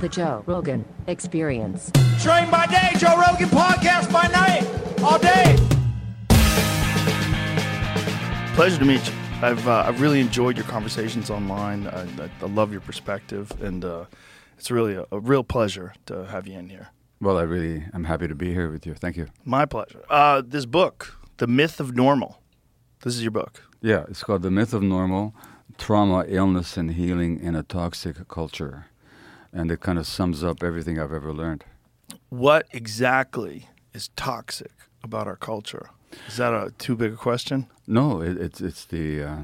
The Joe Rogan Experience. Train by day, Joe Rogan podcast by night, all day. Pleasure to meet you. I've uh, I've really enjoyed your conversations online. I, I, I love your perspective, and uh, it's really a, a real pleasure to have you in here. Well, I really am happy to be here with you. Thank you. My pleasure. Uh, this book, The Myth of Normal. This is your book. Yeah, it's called The Myth of Normal Trauma, Illness, and Healing in a Toxic Culture. And it kind of sums up everything I've ever learned. What exactly is toxic about our culture? Is that a too big a question? No, it, it's, it's, the, uh,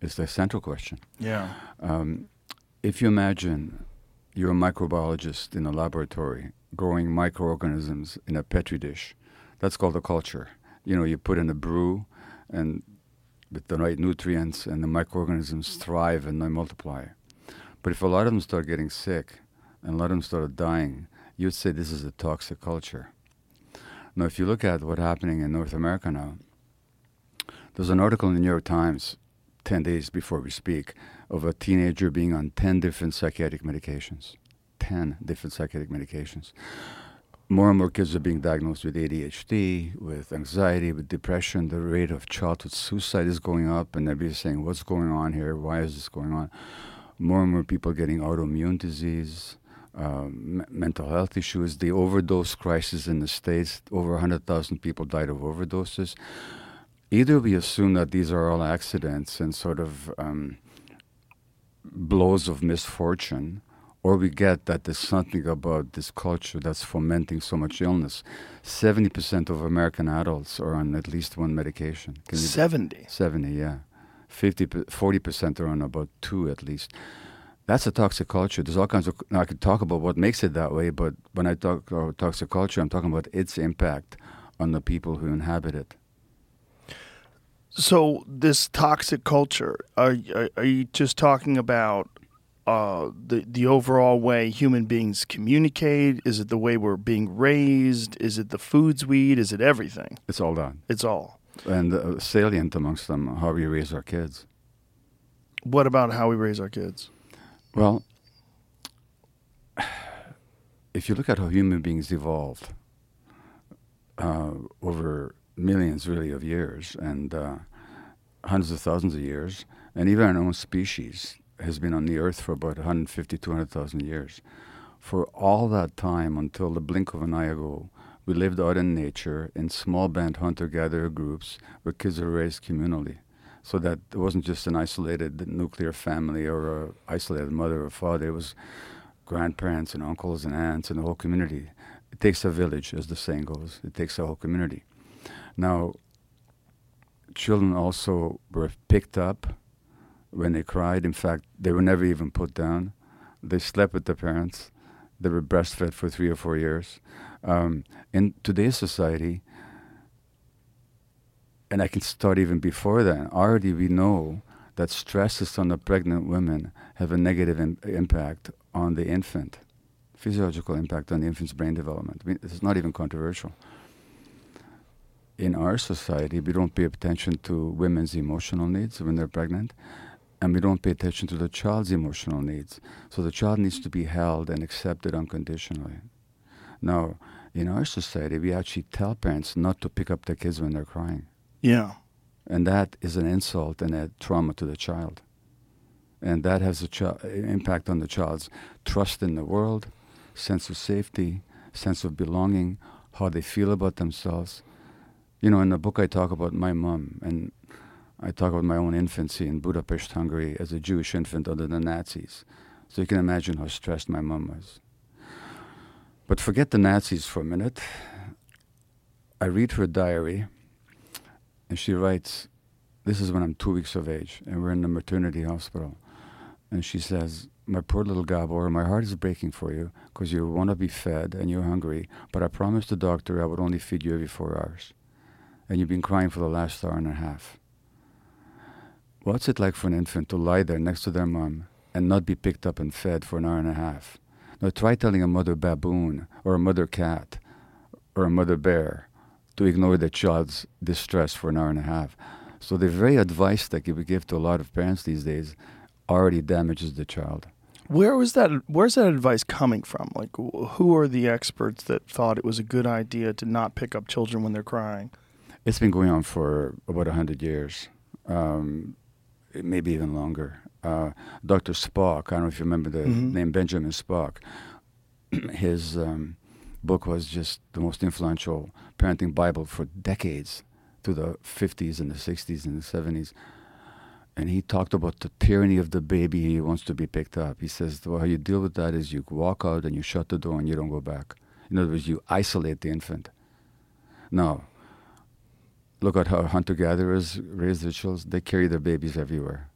it's the central question. Yeah. Um, if you imagine you're a microbiologist in a laboratory growing microorganisms in a petri dish, that's called a culture. You know, you put in a brew and with the right nutrients and the microorganisms thrive and they multiply. But if a lot of them start getting sick and a lot of them start dying, you'd say this is a toxic culture. Now, if you look at what's happening in North America now, there's an article in the New York Times 10 days before we speak of a teenager being on 10 different psychiatric medications. 10 different psychiatric medications. More and more kids are being diagnosed with ADHD, with anxiety, with depression. The rate of childhood suicide is going up, and everybody's saying, What's going on here? Why is this going on? More and more people getting autoimmune disease, um, mental health issues. The overdose crisis in the States, over 100,000 people died of overdoses. Either we assume that these are all accidents and sort of um, blows of misfortune, or we get that there's something about this culture that's fomenting so much illness. 70% of American adults are on at least one medication. Can 70? 70, yeah. 50, 40% are on about two at least. That's a toxic culture. There's all kinds of. Now I could talk about what makes it that way, but when I talk about toxic culture, I'm talking about its impact on the people who inhabit it. So this toxic culture, are are, are you just talking about uh, the the overall way human beings communicate? Is it the way we're being raised? Is it the foods we eat? Is it everything? It's all done. It's all. And uh, salient amongst them, how we raise our kids. What about how we raise our kids? Well, if you look at how human beings evolved uh, over millions, really, of years and uh, hundreds of thousands of years, and even our own species has been on the earth for about 150, 200,000 years. For all that time, until the blink of an eye ago, we lived out in nature in small band hunter gatherer groups where kids were raised communally so that it wasn't just an isolated nuclear family or an isolated mother or father. It was grandparents and uncles and aunts and the whole community. It takes a village, as the saying goes. It takes a whole community. Now, children also were picked up when they cried. In fact, they were never even put down. They slept with their parents. They were breastfed for three or four years. Um, in today's society, and I can start even before that. Already we know that stresses on the pregnant women have a negative Im- impact on the infant, physiological impact on the infant's brain development. I mean, it's not even controversial. In our society, we don't pay attention to women's emotional needs when they're pregnant, and we don't pay attention to the child's emotional needs. So the child needs to be held and accepted unconditionally. Now, in our society, we actually tell parents not to pick up their kids when they're crying. Yeah. And that is an insult and a trauma to the child. And that has an ch- impact on the child's trust in the world, sense of safety, sense of belonging, how they feel about themselves. You know, in the book, I talk about my mom, and I talk about my own infancy in Budapest, Hungary, as a Jewish infant under the Nazis. So you can imagine how stressed my mom was. But forget the Nazis for a minute. I read her diary and she writes, This is when I'm two weeks of age, and we're in the maternity hospital. And she says, My poor little Gabor, my heart is breaking for you because you want to be fed and you're hungry, but I promised the doctor I would only feed you every four hours. And you've been crying for the last hour and a half. What's it like for an infant to lie there next to their mom and not be picked up and fed for an hour and a half? Now try telling a mother baboon or a mother cat or a mother bear to ignore the child's distress for an hour and a half. So the very advice that we give to a lot of parents these days already damages the child. Where was that? Where's that advice coming from? Like, who are the experts that thought it was a good idea to not pick up children when they're crying? It's been going on for about 100 years, um, maybe even longer. Uh, Dr. Spock, I don't know if you remember the Mhm. name Benjamin Spock, his um, book was just the most influential parenting Bible for decades, through the 50s and the 60s and the 70s. And he talked about the tyranny of the baby he wants to be picked up. He says, well, how you deal with that is you walk out and you shut the door and you don't go back. In other words, you isolate the infant. Now, look at how hunter gatherers raise their children. They carry their babies everywhere.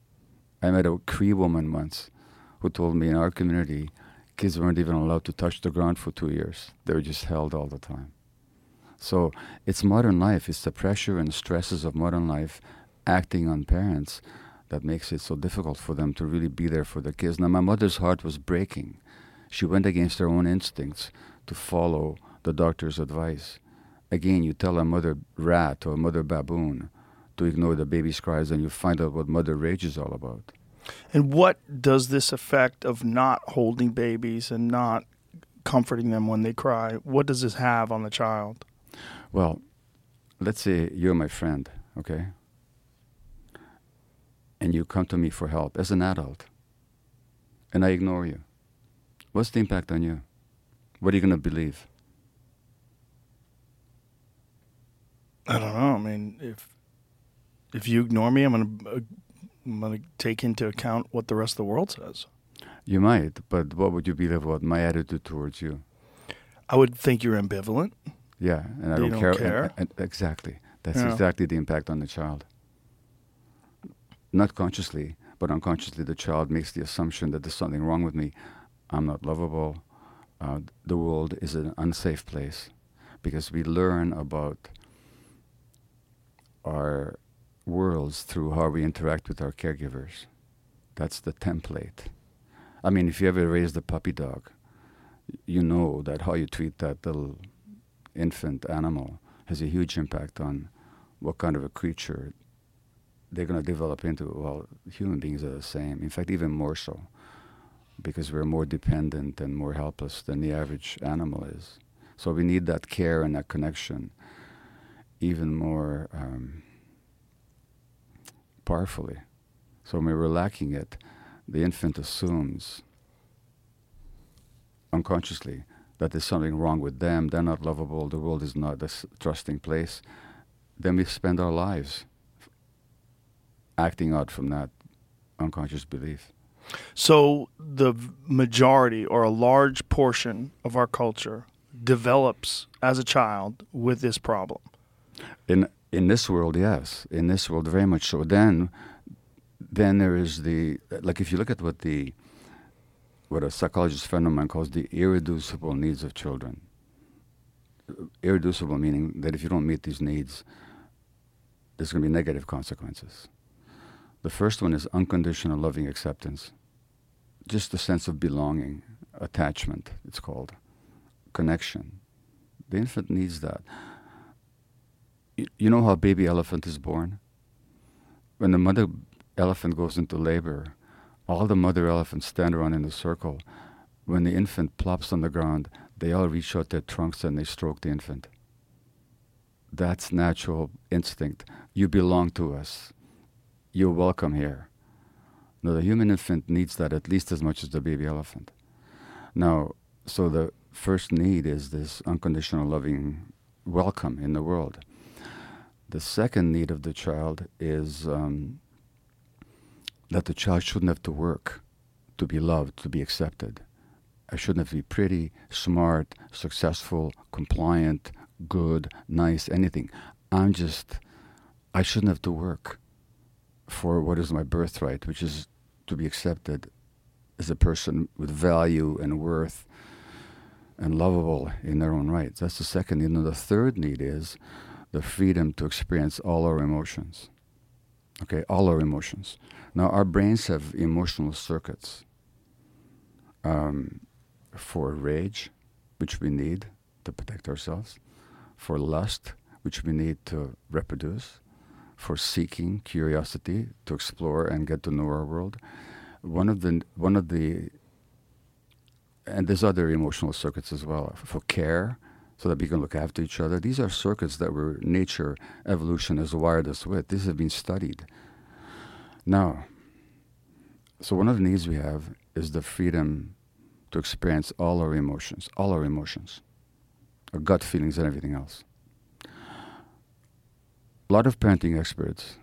I met a Cree woman once who told me in our community, kids weren't even allowed to touch the ground for two years. They were just held all the time. So it's modern life. It's the pressure and stresses of modern life acting on parents that makes it so difficult for them to really be there for their kids. Now, my mother's heart was breaking. She went against her own instincts to follow the doctor's advice. Again, you tell a mother rat or a mother baboon to ignore the baby's cries, and you find out what mother rage is all about. And what does this effect of not holding babies and not comforting them when they cry? What does this have on the child? Well, let's say you're my friend, okay? And you come to me for help as an adult, and I ignore you. What's the impact on you? What are you going to believe? I don't know. I mean, if if you ignore me, I'm gonna uh, I'm gonna take into account what the rest of the world says. You might, but what would you believe about my attitude towards you? I would think you're ambivalent. Yeah, and I don't, don't care. care? and- and- exactly. That's Yeah. exactly the impact on the child. Not consciously, but unconsciously, the child makes the assumption that there's something wrong with me. I'm not lovable. Uh, the world is an unsafe place because we learn about our worlds through how we interact with our caregivers. That's the template. I mean, if you ever raised a puppy dog, you know that how you treat that little infant animal has a huge impact on what kind of a creature they're going to develop into. Well, human beings are the same. In fact, even more so, because we're more dependent and more helpless than the average animal is. So we need that care and that connection even more um, powerfully. So when we're lacking it, the infant assumes unconsciously that there's something wrong with them, they're not lovable, the world is not a trusting place, then we spend our lives acting out from that unconscious belief. So the majority or a large portion of our culture develops as a child with this problem. In in this world, yes. In this world, very much so. Then, then there is the like if you look at what the what a psychologist friend of mine calls the irreducible needs of children. Irreducible meaning that if you don't meet these needs, there's going to be negative consequences. The first one is unconditional loving acceptance, just the sense of belonging, attachment. It's called connection. The infant needs that. You know how a baby elephant is born? When the mother elephant goes into labor, all the mother elephants stand around in a circle. When the infant plops on the ground, they all reach out their trunks and they stroke the infant. That's natural instinct. You belong to us. You're welcome here. Now, the human infant needs that at least as much as the baby elephant. Now, so the first need is this unconditional loving welcome in the world. The second need of the child is um, that the child shouldn't have to work to be loved, to be accepted. I shouldn't have to be pretty, smart, successful, compliant, good, nice, anything. I'm just, I shouldn't have to work for what is my birthright, which is to be accepted as a person with value and worth and lovable in their own rights. That's the second need. And the third need is the freedom to experience all our emotions. Okay, all our emotions. Now, our brains have emotional circuits um, for rage, which we need to protect ourselves, for lust, which we need to reproduce, for seeking, curiosity, to explore and get to know our world, one of the one of the and there's other emotional circuits as well for care so that we can look after each other. These are circuits that were nature evolution has wired us with. These have been studied. Now so one of the needs we have is the freedom to experience all our emotions all our emotions our gut feelings and everything else. A lot of parenting experts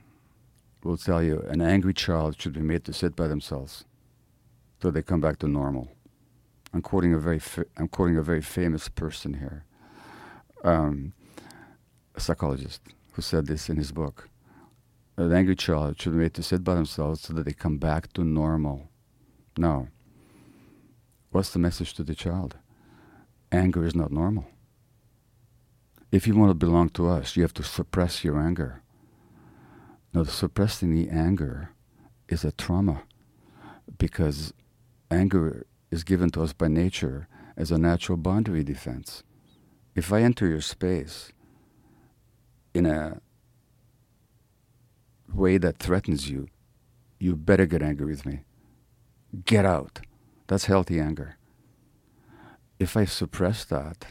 will tell you an angry child should be made to sit by themselves till they come back to normal. I'm quoting a very fa- I'm quoting a very famous person here, um, a psychologist who said this in his book. An angry child should be made to sit by themselves so that they come back to normal. Now, what's the message to the child? Anger is not normal. If you want to belong to us, you have to suppress your anger. Now, suppressing the anger is a trauma because anger is given to us by nature as a natural boundary defense. If I enter your space in a way that threatens you, you better get angry with me. Get out. That's healthy anger. If I suppress that,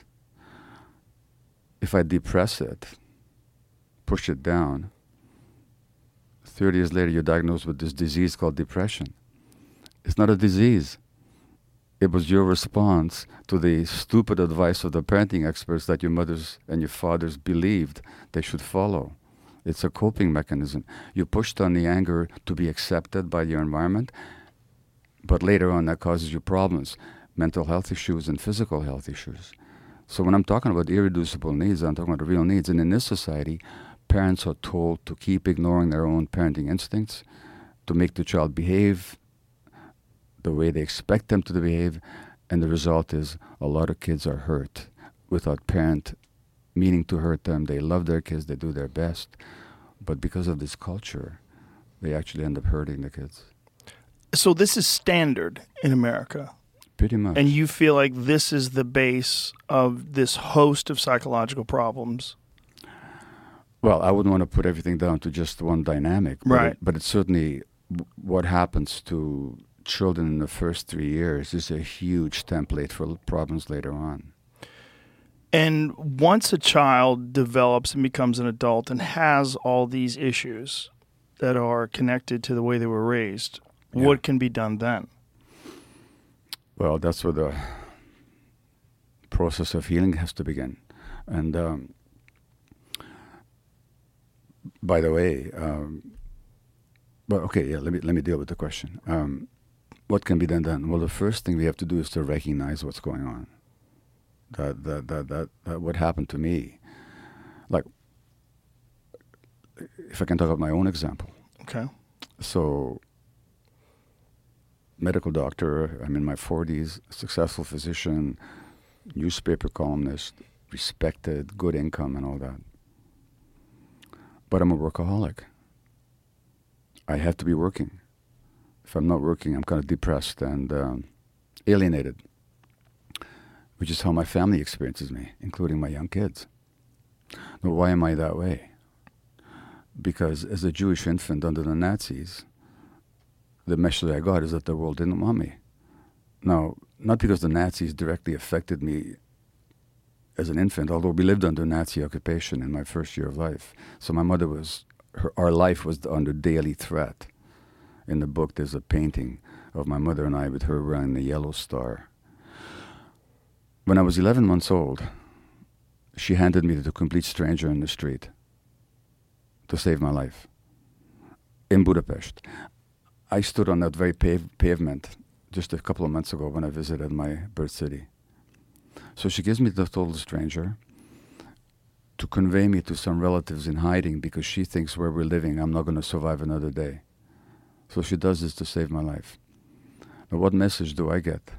if I depress it, push it down, 30 years later you're diagnosed with this disease called depression. It's not a disease. It was your response to the stupid advice of the parenting experts that your mothers and your fathers believed they should follow. It's a coping mechanism. You pushed on the anger to be accepted by your environment, but later on that causes you problems mental health issues and physical health issues. So when I'm talking about irreducible needs, I'm talking about real needs. And in this society, parents are told to keep ignoring their own parenting instincts, to make the child behave the way they expect them to behave, and the result is a lot of kids are hurt without parent meaning to hurt them. They love their kids, they do their best, but because of this culture, they actually end up hurting the kids. So this is standard in America. Pretty much. And you feel like this is the base of this host of psychological problems. Well, I wouldn't want to put everything down to just one dynamic, but Right. It, but it's certainly w- what happens to children in the first three years is a huge template for problems later on. And once a child develops and becomes an adult and has all these issues that are connected to the way they were raised, Yeah. what can be done then? Well, that's where the process of healing has to begin. And um, by the way, um, well, okay, yeah. Let me let me deal with the question. Um, what can be done then? Well, the first thing we have to do is to recognize what's going on. That that that that, that what happened to me, like, if I can talk about my own example. Okay. So, medical doctor, I'm in my 40s, successful physician, newspaper columnist, respected, good income, and all that. But I'm a workaholic. I have to be working. If I'm not working, I'm kind of depressed and um, alienated, which is how my family experiences me, including my young kids. Now, why am I that way? because as a Jewish infant under the Nazis, the message I got is that the world didn't want me. Now, not because the Nazis directly affected me as an infant, although we lived under Nazi occupation in my first year of life. So my mother was, her, our life was under daily threat. In the book, there's a painting of my mother and I with her wearing the yellow star. When I was 11 months old, she handed me to a complete stranger in the street to save my life in Budapest. I stood on that very pave- pavement just a couple of months ago when I visited my birth city. So she gives me the total stranger to convey me to some relatives in hiding because she thinks where we're living, I'm not going to survive another day. So she does this to save my life. Now, what message do I get?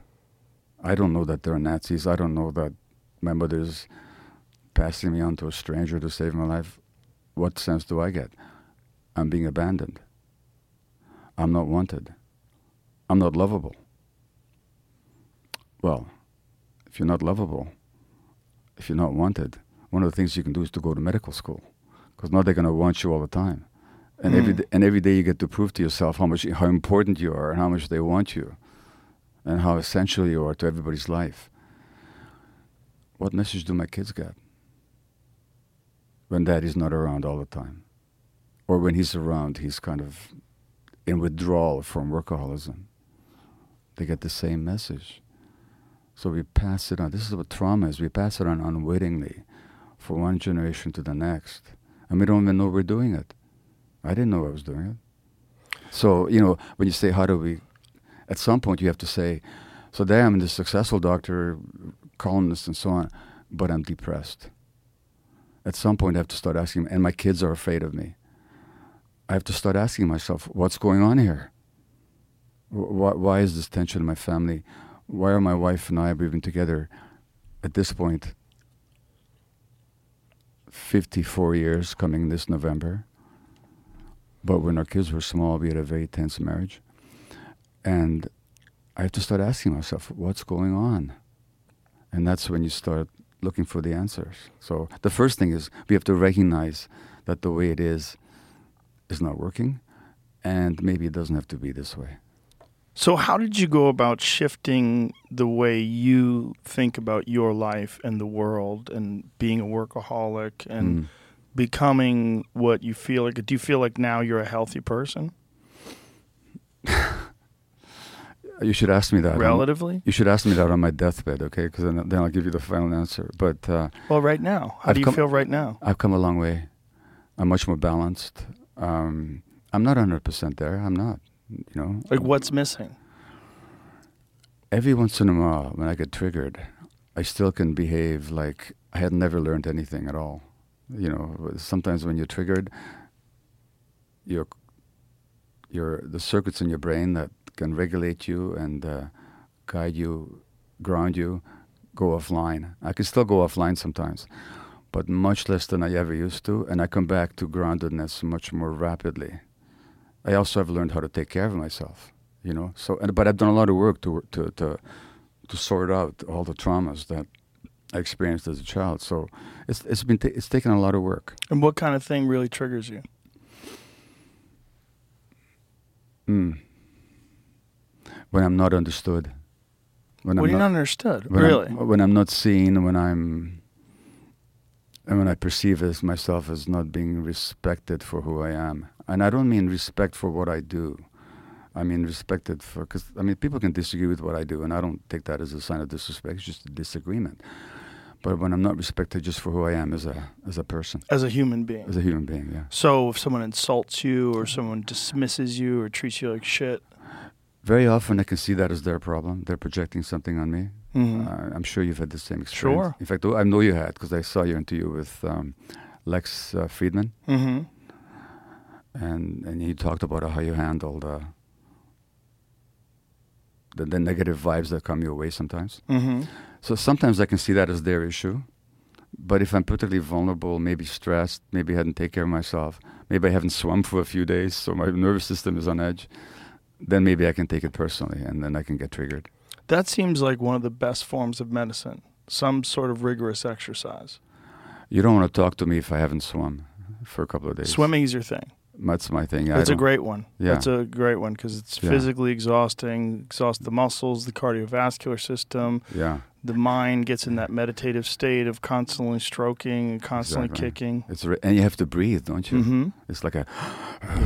I don't know that there are Nazis. I don't know that my mother's passing me on to a stranger to save my life what sense do I get? I'm being abandoned. I'm not wanted. I'm not lovable. Well, if you're not lovable, if you're not wanted, one of the things you can do is to go to medical school because now they're going to want you all the time. And every mm. day, and every day you get to prove to yourself how much how important you are and how much they want you, and how essential you are to everybody's life. What message do my kids get when daddy's not around all the time, or when he's around, he's kind of in withdrawal from workaholism? They get the same message. So we pass it on. This is what trauma is. We pass it on unwittingly from one generation to the next. And we don't even know we're doing it. I didn't know I was doing it. So, you know, when you say, how do we, at some point you have to say, so I'm the successful doctor, columnist, and so on, but I'm depressed. At some point I have to start asking, and my kids are afraid of me. I have to start asking myself, what's going on here? Why, why is this tension in my family? Why are my wife and I we've together at this point 54 years coming this November? But when our kids were small, we had a very tense marriage. And I have to start asking myself, what's going on? And that's when you start looking for the answers. So the first thing is we have to recognize that the way it is is not working, and maybe it doesn't have to be this way. So, how did you go about shifting the way you think about your life and the world and being a workaholic and Mm. Becoming what you feel like? Do you feel like now you're a healthy person You should ask me that. on- relatively? you should ask me that on my deathbed, okay? Because then, then I'll give you the final answer. But uh, Well, right now. How I've do you come- feel right now? I've come a long way. I'm much more balanced. Um, I'm not 100% there. I'm not. You know, Like, what's missing? every once in a while when I get triggered, I still can behave like I had never learned anything at all. You know, sometimes when you're triggered, your your the circuits in your brain that can regulate you and uh, guide you, ground you, go offline. I can still go offline sometimes, but much less than I ever used to, and I come back to groundedness much more rapidly. I also have learned how to take care of myself you know. So, and, but I've done a lot of work to to to to sort out all the traumas that I experienced as a child. So, it's it's been ta- it's taken a lot of work. And what kind of thing really triggers you? Mm. When I'm not understood. When When I'm you're not, not understood, when really? I'm, when I'm not seen, when I'm and when I perceive as myself as not being respected for who I am, and I don't mean respect for what I do. I mean respected for because I mean people can disagree with what I do, and I don't take that as a sign of disrespect. It's just a disagreement. But when I'm not respected just for who I am as a as a person, As a human being. as a human being, yeah. So if someone insults you or someone dismisses you or treats you like shit, Very often I can see that as their problem. They're projecting something on me. Mhm. Uh, I'm sure you've had the same experience. Sure. In fact, I know you had because I saw your interview with um, Lex uh, Fridman, mm-hmm. and and he talked about how you handled uh, the the negative vibes that come your way sometimes. Mm-hmm. So sometimes I can see that as their issue. But if I'm particularly vulnerable, maybe stressed, maybe I hadn't taken care of myself, maybe I haven't swum for a few days, so my nervous system is on edge, then maybe I can take it personally and then I can get triggered. That seems like one of the best forms of medicine. Some sort of rigorous exercise. You don't want to talk to me if I haven't swum for a couple of days. Swimming is your thing. That's my thing. I That's a great one. Yeah. That's a great one because it's Yeah. physically exhausting, exhausts the muscles, the cardiovascular system. Yeah, The mind gets in that meditative state of constantly stroking and constantly Exactly. kicking. it's re- and you have to breathe, don't you? Mm-hmm. It's like a,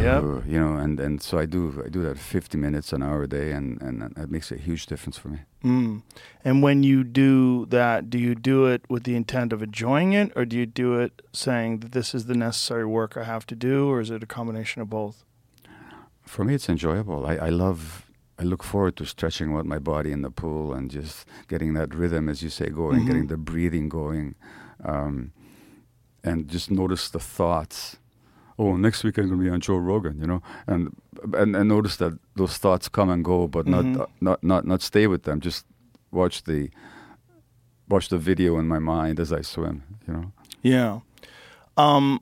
Yep. you know, and, and so I do I do that 50 minutes an hour a day, and and that makes a huge difference for me. Mm. And when you do that, do you do it with the intent of enjoying it, or do you do it saying that this is the necessary work I have to do, or is it a combination of both? For me, it's enjoyable. I, I love. I look forward to stretching out my body in the pool and just getting that rhythm, as you say, going, Mhm. getting the breathing going, um, and just notice the thoughts. Oh, next week I'm going to be on Joe Rogan, you know, and and, and notice that those thoughts come and go, but Mhm. not not not not stay with them. Just watch the watch the video in my mind as I swim, you know. Yeah. Um,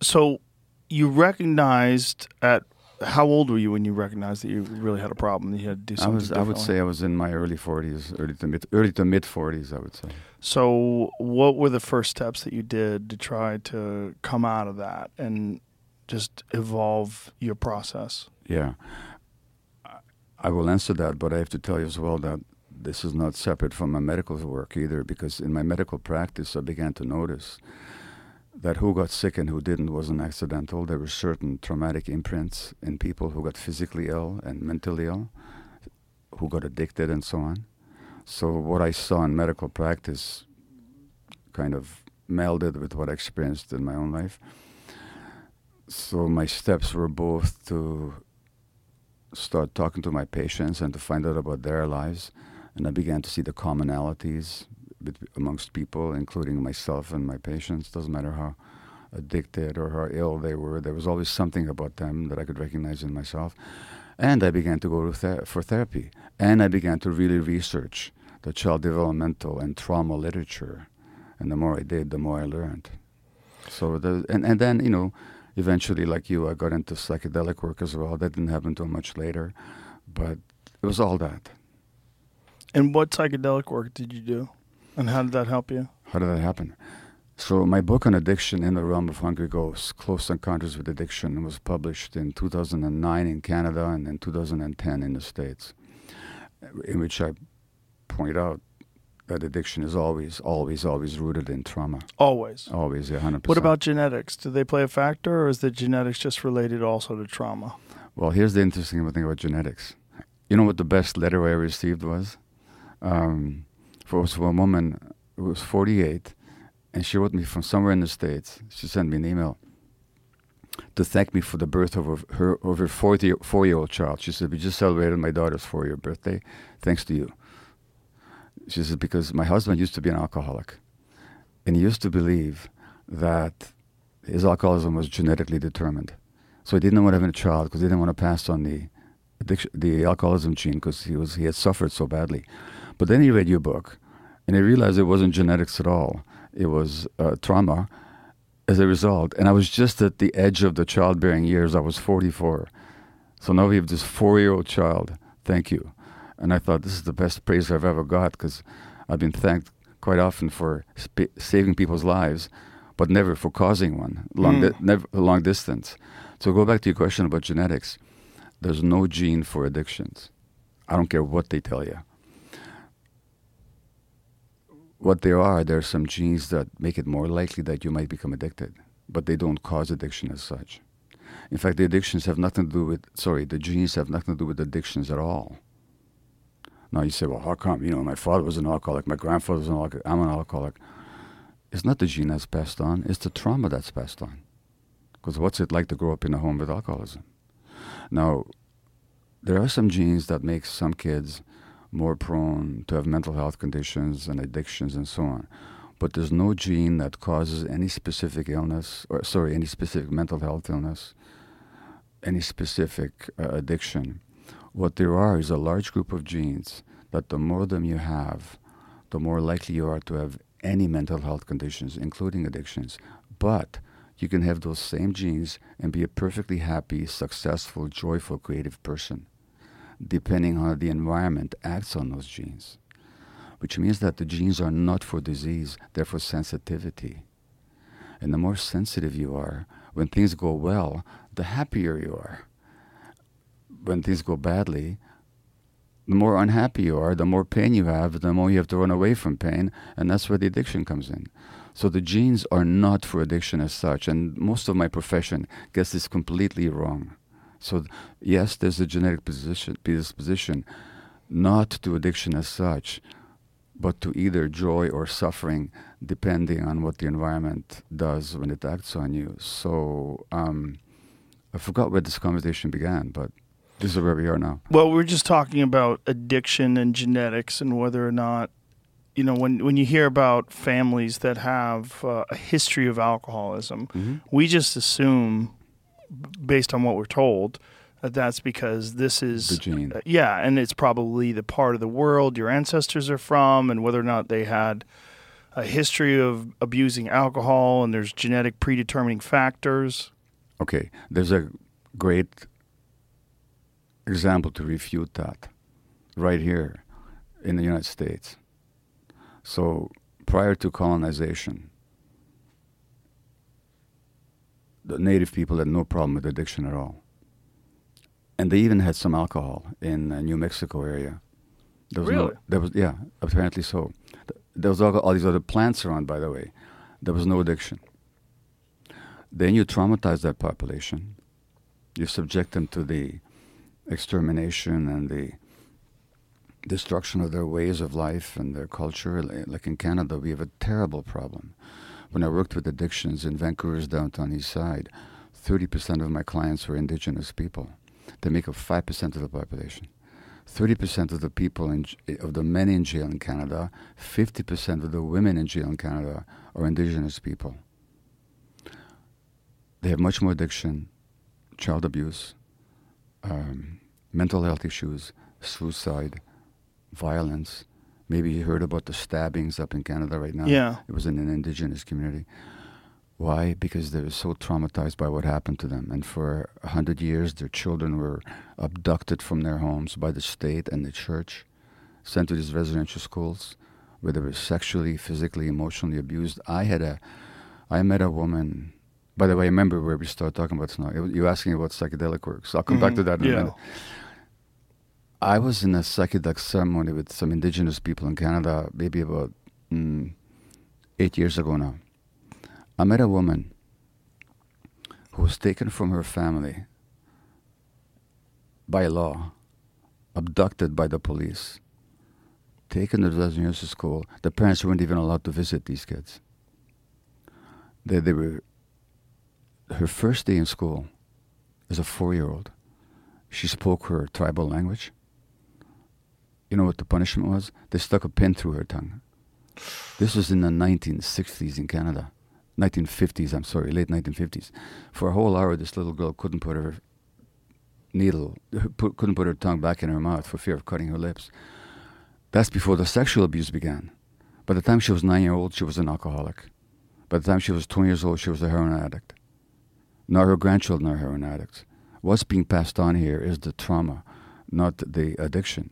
so you recognized at how old were you when you recognized that you really had a problem? That you had to do I something. was I would say I was in my early 40s, early to mid early to mid 40s, I would say. So, what were the first steps that you did to try to come out of that and just evolve your process? Yeah. I- I will answer that, but I have to tell you as well that this is not separate from my medical work either, because in my medical practice, I began to notice that who got sick and who didn't wasn't accidental. There were certain traumatic imprints in people who got physically ill and mentally ill, who got addicted and so on. So, what I saw in medical practice kind of melded with what I experienced in my own life. So, my steps were both to start talking to my patients and to find out about their lives. And I began to see the commonalities amongst people, including myself and my patients. Doesn't matter how addicted or how ill they were, there was always something about them that I could recognize in myself. And I began to go to ther- for therapy. And I began to really research the child developmental and trauma literature. And the more I did, the more I learned. So the and, and then you know, eventually, like you, I got into psychedelic work as well. That didn't happen until much later, but it was all that. And what psychedelic work did you do? And how did that help you? How did that happen? So my book on addiction in the realm of hungry ghosts, Close Encounters with Addiction, was published in 2009 in Canada and in 2010 in the States, in which I point out that addiction is always, always, always rooted in trauma. Always. Always, yeah, 100%. What about genetics? Do they play a factor, or is the genetics just related also to trauma? Well, here's the interesting thing about genetics. You know what the best letter I received was? Um, was for a woman who was 48, and she wrote me from somewhere in the States. She sent me an email to thank me for the birth of her, her of her 40, four-year-old child. She said, we just celebrated my daughter's four-year birthday, thanks to you. She said, because my husband used to be an alcoholic, and he used to believe that his alcoholism was genetically determined. So he didn't want to have a child because he didn't want to pass on the addiction, the alcoholism gene because he was he had suffered so badly. But then he read your book, and he realized it wasn't genetics at all. It was uh, trauma as a result. And I was just at the edge of the childbearing years. I was 44. So now we have this four-year-old child. Thank you. And I thought this is the best praise I've ever got because I've been thanked quite often for sp- saving people's lives, but never for causing one long, di- never long distance. So go back to your question about genetics. There's no gene for addictions. I don't care what they tell you. What there are, there are some genes that make it more likely that you might become addicted, but they don't cause addiction as such. In fact, the addictions have nothing to do with, sorry, the genes have nothing to do with addictions at all. Now you say, well, how come? You know, my father was an alcoholic, my grandfather was an alcoholic, I'm an alcoholic. It's not the gene that's passed on, it's the trauma that's passed on. Because what's it like to grow up in a home with alcoholism? Now, there are some genes that make some kids more prone to have mental health conditions and addictions and so on. But there's no gene that causes any specific illness, or sorry, any specific mental health illness, any specific uh, addiction. What there are is a large group of genes that the more of them you have, the more likely you are to have any mental health conditions, including addictions. But you can have those same genes and be a perfectly happy, successful, joyful, creative person, depending on how the environment acts on those genes. Which means that the genes are not for disease, they're for sensitivity. And the more sensitive you are, when things go well, the happier you are. When things go badly, the more unhappy you are, the more pain you have, the more you have to run away from pain, and that's where the addiction comes in. So the genes are not for addiction as such, and most of my profession gets this completely wrong. So yes, there's a genetic position, predisposition, not to addiction as such, but to either joy or suffering, depending on what the environment does when it acts on you. So um, I forgot where this conversation began, but this is where we are now. Well, we're just talking about addiction and genetics and whether or not, you know, when, when you hear about families that have uh, a history of alcoholism, we just assume, based on what we're told, that that's because this is The gene. uh, yeah, and it's probably the part of the world your ancestors are from, and whether or not they had a history of abusing alcohol, and there's genetic predetermining factors. Okay, there's a great example to refute that right here in the United States. So, prior to colonization, the native people had no problem with addiction at all. And they even had some alcohol in uh, New Mexico area. There was Really? No, there was yeah, apparently so. There was all, all these other plants around, by the way. There was no addiction. Then you traumatize that population. You subject them to the extermination and the destruction of their ways of life and their culture. Like in Canada, we have a terrible problem. When I worked with addictions in Vancouver's downtown east side, 30% of my clients were indigenous people. They make up 5% of the population. 30% of the people in, of the men in jail in Canada, 50% of the women in jail in Canada are indigenous people. They have much more addiction, child abuse, um, mental health issues, suicide, violence. Maybe you heard about the stabbings up in Canada right now. Yeah. It was in an indigenous community. Why? Because they were so traumatized by what happened to them. And for a hundred years, their children were abducted from their homes by the state and the church, sent to these residential schools where they were sexually, physically, emotionally abused. I had a, I met a woman. By the way, I remember where we started talking about this now. You asking about psychedelic work, so I'll come back mm-hmm. to that in Yeah. a minute. I was in a psychedelic ceremony with some indigenous people in Canada, maybe about mm, eight years ago now. I met a woman who was taken from her family by law, abducted by the police, taken to the residential school. The parents weren't even allowed to visit these kids. They, they were her first day in school as a four-year-old. She spoke her tribal language. You know what the punishment was? They stuck a pin through her tongue. This was in the 1960s in Canada. 1950s, I'm sorry, late 1950s. For a whole hour, this little girl couldn't put her needle, put, couldn't put her tongue back in her mouth for fear of cutting her lips. That's before the sexual abuse began. By the time she was nine years old, she was an alcoholic. By the time she was 20 years old, she was a heroin addict. Now her grandchildren are heroin addicts. What's being passed on here is the trauma, not the addiction.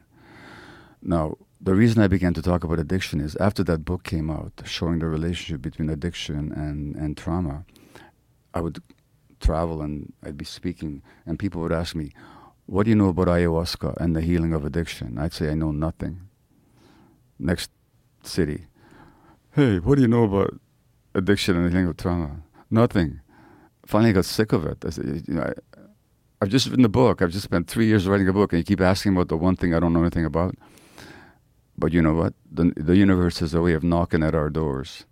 Now, the reason I began to talk about addiction is after that book came out, showing the relationship between addiction and, and trauma, I would travel and I'd be speaking, and people would ask me, What do you know about ayahuasca and the healing of addiction? I'd say, I know nothing. Next city, Hey, what do you know about addiction and the healing of trauma? Nothing. Finally, I got sick of it. I said, you know, I, I've just written a book. I've just spent three years writing a book, and you keep asking about the one thing I don't know anything about. But you know what? The, the universe has a way of knocking at our doors.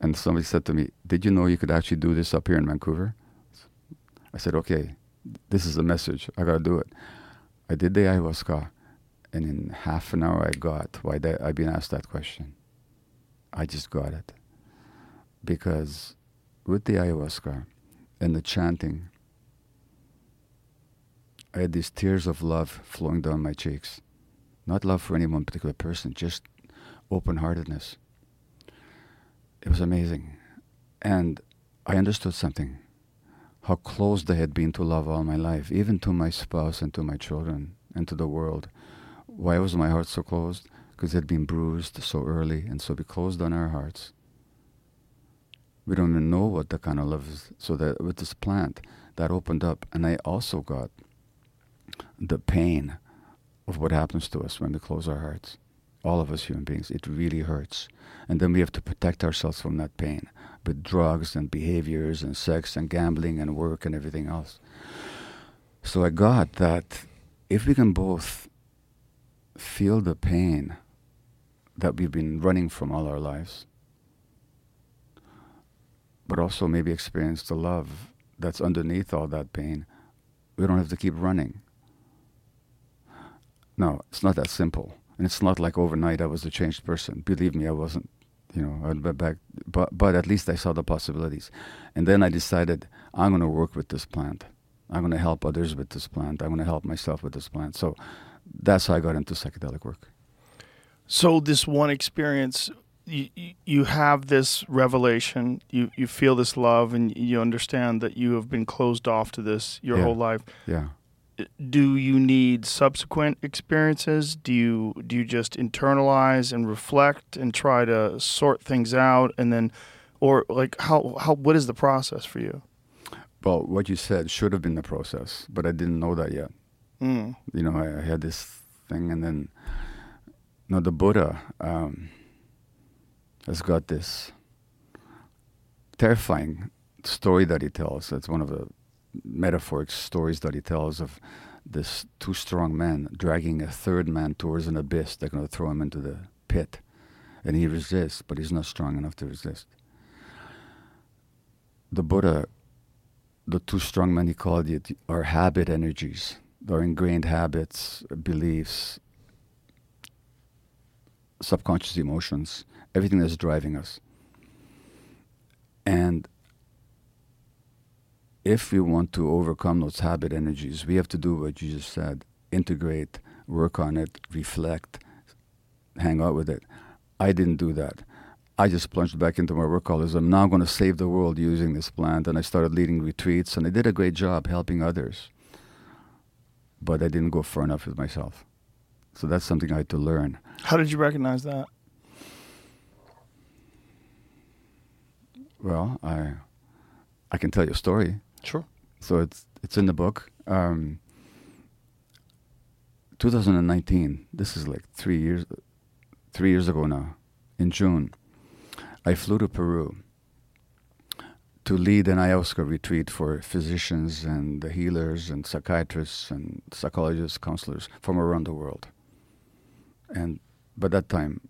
And somebody said to me, Did you know you could actually do this up here in Vancouver? I said, Okay, this is a message. I got to do it. I did the ayahuasca, and in half an hour, I got why that, I've been asked that question. I just got it. Because with the ayahuasca and the chanting, I had these tears of love flowing down my cheeks. Not love for any one particular person, just open heartedness. It was amazing. And I understood something how closed I had been to love all my life, even to my spouse and to my children and to the world. Why was my heart so closed? Because it had been bruised so early, and so we closed on our hearts. We don't even know what the kind of love is. So that with this plant, that opened up, and I also got the pain of what happens to us when we close our hearts. All of us human beings, it really hurts. And then we have to protect ourselves from that pain with drugs and behaviors and sex and gambling and work and everything else. So I got that if we can both feel the pain that we've been running from all our lives, but also maybe experience the love that's underneath all that pain, we don't have to keep running. No, it's not that simple. And it's not like overnight I was a changed person. Believe me, I wasn't. You know, I'd back, but but at least I saw the possibilities, and then I decided I'm going to work with this plant. I'm going to help others with this plant. I'm going to help myself with this plant. So that's how I got into psychedelic work. So this one experience, you you- you have this revelation, you you feel this love, and you understand that you have been closed off to this your Yeah. whole life. Yeah. Do you need subsequent experiences? Do you do you just internalize and reflect and try to sort things out, and then, or like how how what is the process for you? Well, what you said should have been the process, but I didn't know that yet. Mm. You know, I, I had this thing, and then, no, the Buddha um, has got this terrifying story that he tells. It's one of the metaphoric stories that he tells of this two strong men dragging a third man towards an abyss. They're going to throw him into the pit. And he resists, but he's not strong enough to resist. The Buddha, the two strong men, he called it, are habit energies, They're ingrained habits, beliefs, subconscious emotions, everything that's driving us. And if we want to overcome those habit energies, we have to do what Jesus said integrate, work on it, reflect, hang out with it. I didn't do that. I just plunged back into my workaholism. Now I'm now going to save the world using this plant. And I started leading retreats, and I did a great job helping others. But I didn't go far enough with myself. So that's something I had to learn. How did you recognize that? Well, I, I can tell you a story. Sure. So it's it's in the book. Um, 2019. This is like three years, three years ago now. In June, I flew to Peru to lead an ayahuasca retreat for physicians and the healers and psychiatrists and psychologists, counselors from around the world. And by that time,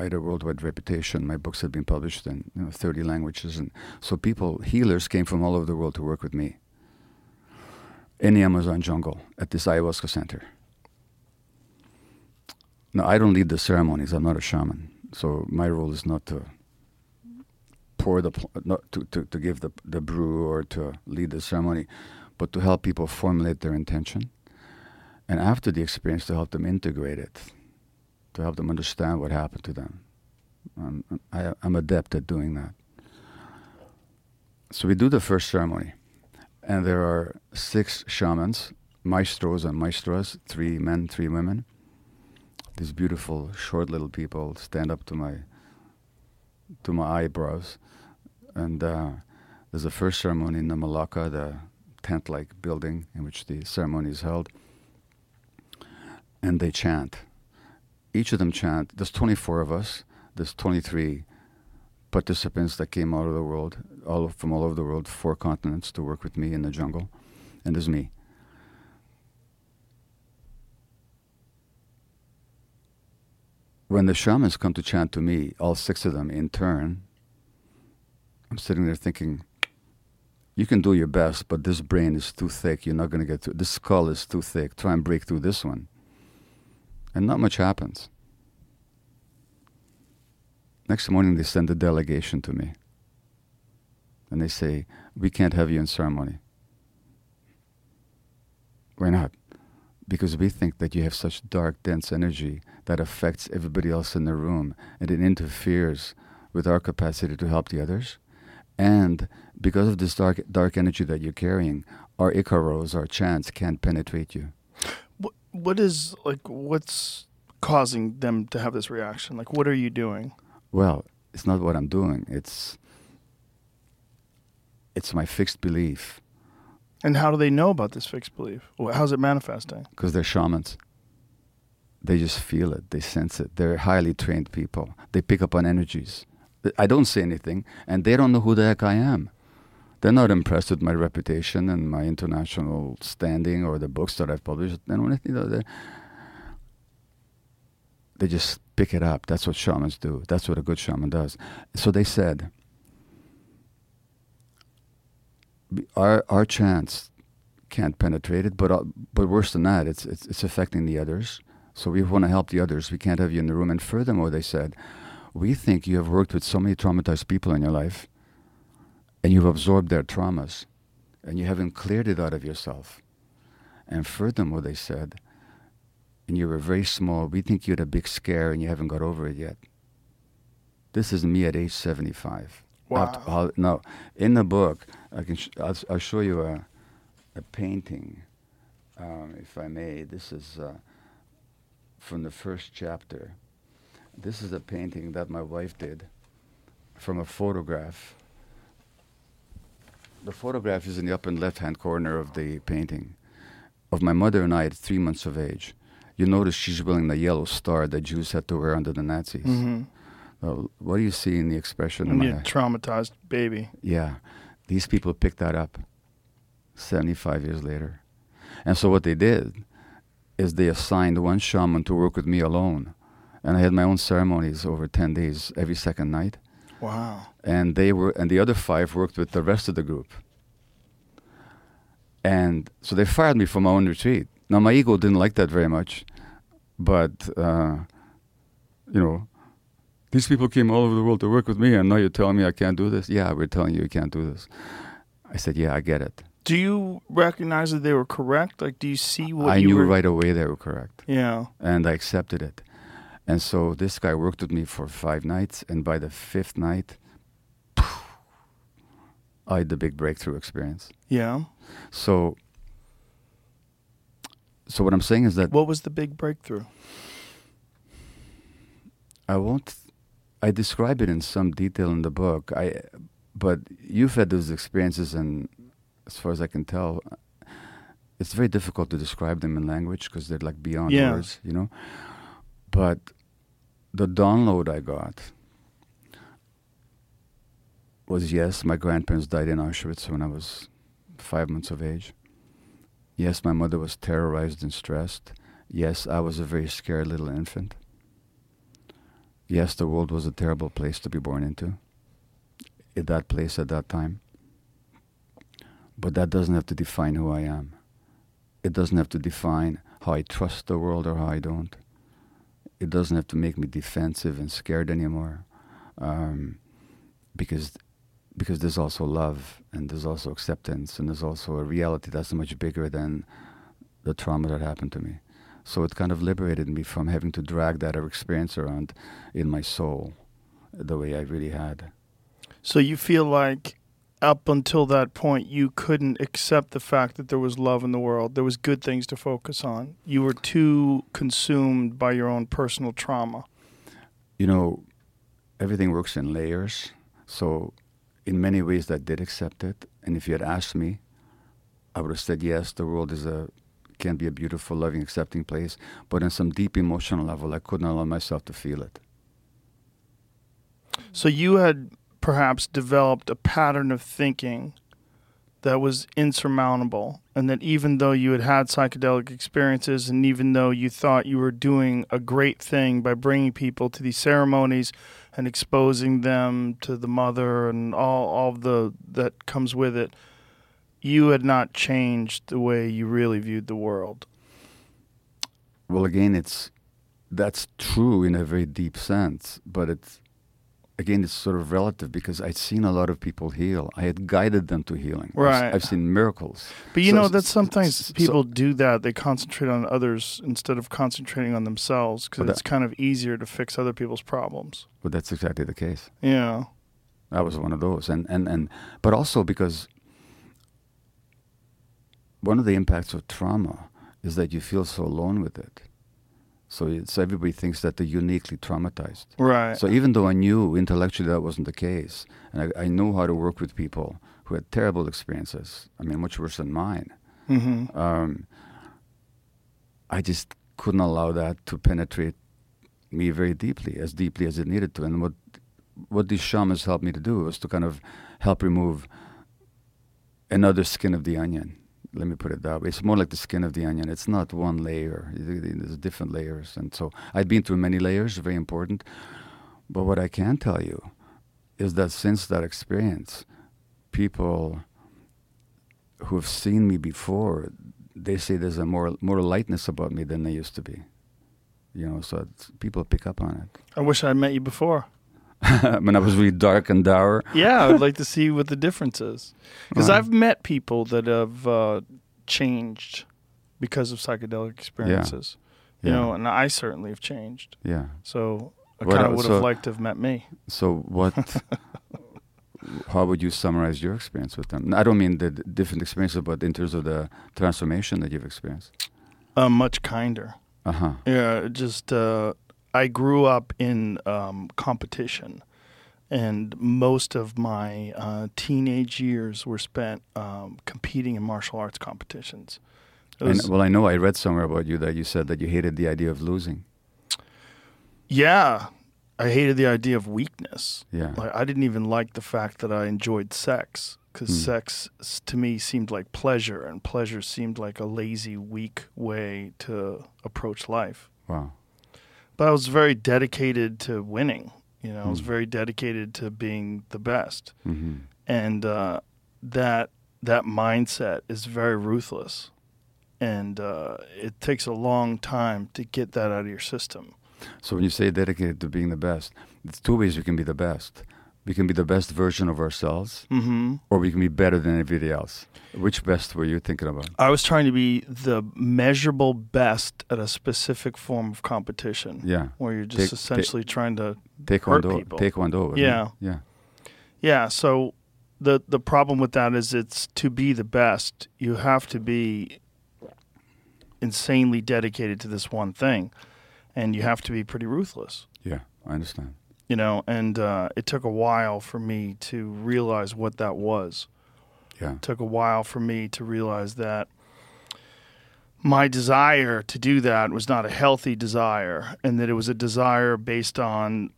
I had a worldwide reputation. My books had been published in you know, 30 languages. And so people, healers, came from all over the world to work with me in the Amazon jungle at this ayahuasca center. Now, I don't lead the ceremonies. I'm not a shaman. So my role is not to pour the, not to, to, to give the, the brew or to lead the ceremony, but to help people formulate their intention. And after the experience, to help them integrate it, to help them understand what happened to them. Um, I, I'm adept at doing that. So we do the first ceremony, and there are six shamans, maestros and maestras, three men, three women. These beautiful, short little people stand up to my to my eyebrows, and uh, there's a first ceremony in the maloca, the tent-like building in which the ceremony is held, and they chant each of them chant. There's 24 of us. There's 23 participants that came out of the world, all from all over the world, four continents, to work with me in the jungle, and there's me. When the shamans come to chant to me, all six of them in turn, I'm sitting there thinking, you can do your best, but this brain is too thick. You're not going to get through. This skull is too thick. Try and break through this one and not much happens. Next morning, they send a delegation to me. And they say, We can't have you in ceremony. Why not? Because we think that you have such dark, dense energy that affects everybody else in the room and it interferes with our capacity to help the others. And because of this dark, dark energy that you're carrying, our Icaros, our chants, can't penetrate you What is like what's causing them to have this reaction? Like what are you doing? Well, it's not what I'm doing. It's it's my fixed belief And how do they know about this fixed belief? How's it manifesting? because they're shamans. They just feel it. They sense it. They're highly trained people. They pick up on energies. I don't say anything, and they don't know who the heck I am. They're not impressed with my reputation and my international standing or the books that I've published. They don't, you know, they, they just pick it up. That's what shamans do. That's what a good shaman does. So they said, our our chants can't penetrate it, but uh, but worse than that, it's it's, it's affecting the others. So we want to help the others. We can't have you in the room. And furthermore, they said, we think you have worked with so many traumatized people in your life, and you've absorbed their traumas, and you haven't cleared it out of yourself. And furthermore, they said, and you were very small. We think you had a big scare and you haven't got over it yet. This is me at age 75. Wow. How- now, in the book, I can sh- I'll, I'll show you a, a painting, um, if I may. This is uh, from the first chapter. This is a painting that my wife did from a photograph the photograph is in the upper left-hand corner of the painting of my mother and I at three months of age. You notice she's wearing the yellow star that Jews had to wear under the Nazis. Mm-hmm. Uh, what do you see in the expression? in And my traumatized baby. Yeah, these people picked that up 75 years later. And so what they did is they assigned one shaman to work with me alone. And I had my own ceremonies over 10 days every second night. Wow. And they were and the other five worked with the rest of the group. And so they fired me from my own retreat. Now my ego didn't like that very much, but uh, you know, these people came all over the world to work with me, and now you're telling me I can't do this. Yeah, we're telling you you can't do this. I said, yeah, I get it. Do you recognize that they were correct? Like, do you see what I you knew were? right away they were correct, Yeah. and I accepted it. And so this guy worked with me for five nights, and by the fifth night, I had the big breakthrough experience. Yeah. So, so what I'm saying is that What was the big breakthrough? I won't. I describe it in some detail in the book. I, but you've had those experiences, and as far as I can tell, it's very difficult to describe them in language because they're like beyond Yeah. words, you know. But the download I got was yes, my grandparents died in Auschwitz when I was five months of age. Yes, my mother was terrorized and stressed. Yes, I was a very scared little infant. Yes, the world was a terrible place to be born into. At that place at that time. But that doesn't have to define who I am. It doesn't have to define how I trust the world or how I don't. It doesn't have to make me defensive and scared anymore. Um, because because there's also love and there's also acceptance and there's also a reality that's much bigger than the trauma that happened to me. So it kind of liberated me from having to drag that experience around in my soul the way I really had. So you feel like up until that point you couldn't accept the fact that there was love in the world. There was good things to focus on. You were too consumed by your own personal trauma. You know, everything works in layers. So in many ways I did accept it. And if you had asked me, I would have said yes, the world is a can be a beautiful, loving, accepting place. But on some deep emotional level I couldn't allow myself to feel it. So you had perhaps developed a pattern of thinking that was insurmountable, and that even though you had had psychedelic experiences, and even though you thought you were doing a great thing by bringing people to these ceremonies and exposing them to the mother and all all the that comes with it, you had not changed the way you really viewed the world. Well, again, it's that's true in a very deep sense, but it's again it's sort of relative because I'd seen a lot of people heal. I had guided them to healing. I've Right. I've, seen miracles. But you So know that sometimes s- so- people do that. They concentrate on others instead of concentrating on themselves because it's kind of easier to fix other people's problems. But that's exactly the case. Yeah. I was one of those, and and and but also because one of the impacts of trauma is that you feel so alone with it. So it's everybody thinks that they're uniquely traumatized. Right. So even though I knew intellectually that wasn't the case, and I, I knew how to work with people who had terrible experiences, I mean, much worse than mine, hmm um, I just couldn't allow that to penetrate me very deeply, as deeply as it needed to. And what what these shamans helped me to do was to kind of help remove another skin of the onion. Let me put it that way. It's more like the skin of the onion. It's not one layer. There's different layers, and so I've been through many layers. Very important. But what I can tell you is that since that experience, people who have seen me before, they say there's a more more lightness about me than there used to be. You know, so people pick up on it. I wish I'd met you before. when I was really dark and dour, Yeah, I'd like to see what the difference is. Because Right. I've met people that have uh, changed because of psychedelic experiences. You Yeah. know, and I certainly have changed. yeah. So I kind of would have So- liked to have met me. So what? how would you summarize your experience with them? I don't mean the d- different experiences, but in terms of the transformation that you've experienced. Uh, much kinder. Uh huh. Yeah, just uh, I grew up in um, competition, and most of my uh, teenage years were spent um, competing in martial arts competitions. It And, well, I know I read somewhere about you that you said that you hated the idea of losing. yeah, I hated the idea of weakness. Yeah. Like I didn't even like the fact that I enjoyed sex because Hmm. sex to me seemed like pleasure, and pleasure seemed like a lazy, weak way to approach life. Wow. But I was very dedicated to winning. You know, I was Hmm. very dedicated to being the best, hmm and uh, that that mindset is very ruthless, and uh, it takes a long time to get that out of your system. So when you say dedicated to being the best, it's two ways you can be the best. We can be the best version of ourselves, hmm or we can be better than everybody else. Which best were you thinking about? I was trying to be the measurable best at a specific form of competition. Yeah. Where you're just Take- ta- essentially trying to Taekwondo. people. Taekwondo. wasn't it? Yeah. Yeah. Yeah, so the the problem with that is it's to be the best, you have to be insanely dedicated to this one thing and you have to be pretty ruthless. Yeah. I understand. You know, and uh, it took a while for me to realize what that was. Yeah. It took a while for me to realize that my desire to do that was not a healthy desire and that it was a desire based on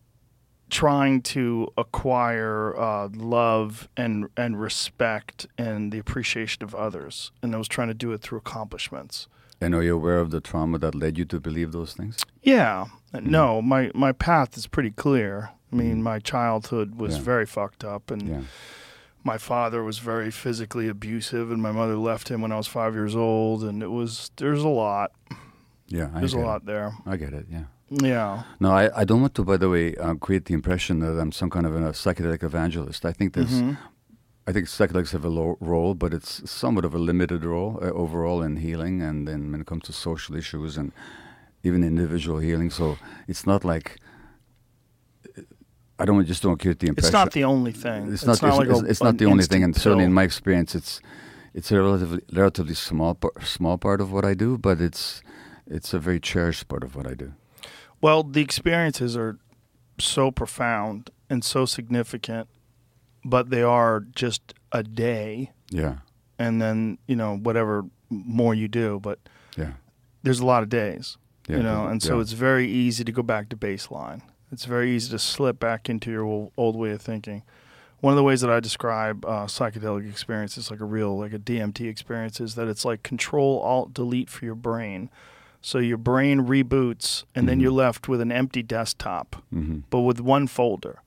trying to acquire uh, love and and respect and the appreciation of others and I was trying to do it through accomplishments. And are you aware of the trauma that led you to believe those things? Yeah. No, my my path is pretty clear. I mean, my childhood was Yeah. very fucked up and Yeah. my father was very physically abusive and my mother left him when I was 5 years old and it was there's a lot. Yeah. I There's a lot It. there. I get it. Yeah. Yeah. No, I, I don't want to, by the way, uh, create the impression that I'm some kind of a psychedelic evangelist. I think there's, Mhm. I think psychedelics have a low role, but it's somewhat of a limited role uh, overall in healing and then when it comes to social issues and even individual healing. So it's not like I don't just don't create the impression. It's not the only thing. It's not. It's, like it's, a- it's not the only thing, and certainly in my experience, it's it's a relatively relatively small small part of what I do, but it's it's a very cherished part of what I do. Well, the experiences are so profound and so significant, but they are just a day, Yeah, and then you know whatever more you do, but yeah, there's a lot of days, yeah. you know, and so yeah. it's very easy to go back to baseline. It's very easy to slip back into your old, way of thinking. One of the ways that I describe uh, psychedelic experiences, like a real, like a DMT experience, is that it's like Control Alt Delete for your brain. So your brain reboots, and then Mhm. you're left with an empty desktop, Mhm. but with one folder,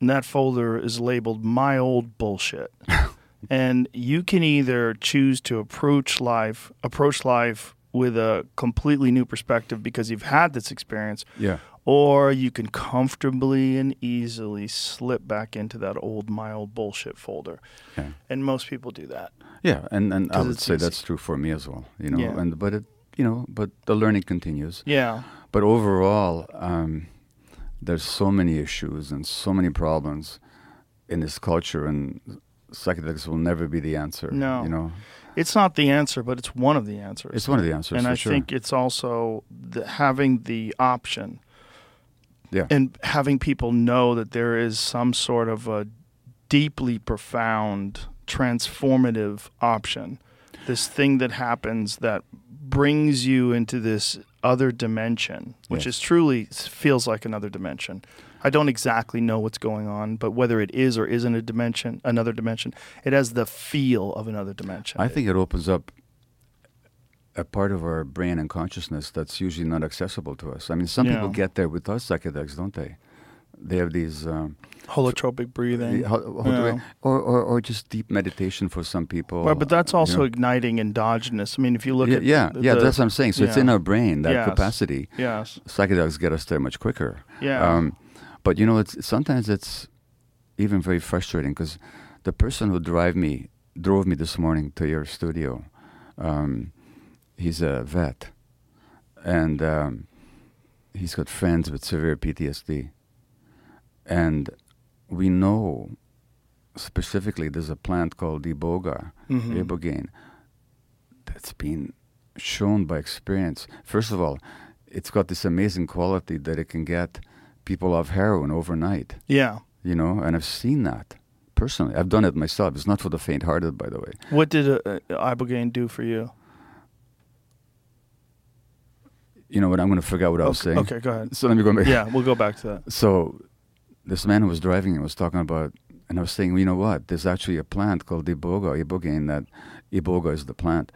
and that folder is labeled "My Old Bullshit." and you can either choose to approach life, approach life with a completely new perspective because you've had this experience, yeah, or you can comfortably and easily slip back into that old mild bullshit folder. yeah, And most people do that. yeah, and and I would say easy. that's true for me as well. You know, Yeah. and but it, you know, but the learning continues. Yeah. But overall, um, there's so many issues and so many problems in this culture, and psychedelics will never be the answer. No. you know, It's not the answer, but it's one of the answers. it's one of the answers. and I sure. think it's also the, having the option yeah, and having people know that there is some sort of a deeply profound transformative option this thing that happens that brings you into this other dimension which Yes. is truly feels like another dimension i don't exactly know what's going on but whether it is or isn't a dimension another dimension it has the feel of another dimension I think it opens up a part of our brain and consciousness that's usually not accessible to us. I mean, some people get there with us psychedelics, don't they? They have these, um, holotropic breathing how, how do Yeah. or, or or just deep meditation for some people. Well, but that's you also know. igniting endogenous. I mean, if you look yeah, at yeah, the, yeah. the- That's what I'm saying. So it's in our brain that Yes. capacity. yes, Psychedelics get us there much quicker. yeah, Um, but you know, it's sometimes it's even very frustrating because the person who drive me drove me this morning to your studio. Um, he's a vet, and um, he's got friends with severe PTSD, and we know specifically there's a plant called iboga, Mhm. ibogaine, that's been shown by experience. First of all, it's got this amazing quality that it can get people off heroin overnight. yeah, you know, and I've seen that personally. I've done it myself. It's not for the faint-hearted, by the way. What did uh, uh, Ibogaine do for you? You know what? I'm going to forget what I was saying. okay, go ahead. So let me go back. Yeah, we'll go back to that. So this man who was driving it was talking about, and I was saying, well, you know what? There's actually a plant called iboga, ibogaine. That iboga is the plant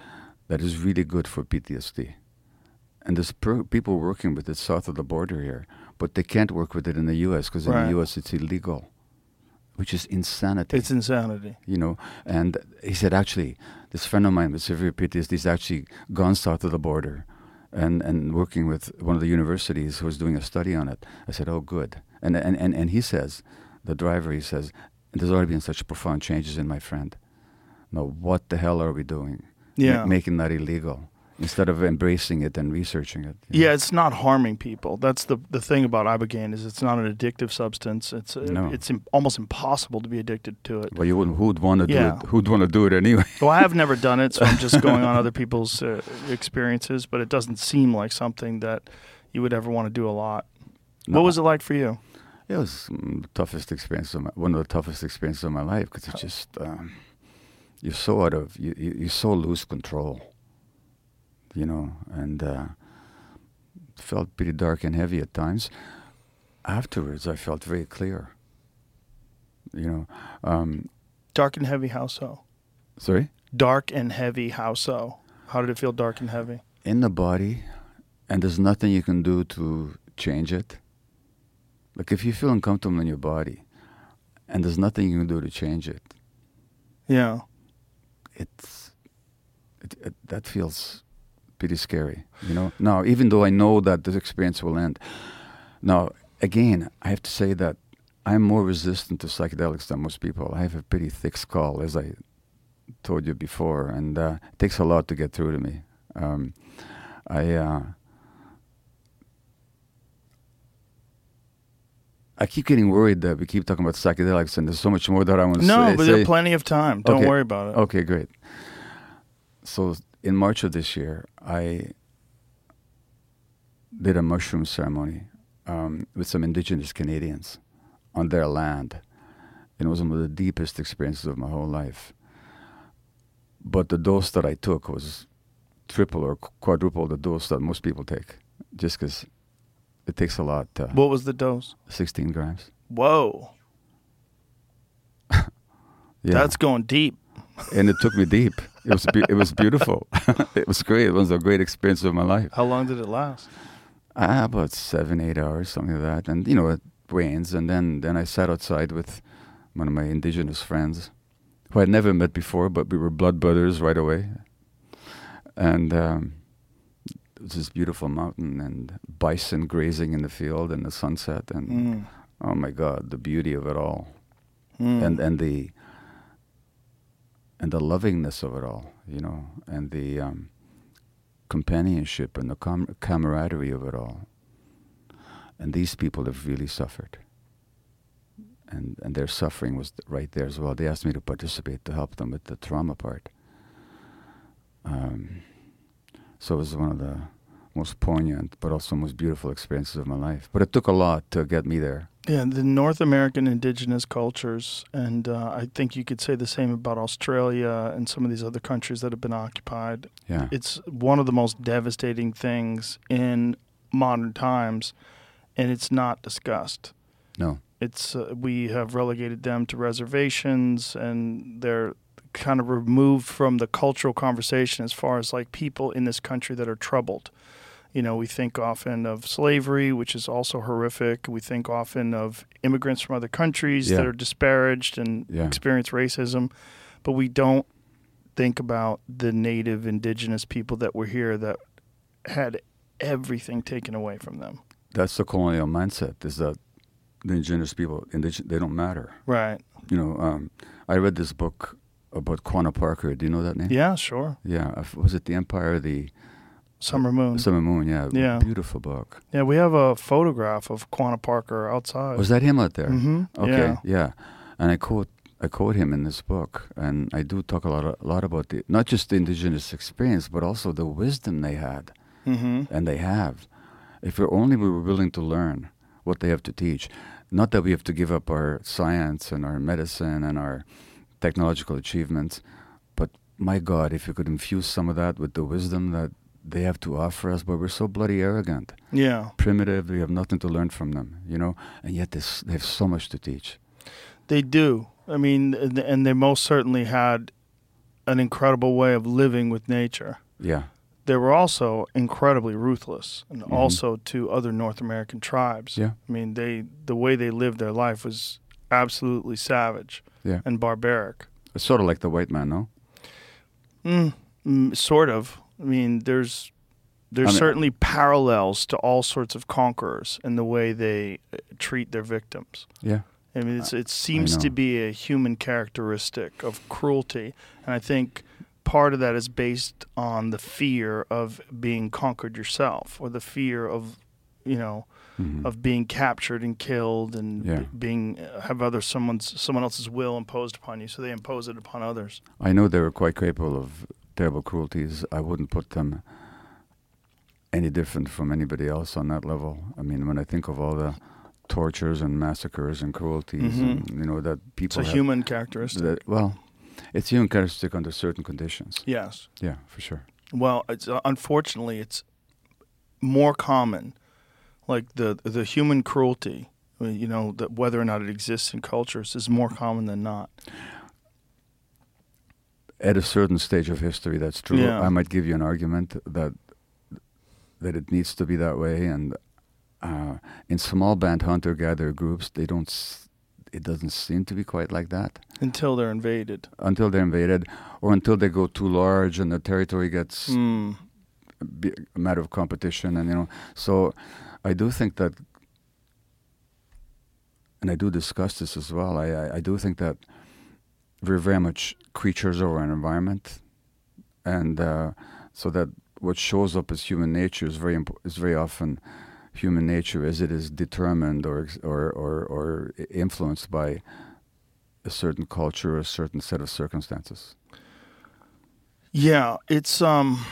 that is really good for PTSD. And there's per- people working with it south of the border here, but they can't work with it in the U.S. because in the U.S. it's illegal, which is insanity. It's insanity. you know. And he said, actually, this friend of mine with severe PTSD has actually gone south of the border and, and working with one of the universities who was doing a study on it. I said, oh, good. And, and, and, and he says, the driver, he says, there's already been such profound changes in my friend. Now, what the hell are we doing? Yeah. making that illegal instead of embracing it and researching it. you know? Yeah, it's not harming people. That's the the thing about ibogaine is it's not an addictive substance. It's uh, No. it's im- almost impossible to be addicted to it. Well, you wouldn't, who'd want to do it? Who'd want to do it anyway? Well, I have never done it, so I'm just going on other people's uh, experiences. But it doesn't seem like something that you would ever want to do a lot. No. What was it like for you? It was mm, the toughest experience of my, one of the toughest experiences of my life because it's just um, you're so out of you, you you so lose control, you know, and uh, felt pretty dark and heavy at times. Afterwards, I felt very clear. You know, um, Dark and heavy, how so? sorry, Dark and heavy, how so? How did it feel dark and heavy? in the body, and there's nothing you can do to change it. Like if you feel uncomfortable in your body, and there's nothing you can do to change it, Yeah. it's it, it, that feels pretty scary, you know. Now, even though I know that this experience will end, now again, I have to say that I'm more resistant to psychedelics than most people. I have a pretty thick skull, as I told you before, and uh, it takes a lot to get through to me. Um, I. Uh, I keep getting worried that we keep talking about psychedelics, and there's so much more that I want to No, say. No, but there's plenty of time. Don't Okay. worry about it. Okay, great. So in March of this year, I did a mushroom ceremony um, with some indigenous Canadians on their land. And it was one of the deepest experiences of my whole life. But the dose that I took was triple or quadruple the dose that most people take, just because it takes a lot. Uh, What was the dose? 16 grams. Whoa. Yeah. That's going deep. and it took me deep. It was be- it was beautiful. it was great. It was a great experience of my life. How long did it last? Ah, about seven, eight hours, something like that. And you know, it rains, and then then I sat outside with one of my indigenous friends, who I'd never met before, but we were blood brothers right away. And um, it was this beautiful mountain and bison grazing in the field and the sunset, and Mm. oh my God, the beauty of it all, Mm. and and the and the lovingness of it all, you know, and the um, companionship and the com- camaraderie of it all. And these people have really suffered. And, and their suffering was right there as well. They asked me to participate to help them with the trauma part. Um, so it was one of the most poignant, but also most beautiful experiences of my life. But it took a lot to get me there. Yeah, the North American indigenous cultures, and uh, I think you could say the same about Australia and some of these other countries that have been occupied. Yeah. It's one of the most devastating things in modern times, and it's not discussed. no. It's uh, we have relegated them to reservations, and they're kind of removed from the cultural conversation as far as like people in this country that are troubled. You know, we think often of slavery, which is also horrific. We think often of immigrants from other countries Yeah. that are disparaged and Yeah. experience racism, but we don't think about the native indigenous people that were here that had everything taken away from them. That's the colonial mindset is that the indigenous people, indig- they don't matter. Right. You know, um, I read this book about Quanah Parker. Do you know that name? Yeah, sure. Yeah. Was it The Empire of the Summer Moon. Summer Moon? Yeah. Yeah. Beautiful book. Yeah, we have a photograph of Quanah Parker outside. Was that him out there? hmm Okay. Yeah. Yeah. And I quote I quote him in this book, and I do talk a lot a lot about the not just the indigenous experience, but also the wisdom they had hmm and they have. If only we were willing to learn what they have to teach. Not that we have to give up our science and our medicine and our technological achievements, but my God, if you could infuse some of that with the wisdom that they have to offer us, but we're so bloody arrogant, Yeah. primitive. We have nothing to learn from them, you know, and yet this, they have so much to teach. They do. I mean, and- they most certainly had an incredible way of living with nature. Yeah, They were also incredibly ruthless, and also to other North American tribes. Yeah. I mean, they the way they lived their life was absolutely savage yeah. and barbaric. It's sort of like the white man, no? Mm, mm, sort of. I mean, there's there's I mean- certainly parallels to all sorts of conquerors in the way they uh, treat their victims. Yeah. I mean, it's, it seems to be a human characteristic of cruelty, and I think part of that is based on the fear of being conquered yourself, or the fear of, you know, Mhm. of being captured and killed, and Yeah. being uh, have other someone's someone else's will imposed upon you, so they impose it upon others. I know they were quite capable of terrible cruelties. I wouldn't put them any different from anybody else on that level. I mean, when I think of all the tortures and massacres and cruelties, Mhm. and, you know that people. It's a human characteristic. that- well, it's human characteristic under certain conditions. yes. Yeah, for sure. Well, it's uh, unfortunately it's more common, like the the human cruelty. You know that whether or not it exists in cultures is more common than not. At a certain stage of history, that's true. Yeah. I might give you an argument that that it needs to be that way, and uh, in small band hunter gatherer groups, they don't. S- it doesn't seem to be quite like that. Until they're invaded. until they're invaded or until they go too large and the territory gets Mm. a matter of competition and you know so i do think that and i do discuss this as well i i, I do think that we're very much creatures of our environment and uh, so that what shows up as human nature is very is very often human nature as it is determined or or or, or influenced by a certain culture or a certain set of circumstances Yeah, it's um.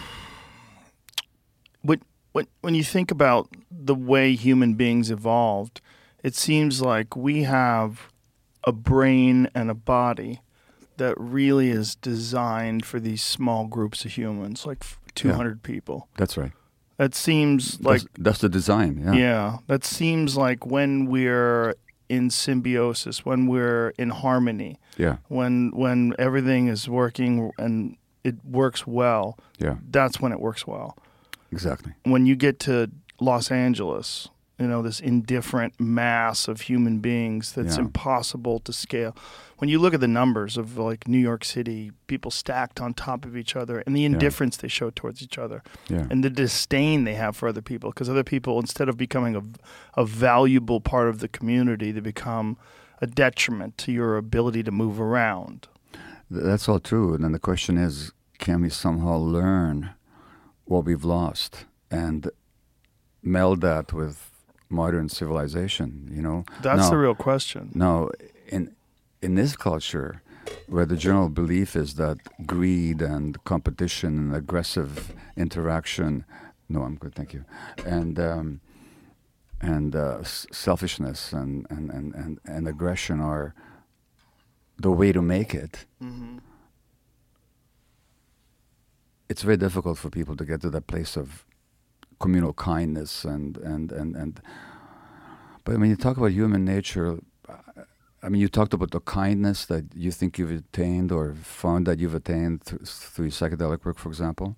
When when when you think about the way human beings evolved, it seems like we have a brain and a body that really is designed for these small groups of humans, like two hundred people. that's right That seems like that's, that's the design. Yeah. yeah, that seems like when we're in symbiosis, when we're in harmony, Yeah. when when everything is working and it works well, Yeah. that's when it works well. Exactly. When you get to Los Angeles, you know, this indifferent mass of human beings that's Yeah. impossible to scale. When you look at the numbers of like New York City, people stacked on top of each other and the indifference they show towards each other Yeah. and the disdain they have for other people because other people instead of becoming a, a valuable part of the community they become a detriment to your ability to move around That's all true. And then the question is, can we somehow learn what we've lost and meld that with modern civilization? You know. that's No. the real question No, in in this culture, where the general belief is that greed and competition and aggressive interaction, no, I'm good, thank you, and um, and uh, s- selfishness and, and, and, and, and aggression are the way to make it. It's very difficult for people to get to that place of communal kindness and and and and. But when you talk about human nature, I mean, you talked about the kindness that you think you've attained or found that you've attained through, through psychedelic work, for example.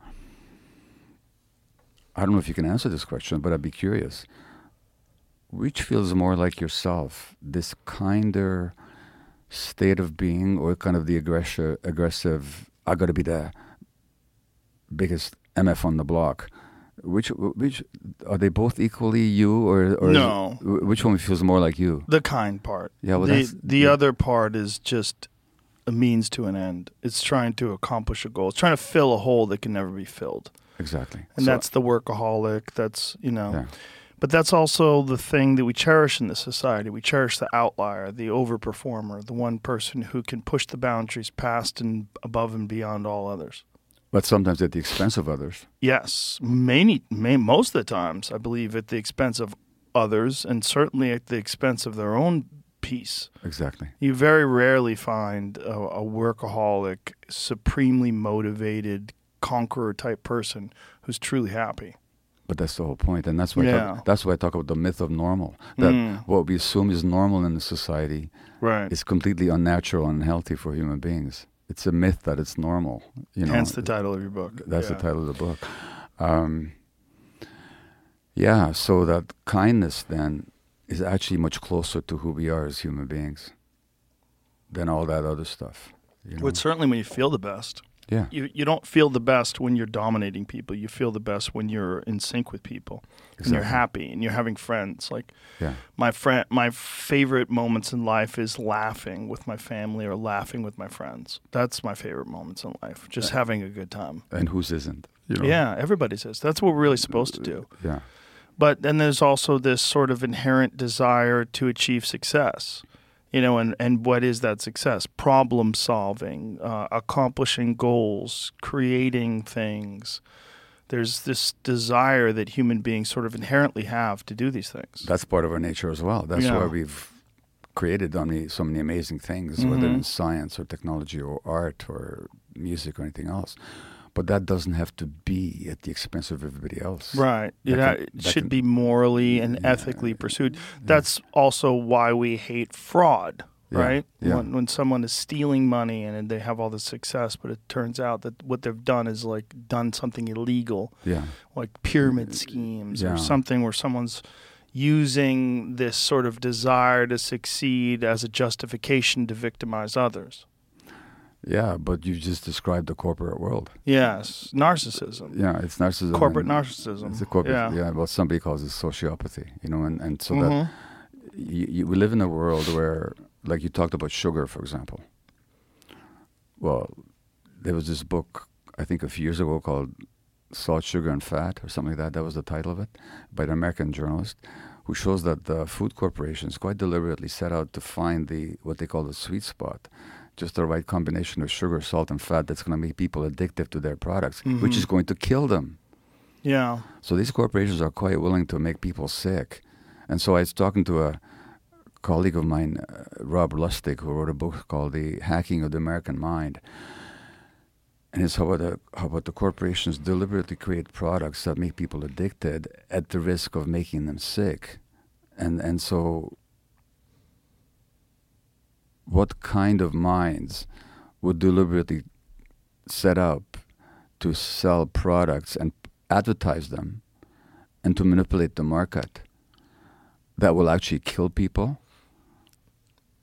I don't know if you can answer this question, but I'd be curious. Which feels more like yourself, this kinder state of being, or kind of the aggressive, aggressive? I got to be the biggest MF on the block. Which, which are they both equally you, or, or No. wh- which one feels more like you? the kind part Yeah, well, the, the yeah. other part is just a means to an end it's trying to accomplish a goal it's trying to fill a hole that can never be filled Exactly. and So- that's the workaholic that's you know Yeah. but that's also the thing that we cherish in this society we cherish the outlier the overperformer the one person who can push the boundaries past and above and beyond all others but sometimes at the expense of others. yes many, may, most of the times i believe at the expense of others and certainly at the expense of their own peace. Exactly. You very rarely find a, a workaholic, supremely motivated, conqueror type person who's truly happy. But that's the whole point, and that's why I Yeah. talk, that's why I talk about the myth of normal. That Mm. what we assume is normal in the society Right. is completely unnatural and unhealthy for human beings. It's a myth that it's normal. You know, Hence the title of your book. That's Yeah. the title of the book. Um, yeah, so that kindness then is actually much closer to who we are as human beings than all that other stuff. You know? Well, it's certainly when you feel the best. Yeah, You you don't feel the best when you're dominating people. You feel the best when you're in sync with people and you're happy and you're having friends. Like yeah, my friend, my favorite moments in life is laughing with my family or laughing with my friends. That's my favorite moments in life. Just having a good time. and whose isn't? You know? Yeah, everybody says that's what we're really supposed to do. yeah, But then there's also this sort of inherent desire to achieve success. You know, and, and what is that success? Problem solving, uh, accomplishing goals, creating things. There's this desire that human beings sort of inherently have to do these things. That's part of our nature as well. That's Yeah. why we've created so many, so many amazing things, whether Mhm. in science or technology or art or music or anything else. But that doesn't have to be at the expense of everybody else. Right. That It, can- it should can- be morally and Yeah. ethically pursued. That's also why we hate fraud, right? yeah. When, when someone is stealing money and they have all this success, but it turns out that what they've done is like done something illegal, Yeah. like pyramid schemes Yeah. or something where someone's using this sort of desire to succeed as a justification to victimize others. Yeah, but you just described the corporate world. Yes, narcissism. Yeah, it's narcissism. Corporate narcissism. It's a corporate, Yeah. yeah. Well, somebody calls it sociopathy, you know, and, and so Mhm. that you, you, we live in a world where, like you talked about sugar, for example. Well, there was this book, I think a few years ago, called Salt, Sugar, and Fat, or something like that. That was the title of it, by an American journalist, who shows that the food corporations quite deliberately set out to find the what they call the sweet spot, just the right combination of sugar, salt, and fat that's going to make people addictive to their products, which is going to kill them. Yeah. So these corporations are quite willing to make people sick. And so I was talking to a colleague of mine, uh, Rob Lustig, who wrote a book called The Hacking of the American Mind. And it's how about, the, how about the corporations deliberately create products that make people addicted at the risk of making them sick. And, and so, what kind of minds would deliberately set up to sell products and advertise them and to manipulate the market that will actually kill people.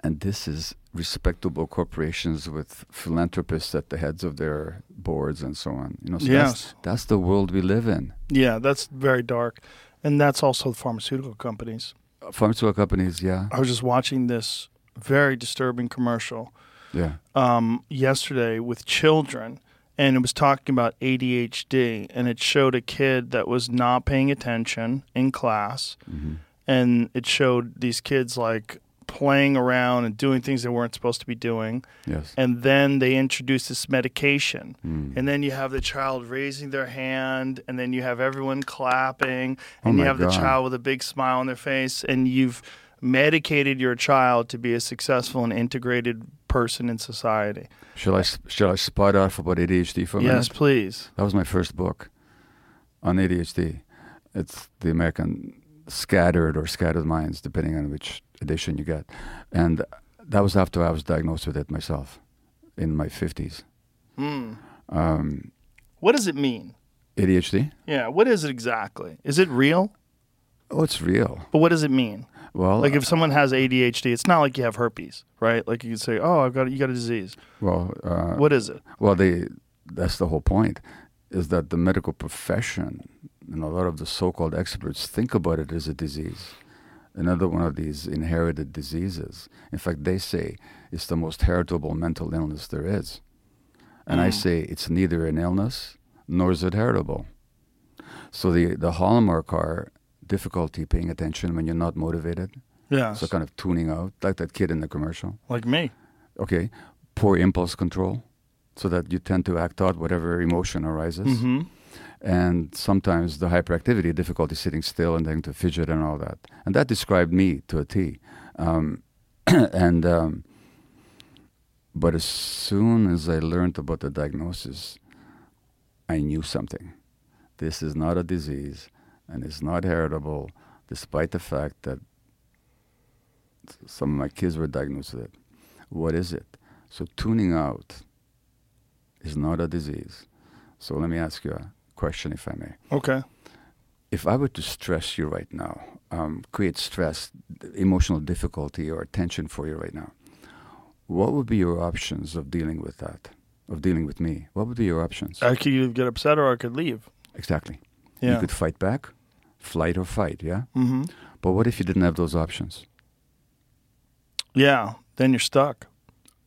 And this is respectable corporations with philanthropists at the heads of their boards and so on. You know, so Yes. that's, that's the world we live in. Yeah, that's very dark. And that's also the pharmaceutical companies. Pharmaceutical companies, yeah, I was just watching this very disturbing commercial yeah, um, yesterday with children, and it was talking about ADHD, and it showed a kid that was not paying attention in class, hmm and it showed these kids like playing around and doing things they weren't supposed to be doing, yes. and then they introduced this medication. Mm. And then you have the child raising their hand, and then you have everyone clapping, Oh and you my have the child with a big smile on their face, and you've medicated your child to be a successful and integrated person in society. Shall I shall I spot off about ADHD for a yes, minute? Yes, please. That was my first book on ADHD. It's the American Scattered or Scattered Minds, depending on which edition you get. And that was after I was diagnosed with it myself in my 50s. Hmm. Um, What does it mean? ADHD? Yeah, what is it exactly? Is it real? Oh, it's real. But what does it mean? Well, Like if someone has ADHD, it's not like you have herpes, right? Like you could say, "Oh, I've got you got a disease." well, uh, What is it? Well, they, that's the whole point, is that the medical profession and a lot of the so-called experts think about it as a disease, another one of these inherited diseases. In fact, they say it's the most heritable mental illness there is. And I Mm. say it's neither an illness nor is it heritable. So the, the hallmark are difficulty paying attention when you're not motivated, Yeah, so kind of tuning out, like that kid in the commercial like me. okay, poor impulse control, so that you tend to act out whatever emotion arises, Mm-hmm. and sometimes the hyperactivity, difficulty sitting still and then to fidget and all that. And that described me to a T. Um, and um, but as soon as I learned about the diagnosis, I knew something. This is not a disease, and it's not heritable, despite the fact that some of my kids were diagnosed with it. What is it? So tuning out is not a disease. So let me ask you a question, if I may. Okay. If I were to stress you right now, um, create stress, emotional difficulty, or tension for you right now, what would be your options of dealing with that? Of dealing with me? What would be your options? I could either get upset or I could leave. exactly. Yeah. You could fight back, flight or fight, yeah? mm-hmm. But what if you didn't have those options? Yeah. Then you're stuck.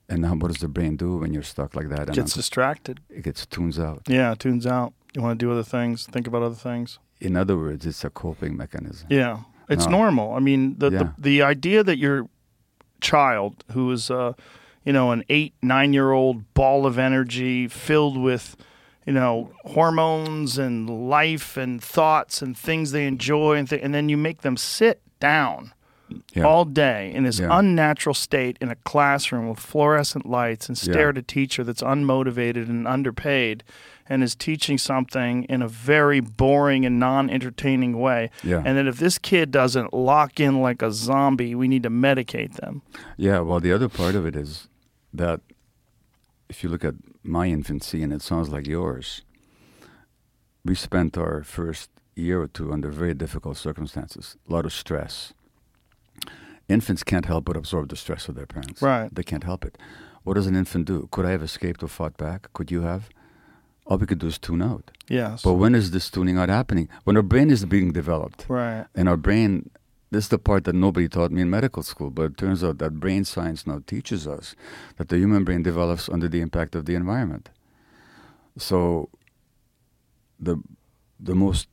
And now what does the brain do when you're stuck like that? And Gets distracted. it gets tunes out. Yeah. Tunes out. You want to do other things. Think about other things. In other words, it's a coping mechanism. Yeah. It's No. normal. I mean, the, Yeah. the the idea that your child, who is, uh, you know, an eight nine year old ball of energy filled with, you know, hormones and life and thoughts and things they enjoy, and th- and then you make them sit down Yeah. all day in this Yeah. unnatural state in a classroom with fluorescent lights and stare Yeah. at a teacher that's unmotivated and underpaid and is teaching something in a very boring and non-entertaining way and that if this kid doesn't lock in like a zombie we need to medicate them Yeah, well, the other part of it is that if you look at my infancy, and it sounds like yours, we spent our first year or two under very difficult circumstances, a lot of stress. Infants can't help but absorb the stress of their parents. Right. They can't help it. What does an infant do? Could I have escaped or fought back? Could you have? All we could do is tune out. yes But when is this tuning out happening? When our brain is being developed. right And our brain, this is the part that nobody taught me in medical school, but it turns out that brain science now teaches us that the human brain develops under the impact of the environment. So, the, the most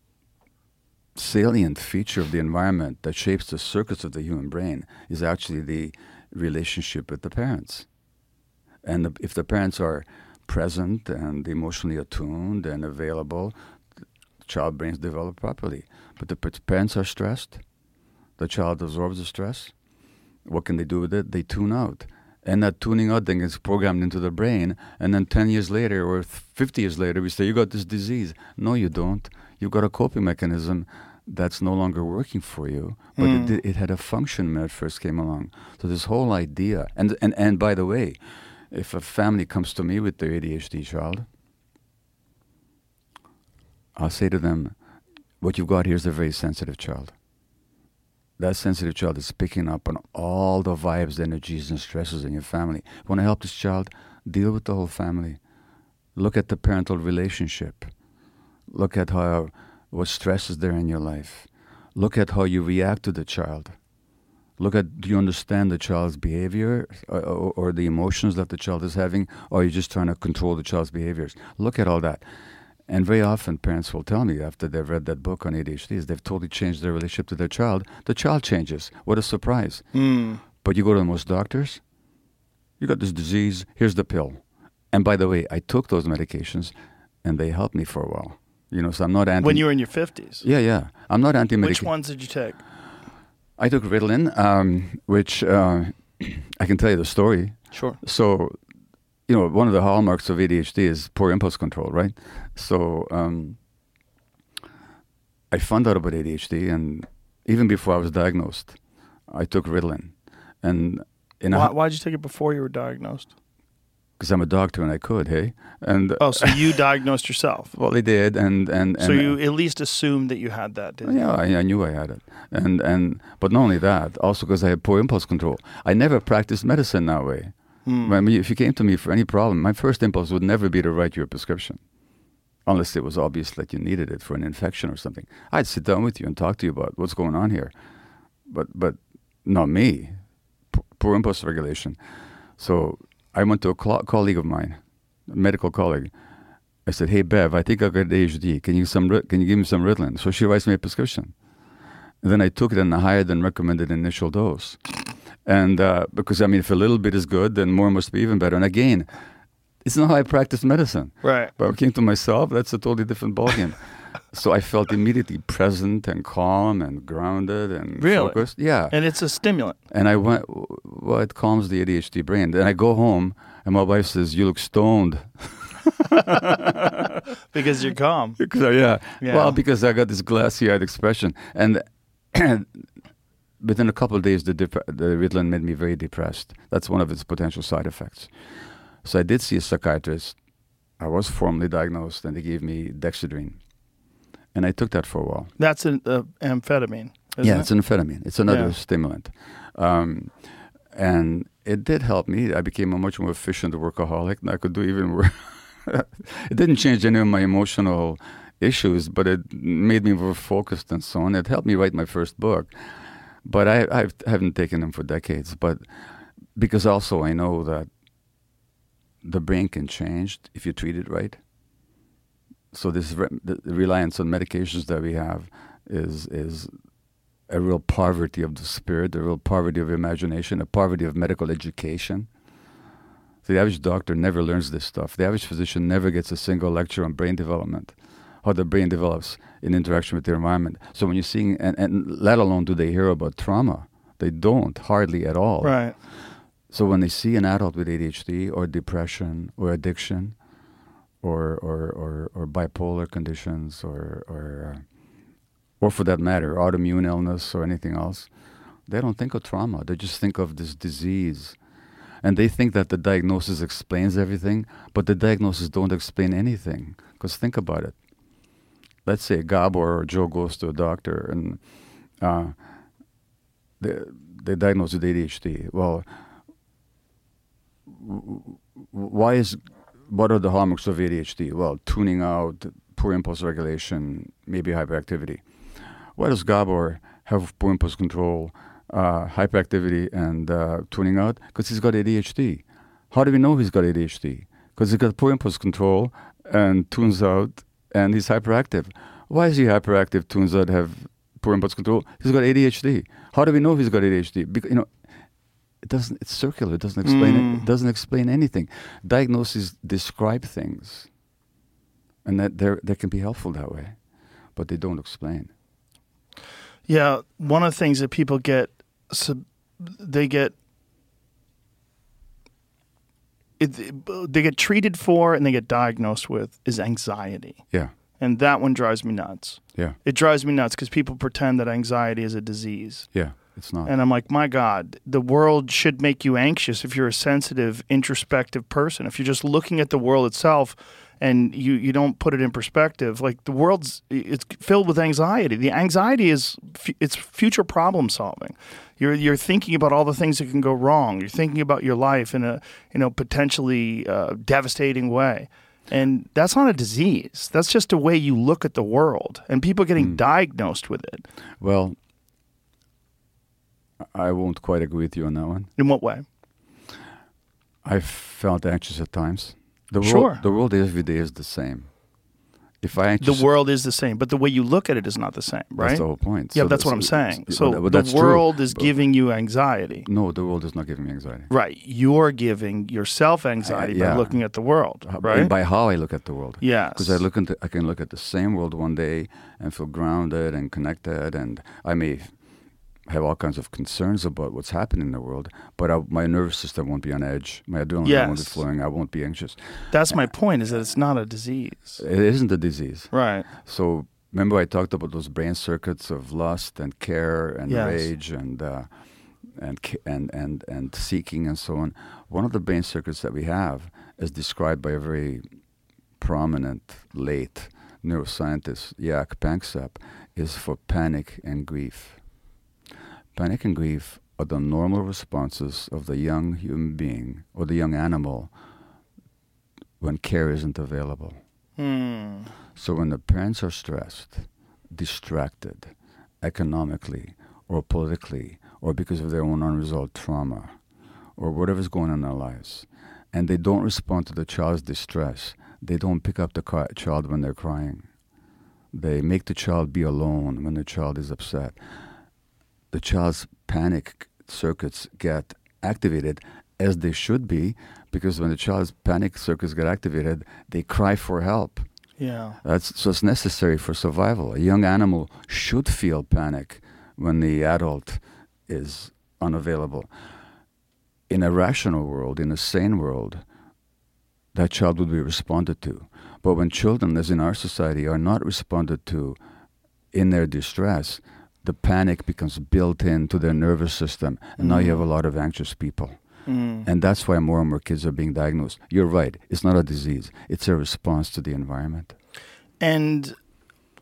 salient feature of the environment that shapes the circuits of the human brain is actually the relationship with the parents. And the, if the parents are present and emotionally attuned and available, child brains develop properly. But the parents are stressed, the child absorbs the stress. What can they do with it? They tune out. And that tuning out thing is programmed into the brain. And then 10 years later or 50 years later, we say, You got this disease. No, you don't. You've got a coping mechanism that's no longer working for you, but it, mm. it had a function when it first came along. So, this whole idea, and, and, and by the way, if a family comes to me with their ADHD child, I'll say to them, What you've got here is a very sensitive child. That sensitive child is picking up on all the vibes, energies, and stresses in your family. Want to help this child? Deal with the whole family. Look at the parental relationship. Look at how what stress is there in your life. Look at how you react to the child. Look at do you understand the child's behavior or, or, or the emotions that the child is having, or are you just trying to control the child's behaviors? Look at all that. And very often, parents will tell me after they've read that book on ADHD is they've totally changed their relationship to their child. The child changes. What a surprise! mm. But you go to most doctors, you got this disease. Here's the pill. And by the way, I took those medications, and they helped me for a while. You know, so I'm not anti. when you were in your 50s yeah, yeah, I'm not anti which ones did you take I took Ritalin, um, which uh, I can tell you the story. sure So, you know, one of the hallmarks of ADHD is poor impulse control, right? So, um, I found out about ADHD, and even before I was diagnosed, I took Ritalin, and in Why, a why'd you take it before you were diagnosed because I'm a doctor and I could, hey, and oh so you diagnosed yourself well, they did, and and, and so you at least assumed that you had that didn't you Yeah, I, I knew I had it, and and but not only that, also because I had poor impulse control. I never practiced medicine that way. Hmm. I mean, if you came to me for any problem, my first impulse would never be to write you a prescription, unless it was obvious that you needed it for an infection or something. I'd sit down with you and talk to you about what's going on here, but but not me. P- poor impulse regulation. So I went to a cl- colleague of mine, a medical colleague. I said, "Hey Bev, I think I got ADHD. Can you some can you give me some Ritalin?" So she writes me a prescription. And then I took it in a higher than recommended initial dose. And uh, because I mean, if a little bit is good, then more must be even better. And again, it's not how I practice medicine. Right. But I came to myself, that's a totally different ballgame. so I felt immediately present and calm and grounded and Really? focused. Yeah. And it's a stimulant. And I went, well, it calms the ADHD brain. Then I go home, and my wife says, "You look stoned." Because you're calm. Because yeah. Yeah. well, because I got this glassy-eyed expression, and within a couple of days, the dep- the Ritalin made me very depressed. That's one of its potential side effects. So I did see a psychiatrist. I was formally diagnosed, and they gave me Dexedrine, and I took that for a while. That's an uh, amphetamine. Yeah, it? it's an amphetamine. It's another Yeah. stimulant, um, and it did help me. I became a much more efficient workaholic, and I could do even work. it didn't change any of my emotional issues, but it made me more focused and so on. It helped me write my first book, but I I've, haven't taken them for decades. But because also I know that the brain can change if you treat it right. So this re- reliance on medications that we have is is a real poverty of the spirit, a real poverty of imagination, a poverty of medical education. The average doctor never learns this stuff. The average physician never gets a single lecture on brain development, how the brain develops in interaction with the environment. So when you're seeing, and, and let alone do they hear about trauma, they don't hardly at all. Right. So when they see an adult with ADHD or depression or addiction, or or or, or bipolar conditions, or or uh, or for that matter, autoimmune illness or anything else, they don't think of trauma. They just think of this disease, and they think that the diagnosis explains everything, but the diagnosis don't explain anything. Because think about it. Let's say Gabor or Joe goes to a doctor and uh, they they diagnose with ADHD. Well, why is what are the hallmarks of ADHD? Well, tuning out, poor impulse regulation, maybe hyperactivity. Why does Gabor have poor impulse control, uh, hyperactivity, and uh, tuning out? Because he's got ADHD. How do we know he's got ADHD? Because he's got poor impulse control and tunes out, and he's hyperactive. Why is he hyperactive? Tunes out, have poor impulse control. He's got ADHD. How do we know he's got ADHD? Because you know, it doesn't it's circular it doesn't explain it, it doesn't explain anything diagnoses describe things and that they they can be helpful that way but they don't explain Yeah, one of the things that people get, sub, they get, it, they get treated for and they get diagnosed with is anxiety, yeah. And that one drives me nuts. yeah. It drives me nuts because people pretend that anxiety is a disease, yeah it's not and I'm like, my God, the world should make you anxious if you're a sensitive, introspective person. If you're just looking at the world itself. And you, you don't put it in perspective. Like the world's it's filled with anxiety. The anxiety is it's future problem solving. You're you're thinking about all the things that can go wrong. You're thinking about your life in a you know potentially uh, devastating way, and that's not a disease. That's just a way you look at the world. And people getting diagnosed with it. well i won't quite agree with you on that one In what way? i felt anxious at times the world Sure. the world every day is the same if i The world is the same, but the way you look at it is not the same, right? that's the whole point yeah, So that's what I'm saying. So but the that's true. world is giving you anxiety. no the world is not giving me anxiety Right. You're giving yourself anxiety yeah. by looking at the world, right? and by how I look at the world. Yes. Because I look into, I can look at the same world one day and feel grounded and connected, and I may have all kinds of concerns about what's happening in the world, but I, my nervous system won't be on edge. My adrenaline won't be flowing. I won't be anxious. That's my point is that it's not a disease. It isn't a disease. Right. So remember, I talked about those brain circuits of lust and care and Yes. rage and uh, and and and and seeking and so on. One of the brain circuits that we have, as described by a very prominent late neuroscientist, Jaak Panksepp, is for panic and grief. Panic and grief are the normal responses of the young human being or the young animal when care isn't available. Hmm. So when the parents are stressed, distracted, economically or politically, or because of their own unresolved trauma, or whatever's going on in their lives, and they don't respond to the child's distress, they don't pick up the child when they're crying. They make the child be alone when the child is upset. The child's panic circuits get activated, as they should be, because when the child's panic circuits get activated, they cry for help. Yeah. That's so it's necessary for survival. A young animal should feel panic when the adult is unavailable. In a rational world, in a sane world, that child would be responded to. But when children, as in our society, are not responded to in their distress, the panic becomes built into their nervous system, and now you have a lot of anxious people. Mm. And that's why more and more kids are being diagnosed. You're right, it's not a disease, it's a response to the environment. And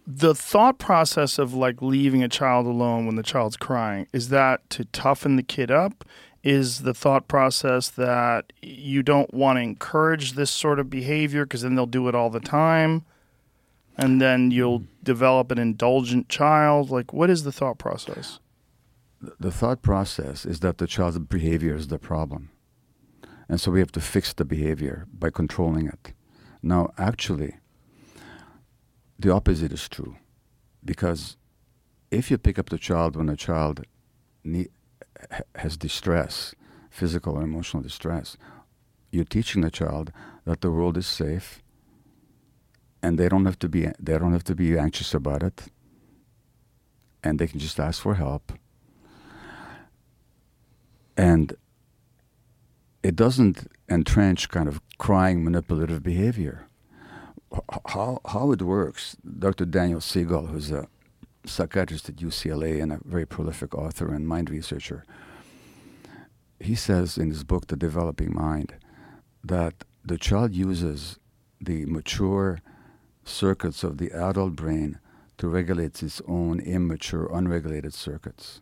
the thought process of like leaving a child alone when the child's crying is that to toughen the kid up? Is the thought process that you don't want to encourage this sort of behavior because then they'll do it all the time? And then you'll develop an indulgent child? Like, what is the thought process? The thought process is that the child's behavior is the problem. And so we have to fix the behavior by controlling it. Now, actually, the opposite is true. Because if you pick up the child when a child has distress, physical or emotional distress, you're teaching the child that the world is safe and they don't have to be they don't have to be anxious about it. And they can just ask for help. And it doesn't entrench kind of crying manipulative behavior. How how it works dr daniel siegel who's a psychiatrist at ucla and a very prolific author and mind researcher he says in his book the developing mind that the child uses the mature circuits of the adult brain to regulate its own immature, unregulated circuits.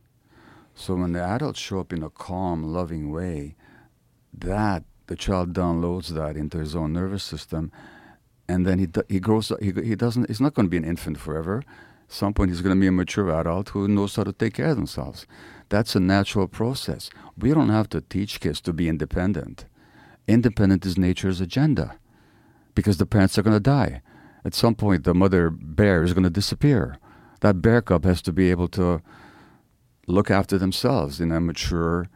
So when the adults show up in a calm, loving way, that the child downloads that into his own nervous system, and then he do- he grows. up- He, he doesn't. He's not going to be an infant forever. At some point, he's going to be a mature adult who knows how to take care of themselves. That's a natural process. We don't have to teach kids to be independent. Independent is nature's agenda, because the parents are going to die at some point the mother bear is going to disappear. That bear cub has to be able to look after themselves in a mature,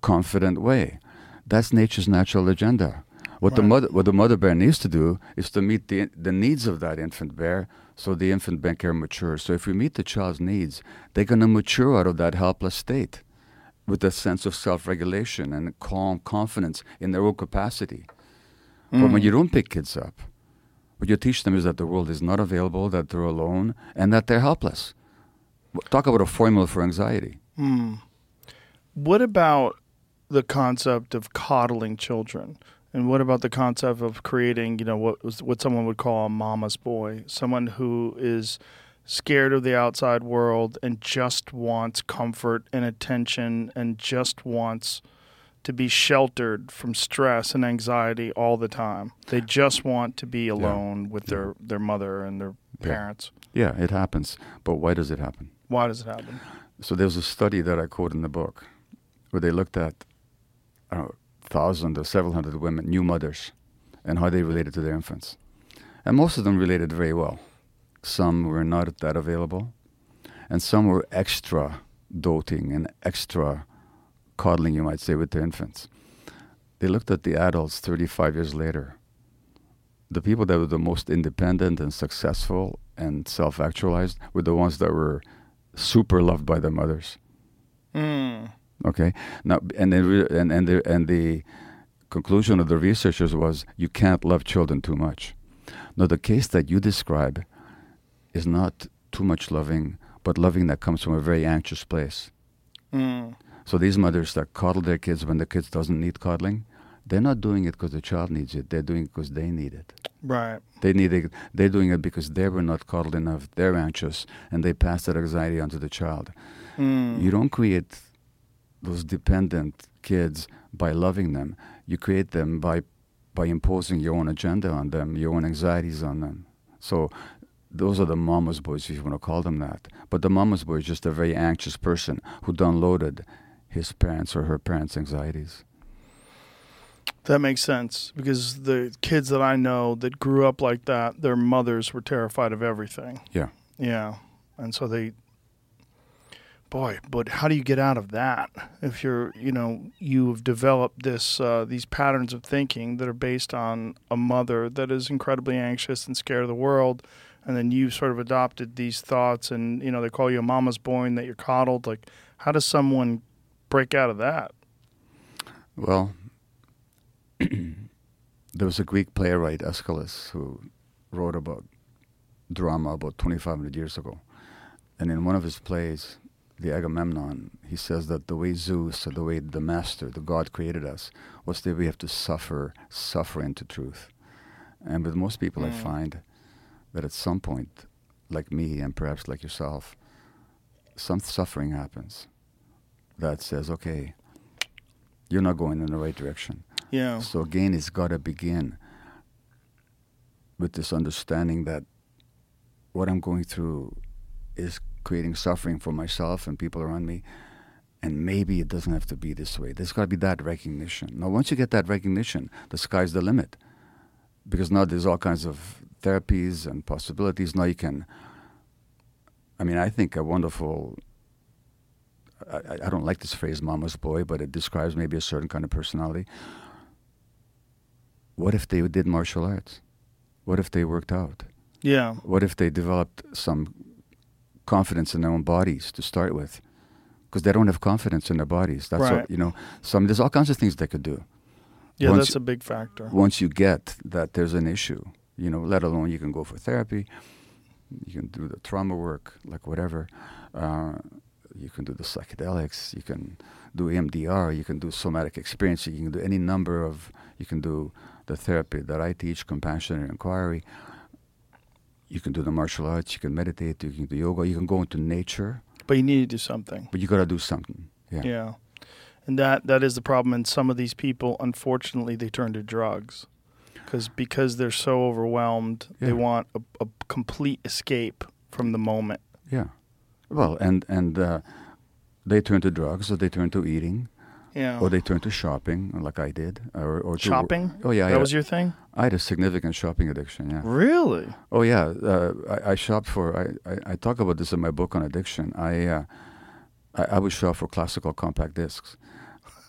confident way. That's nature's natural agenda. What the mother what the mother bear needs to do is to meet the the needs of that infant bear so the infant bear can mature. So if we meet the child's needs, they're going to mature out of that helpless state with a sense of self-regulation and calm confidence in their own capacity. But when mm. you don't pick kids up, what you teach them is that the world is not available, that they're alone, and that they're helpless. Talk about a formula for anxiety. Hmm. What about the concept of coddling children? And what about the concept of creating, you know, what what someone would call a mama's boy, someone who is scared of the outside world and just wants comfort and attention and just wants to be sheltered from stress and anxiety all the time. They just want to be alone with their their mother and their Yeah. parents. Yeah, it happens. But why does it happen? Why does it happen? So there's a study that I quote in the book where they looked at I don't know, thousand or several hundred women, new mothers, and how they related to their infants. And most of them related very well. Some were not that available, and some were extra doting and extra coddling, you might say, with their infants. They looked at the adults 35 years later. The people that were the most independent and successful and self actualized were the ones that were super loved by their mothers. Mm. Okay. Now, and the re- and and the and the conclusion of the researchers was you can't love children too much. Now, the case that you describe is not too much loving, but loving that comes from a very anxious place. Mm. So these mothers that coddle their kids when the kids doesn't need coddling, they're not doing it because the child needs it. They're doing it because they need it. Right. They need it. They're doing it because they were not coddled enough. They're anxious, and they pass that anxiety onto the child. Mm. You don't create those dependent kids by loving them. You create them by by imposing your own agenda on them, your own anxieties on them. So those are the mama's boys, if you want to call them that. But the mama's boy is just a very anxious person who downloaded his parents or her parents' anxieties. That makes sense because the kids that I know that grew up like that, their mothers were terrified of everything. Yeah. Yeah. And so they Boy, but how do you get out of that if you're, you know, you've developed this uh, these patterns of thinking that are based on a mother that is incredibly anxious and scared of the world, and then you've sort of adopted these thoughts, and you know they call you a mama's boy and that you're coddled. Like, how does someone break out of that? Well, there was a Greek playwright, Aeschylus, who wrote about drama about 2,500 years ago. And in one of his plays, the Agamemnon, he says that the way Zeus, or the way the master, the God created us, was that we have to suffer, suffer into truth. And with most people, I hmm. find that at some point, like me and perhaps like yourself, some suffering happens that says, okay, you're not going in the right direction. Yeah. So again, it's got to begin with this understanding that what I'm going through is creating suffering for myself and people around me. And maybe it doesn't have to be this way. There's got to be that recognition. Now, once you get that recognition, the sky's the limit. Because now there's all kinds of therapies and possibilities. Now you can, I mean, I think a wonderful, I, I don't like this phrase, mama's boy, but it describes maybe a certain kind of personality. What if they did martial arts? What if they worked out? Yeah. What if they developed some confidence in their own bodies to start with? Because they don't have confidence in their bodies. That's Right. what, you know. Some there's all kinds of things they could do. Yeah, Once that's a big factor. Once you get that there's an issue, you know, let alone you can go for therapy, you can do the trauma work, like whatever. Uh, you can do the psychedelics. You can do EMDR. You can do somatic experiencing. You can do any number of. You can do the therapy that I teach, compassionate inquiry. You can do the martial arts. You can meditate. You can do yoga. You can go into nature, But you need to do something. but you got to do something. Yeah. Yeah. And that that is the problem and some of these people unfortunately they turn to drugs. Cuz because they're so overwhelmed, they want a, a complete escape from the moment. Yeah. Well, and and uh, they turn to drugs, or they turn to eating, Yeah. or they turn to shopping, like I did, or, or to- Shopping? Oh yeah, that had, was your thing? I had a significant shopping addiction. Yeah. Really? Oh yeah, uh, I, I shopped for. I, I, I talk about this in my book on addiction. I uh, I, I would shop for classical compact discs.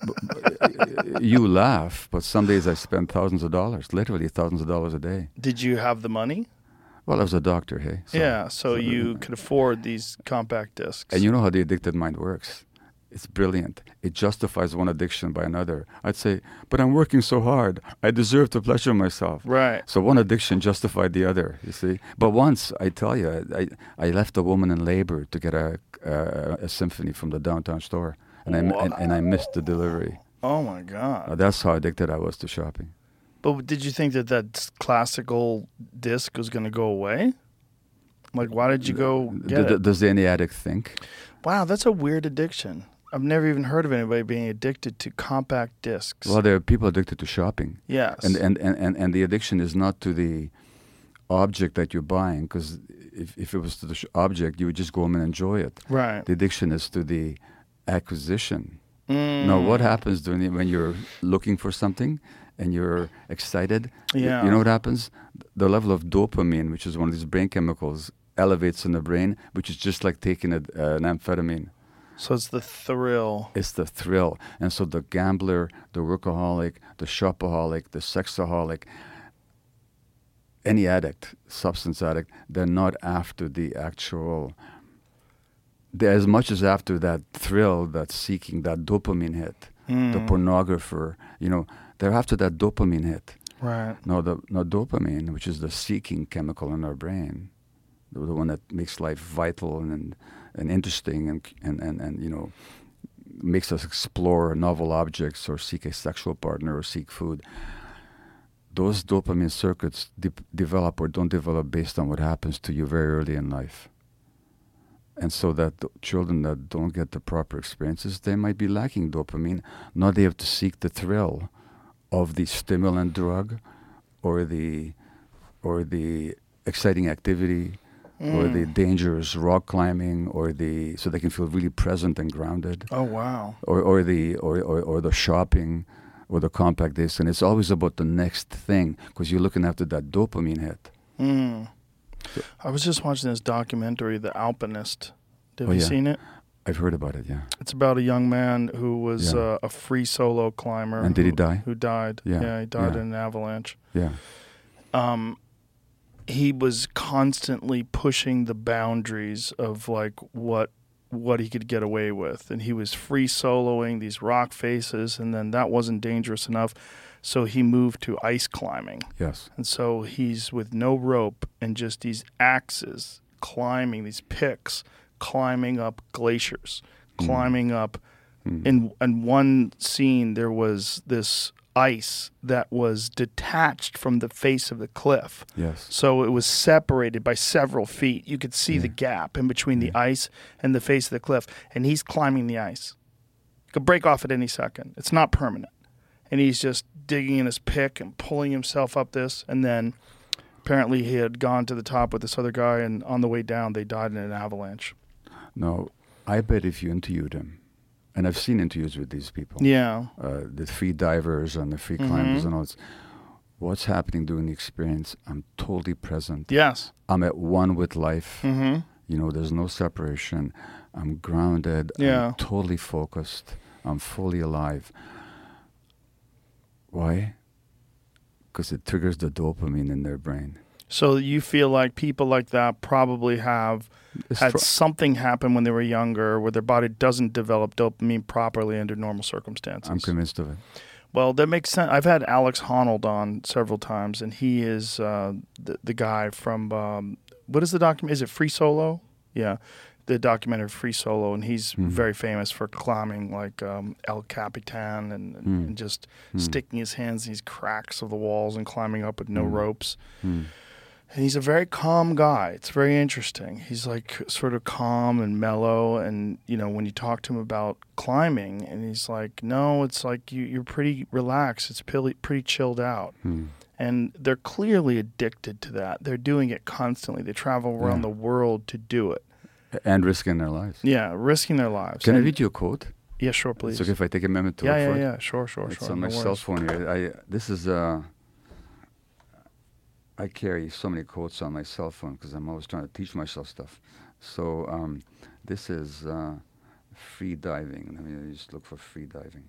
You laugh, but some days I spend thousands of dollars, literally thousands of dollars a day. Did you have the money? Well, I was a doctor, hey. so- yeah, so so- you could afford these compact discs. And you know how the addicted mind works. It's brilliant. It justifies one addiction by another. I'd say, but I'm working so hard. I deserve to pleasure myself. right. So one addiction justified the other, you see. But once, I tell you, I, I left a woman in labor to get a, a, a symphony from the downtown store. And I, and, and I missed the delivery. Oh my god. Uh, that's how addicted I was to shopping. But did you think that that classical disc was going to go away? Like, why did you go get d- it? does any addict think? Wow, that's a weird addiction. I've never even heard of anybody being addicted to compact discs. Well, there are people addicted to shopping. yes. and and, and, and and the addiction is not to the object that you're buying because if, if it was to the sh- object you would just go home and enjoy it right. the addiction is to the acquisition Mm. now what happens during the, when you're looking for something and you're excited Yeah. you know what happens the level of dopamine which is one of these brain chemicals elevates in the brain which is just like taking a, uh, an amphetamine So it's the thrill. it's the thrill. And so the gambler, the workaholic, the shopaholic, the sexaholic, any addict, substance addict, they're not after the actual. They're as much as after that thrill, that seeking, that dopamine hit. The Mm. pornographer, you know, they're after that dopamine hit. Right. No, the no dopamine, which is the seeking chemical in our brain, the, the one that makes life vital and and interesting and and and, and you know makes us explore novel objects or seek a sexual partner or seek food. Those dopamine circuits de- develop or don't develop based on what happens to you very early in life. And so that children that don't get the proper experiences, they might be lacking dopamine. Now they have to seek the thrill of the stimulant drug or the or the exciting activity or the dangerous rock climbing or the so they can feel really present and grounded Oh wow. or, or the or, or, or the shopping or the compact disc and it's always about the next thing because you're looking after that dopamine hit Mm. I was just watching this documentary, The Alpinist. Have Oh, you yeah. seen it? I've heard about it. Yeah. It's about a young man who was Yeah. uh, a free solo climber. And did he die? Who died? Yeah, he died yeah. in an avalanche. Yeah. Um, he was constantly pushing the boundaries of like what what he could get away with, and he was free soloing these rock faces, and then that wasn't dangerous enough, so he moved to ice climbing. Yes. And so he's with no rope and just these axes climbing, these picks, climbing up glaciers, hmm. climbing up. Hmm. In, in one scene, there was this ice that was detached from the face of the cliff. Yes. So it was separated by several feet. You could see the gap in between the ice and the face of the cliff. And he's climbing the ice. It could break off at any second. It's not permanent. And he's just digging in his pick and pulling himself up this. And then apparently he had gone to the top with this other guy. And on the way down, they died in an avalanche. No, I bet if you interviewed him, and I've seen interviews with these people, Yeah. uh, the free divers and the free climbers and all this. What's happening during the experience? I'm totally present. Yes. I'm at one with life. Mm-hmm. You know, there's no separation. I'm grounded. Yeah. I'm totally focused. I'm fully alive. Why? Because it triggers the dopamine in their brain. So you feel like people like that probably have It's had fr- something happen when they were younger where their body doesn't develop dopamine properly under normal circumstances. I'm convinced of it. Well, that makes sense. I've had Alex Honnold on several times, and he is uh, the, the guy from um, what is the document? Is it Free Solo? Yeah, the documentary Free Solo, and he's Mhm. very famous for climbing like um, El Capitan and, and, Mm. and just Mm. sticking his hands in these cracks of the walls and climbing up with no Mm. ropes. And he's a very calm guy. It's very interesting. He's like sort of calm and mellow. And, you know, when you talk to him about climbing, and he's like, no, it's like you, you're pretty relaxed. It's pretty, pretty chilled out. Hmm. And they're clearly addicted to that. They're doing it constantly. They travel around Yeah. the world to do it. And risking their lives. Yeah, risking their lives. Can I read you a quote? Yeah, sure, please. It's okay if I take a minute to yeah, look yeah, for it? yeah. Sure, sure, It's sure. on my No cell phone here. I this is uh I carry so many quotes on my cell phone because I'm always trying to teach myself stuff. So um, this is uh, free diving. Let me just look for free diving.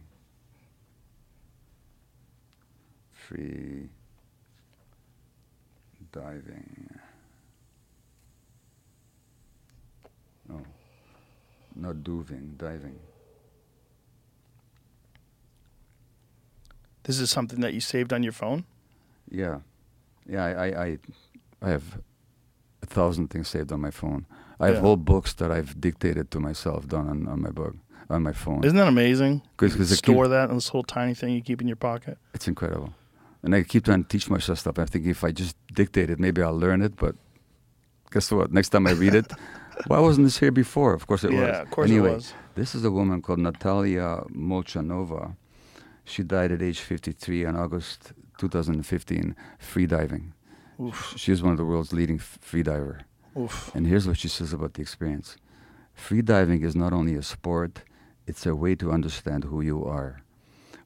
Free diving. Oh, not duving, diving. This is something that you saved on your phone? Yeah, yeah. I, I, I, have a thousand things saved on my phone. I have Yeah. whole books that I've dictated to myself done on, on my book on my phone. Isn't that amazing? 'Cause- 'cause store keep- that in this little tiny thing you keep in your pocket. It's incredible, and I keep trying to teach myself stuff. I think if I just dictate it, maybe I'll learn it. But guess what? Next time I read it, why wasn't this here before? Of course it was. yeah, of course anyway, it was. This is a woman called Natalia Molchanova. She died at age 53 in August 2015, free diving. Oof, She is one of the world's leading f- free diver. oof. And here's what she says about the experience Free diving is not only a sport, it's a way to understand who you are.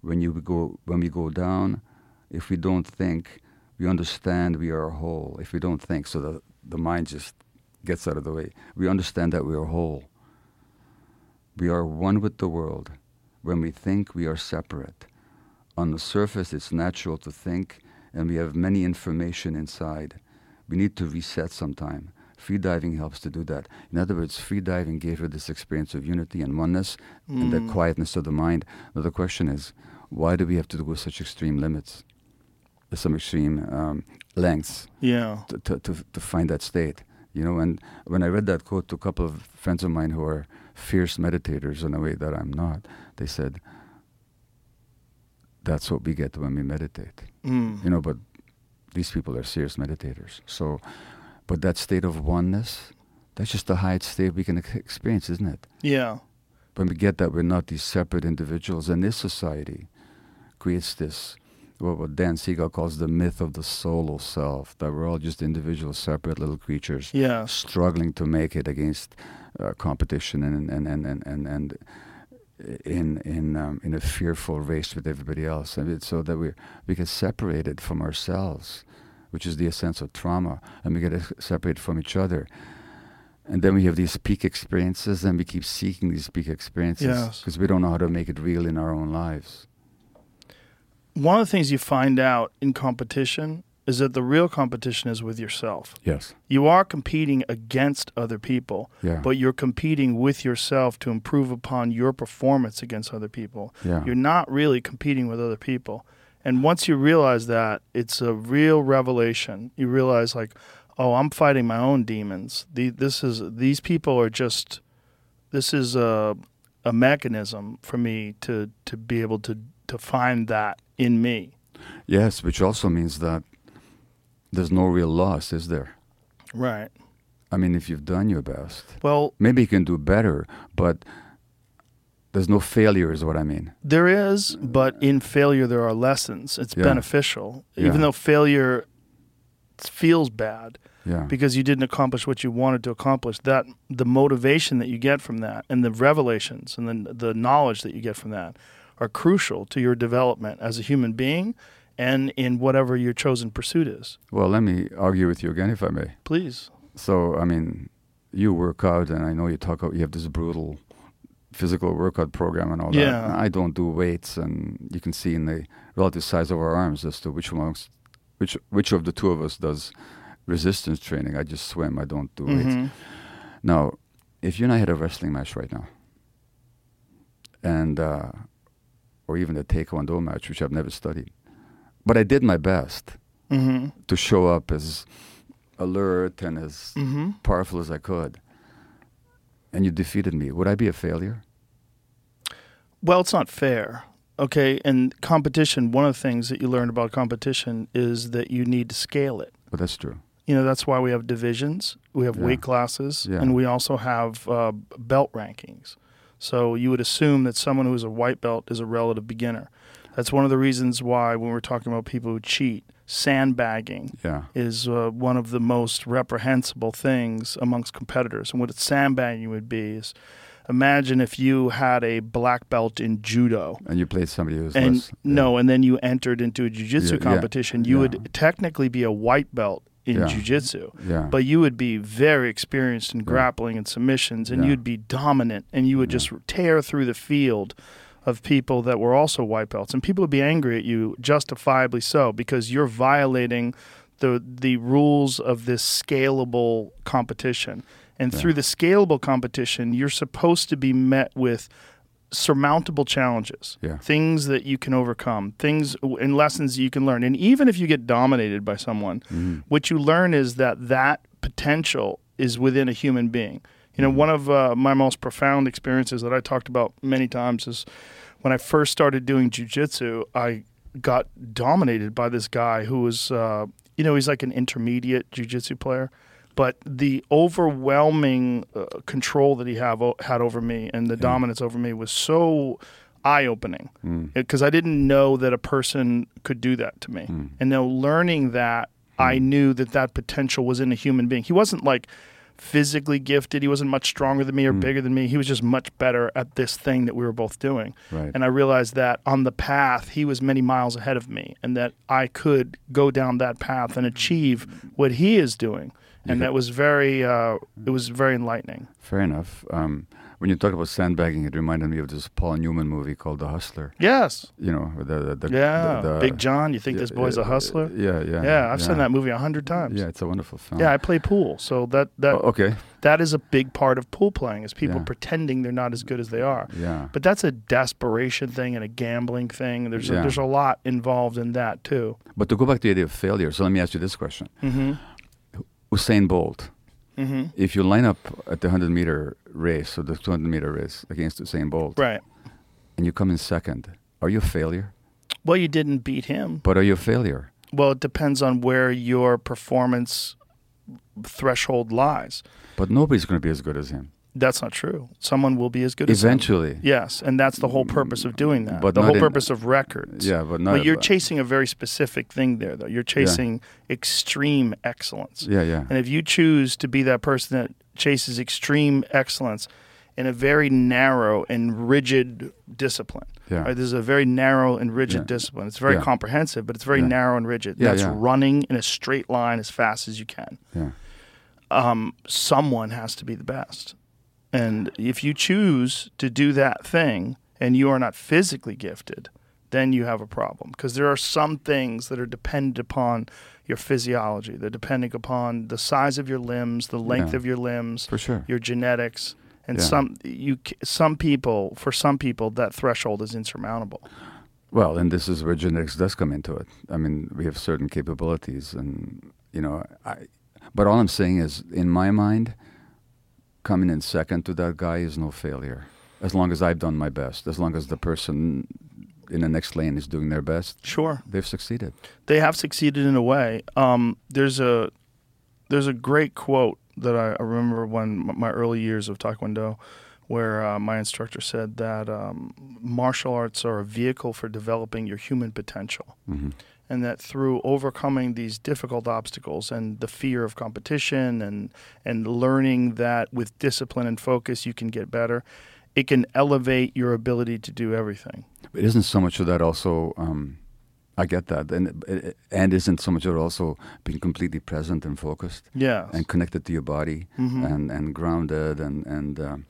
When, you go, when we go down, if we don't think, we understand we are whole. If we don't think, so the, the mind just gets out of the way, we understand that we are whole. We are one with the world. When we think, we are separate. On the surface, it's natural to think, and we have many information inside. We need to reset sometime. Free diving helps to do that. In other words, free diving gave her this experience of unity and oneness and the Mm. quietness of the mind. Now, the question is, why do we have to go such extreme limits, uh, some extreme um, lengths Yeah. to, to, to, to find that state? You know, and when I read that quote to a couple of friends of mine who are fierce meditators in a way that I'm not, they said, that's what we get when we meditate Mm. you know but these people are serious meditators so but that state of oneness that's just the highest state we can experience isn't it Yeah. when we get that we're not these separate individuals and this society creates this what, what dan siegel calls the myth of the solo self that we're all just individual separate little creatures yeah. struggling to make it against uh, competition and and and and and, and in in um, in a fearful race with everybody else, and it's so that we we get separated from ourselves, which is the essence of trauma, and we get separated from each other. And then we have these peak experiences, and we keep seeking these peak experiences Yes. because we don't know how to make it real in our own lives. One of the things you find out in competition is that the real competition is with yourself. Yes. You are competing against other people, Yeah. but you're competing with yourself to improve upon your performance against other people. Yeah. You're not really competing with other people. And once you realize that, it's a real revelation. You realize like, oh, I'm fighting my own demons. The, this is these people are just this is a a mechanism for me to to be able to to find that in me. Yes, which also means that there's no real loss, is there? Right. I mean, if you've done your best, Well, maybe you can do better, but there's no failure, is what I mean. There is, but in failure there are lessons. It's Yeah. beneficial, Yeah. even though failure feels bad Yeah. because you didn't accomplish what you wanted to accomplish. That the motivation that you get from that, and the revelations, and the the knowledge that you get from that, are crucial to your development as a human being, and in whatever your chosen pursuit is. Well, let me argue with you again, if I may. Please. So, I mean, you work out, and I know you talk. You have this brutal physical workout program and all Yeah. that. I don't do weights, and you can see in the relative size of our arms as to which amongst which which of the two of us does resistance training. I just swim. I don't do weights. Mhm. Now, if you and I had a wrestling match right now, and uh, or even a taekwondo match, which I've never studied, but I did my best Mhm. to show up as alert and as Mhm. powerful as I could, and you defeated me, would I be a failure? Well, it's not fair. Okay, and competition, one of the things that you learn about competition is that you need to scale it. But that's true. You know, that's why we have divisions, we have Yeah. weight classes, Yeah. and we also have uh, belt rankings. So you would assume that someone who is a white belt is a relative beginner. That's one of the reasons why, when we're talking about people who cheat, sandbagging Yeah. is uh, one of the most reprehensible things amongst competitors. And what sandbagging would be is imagine if you had a black belt in judo And you played somebody who's and less. yeah. no, and then you entered into a jiu-jitsu Yeah, competition, you would technically be a white belt in Yeah. jiu-jitsu. Yeah. But you would be very experienced in grappling and submissions, and you'd be dominant, and you would just tear through the field of people that were also white belts, and people would be angry at you, justifiably so, because you're violating the the rules of this scalable competition. And Yeah. through the scalable competition, you're supposed to be met with surmountable challenges, Yeah. things that you can overcome, things and lessons you can learn. And even if you get dominated by someone, Mhm. what you learn is that that potential is within a human being. You know, one of uh, my most profound experiences that I talked about many times is when I first started doing jujitsu, I got dominated by this guy who was, uh, you know, he's like an intermediate jujitsu player. But the overwhelming uh, control that he have had over me and the dominance over me was so eye opening Mm. because I didn't know that a person could do that to me. Mm. And now learning that, I knew that that potential was in a human being. He wasn't like physically gifted. He wasn't much stronger than me or Mm. bigger than me. He was just much better at this thing that we were both doing. Right. And I realized that on the path, he was many miles ahead of me and that I could go down that path and achieve what he is doing. And Yeah. that was very, uh, it was very enlightening. Fair enough. Um, when you talk about sandbagging, it reminded me of this Paul Newman movie called The Hustler. Yes. You know, the, the, the Yeah. the- Big John, you think this yeah, boy's a hustler? Yeah, yeah. Yeah, I've seen that movie a hundred times. Yeah, it's a wonderful film. Yeah, I play pool, so that that Oh, okay. that is a big part of pool playing is people Yeah. pretending they're not as good as they are. Yeah. But that's a desperation thing and a gambling thing. There's a, there's a lot involved in that too. But to go back to the idea of failure, so let me ask you this question: Mm-hmm. Usain Bolt, Mm-hmm. if you line up at the hundred meter race or the two hundred meter race against Usain Bolt, Right. and you come in second, are you a failure? Well, you didn't beat him. But are you a failure? Well, it depends on where your performance threshold lies. But nobody's going to be as good as him. That's not true. Someone will be as good as. Eventually. Yes, and that's the whole purpose of doing that. But the whole in- purpose of records. Yeah, but not. But you're chasing a very specific thing there, though. You're chasing extreme excellence. Yeah, yeah. And if you choose to be that person that chases extreme excellence in a very narrow and rigid discipline, Yeah. right? This is a very narrow and rigid Yeah. discipline. It's very Yeah. comprehensive, but it's very Yeah. narrow and rigid. Yeah, That's yeah. running in a straight line as fast as you can. Yeah. um, someone has to be the best. And if you choose to do that thing and you are not physically gifted, then you have a problem because there are some things that are dependent upon your physiology. They're depending upon the size of your limbs, the length Yeah. of your limbs, For sure. your genetics, and Yeah. some you some people for some people that threshold is insurmountable. Well, and this is where genetics does come into it. I mean, we have certain capabilities, and you know, I. But all I'm saying is, in my mind, coming in second to that guy is no failure. As long as I've done my best, as long as the person in the next lane is doing their best, Sure. they've succeeded. they have succeeded in a way. Um, there's a there's a great quote that I, I remember when my early years of Taekwondo, where uh, my instructor said that um, martial arts are a vehicle for developing your human potential, hmm and that through overcoming these difficult obstacles and the fear of competition and and learning that with discipline and focus you can get better, it can elevate your ability to do everything. It isn't so much of that also. Um, I get that, and and isn't so much of it also being completely present and focused Yeah. and connected to your body Mhm. and and grounded and and um,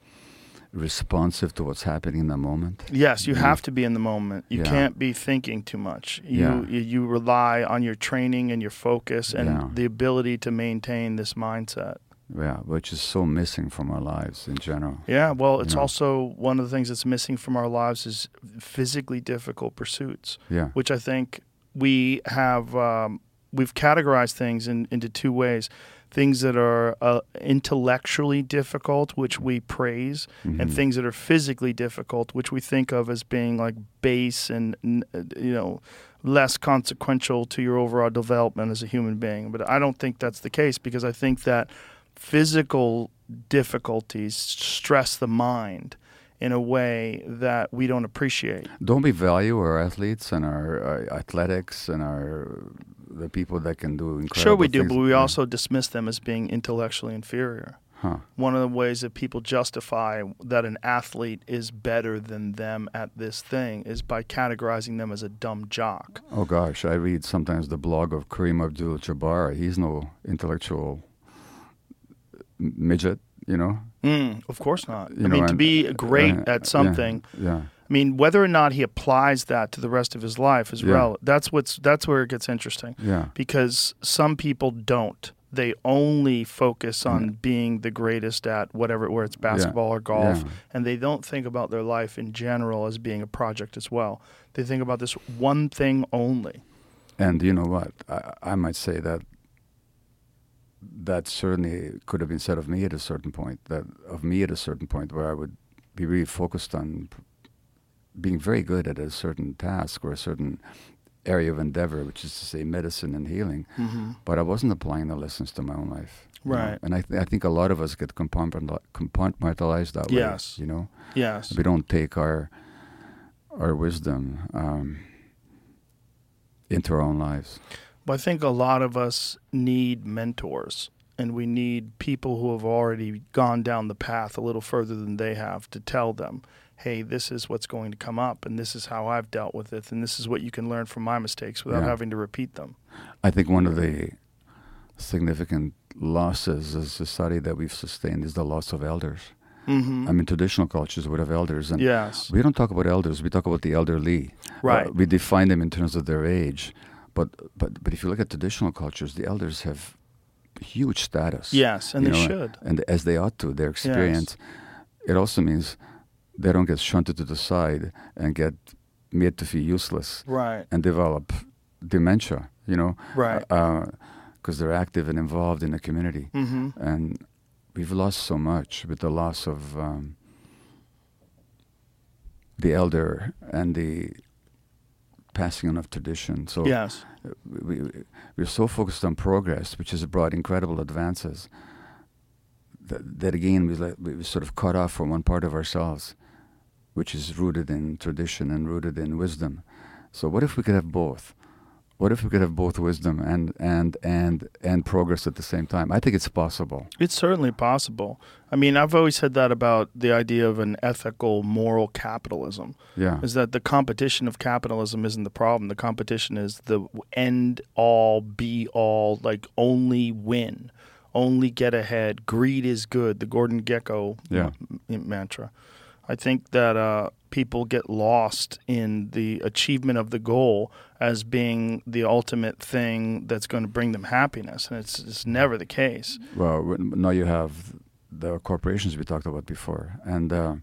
responsive to what's happening in the moment. Yes, you Mm. have to be in the moment. You Yeah. can't be thinking too much. You, Yeah. you you rely on your training and your focus and the ability to maintain this mindset. Yeah, which is so missing from our lives in general. Yeah, well, it's also one of the things that's missing from our lives is physically difficult pursuits, Yeah, which I think we have um, we've categorized things in, into two ways. Things that are uh, intellectually difficult, which we praise, and Mhm. things that are physically difficult, which we think of as being like base and uh, you know less consequential to your overall development as a human being. But I don't think that's the case because I think that physical difficulties stress the mind in a way that we don't appreciate. Don't we value our athletes and our, our athletics and our the people that can do incredible Sure, we do, things? but we Yeah. also dismiss them as being intellectually inferior. Huh. One of the ways that people justify that an athlete is better than them at this thing is by categorizing them as a dumb jock. Oh gosh, I read sometimes the blog of Kareem Abdul-Jabbar. He's no intellectual midget, you know. Mm, of course not. You I know, mean, to be great uh, at something. Yeah, yeah. I mean, whether or not he applies that to the rest of his life is Yeah. relevant. That's what's that's where it gets interesting yeah. because some people don't. They only focus on Mm. being the greatest at whatever, where it's basketball or golf, Yeah. and they don't think about their life in general as being a project as well. They think about this one thing only. And you know what? I, I might say that that certainly could have been said of me at a certain point. That of me at a certain point where I would be really focused on being very good at a certain task or a certain area of endeavor, which is to say medicine and healing. Mm-hmm. But I wasn't applying the lessons to my own life. you know. Right. And I, th- I think a lot of us get compartmentalized that way. Yes. You know, Yes. we don't take our our wisdom um, into our own lives. But I think a lot of us need mentors and we need people who have already gone down the path a little further than they have to tell them, hey, this is what's going to come up and this is how I've dealt with it and this is what you can learn from my mistakes without Yeah. having to repeat them. I think one of the significant losses as a society that we've sustained is the loss of elders. Mm-hmm. I mean, traditional cultures would have elders, and yes. we don't talk about elders. We talk about the elderly. Right. Uh, we define them in terms of their age, but but but if you look at traditional cultures, the elders have huge status. Yes, and they know, should. and as they ought to. Their experience. It also means they don't get shunted to the side and get made to feel useless Right. and develop dementia. You know, Right. because they're active and involved in the community. Mm-hmm. And we've lost so much with the loss of um, the elder and the passing on of tradition. So Yes. we, we, we're so focused on progress, which has brought incredible advances, that, that again, we, we sort of cut off from one part of ourselves, which is rooted in tradition and rooted in wisdom. So what if we could have both? What if we could have both wisdom and, and, and, and progress at the same time? I think it's possible. It's certainly possible. I mean, I've always said that about the idea of an ethical, moral capitalism. Yeah. is that the competition of capitalism isn't the problem. The competition is the end all, be all, like only win, only get ahead. Greed is good. The Gordon Gekko Yeah. m- mantra. I think that uh, people get lost in the achievement of the goal as being the ultimate thing that's going to bring them happiness, and it's, it's never the case. Well, now you have the corporations we talked about before, and uh,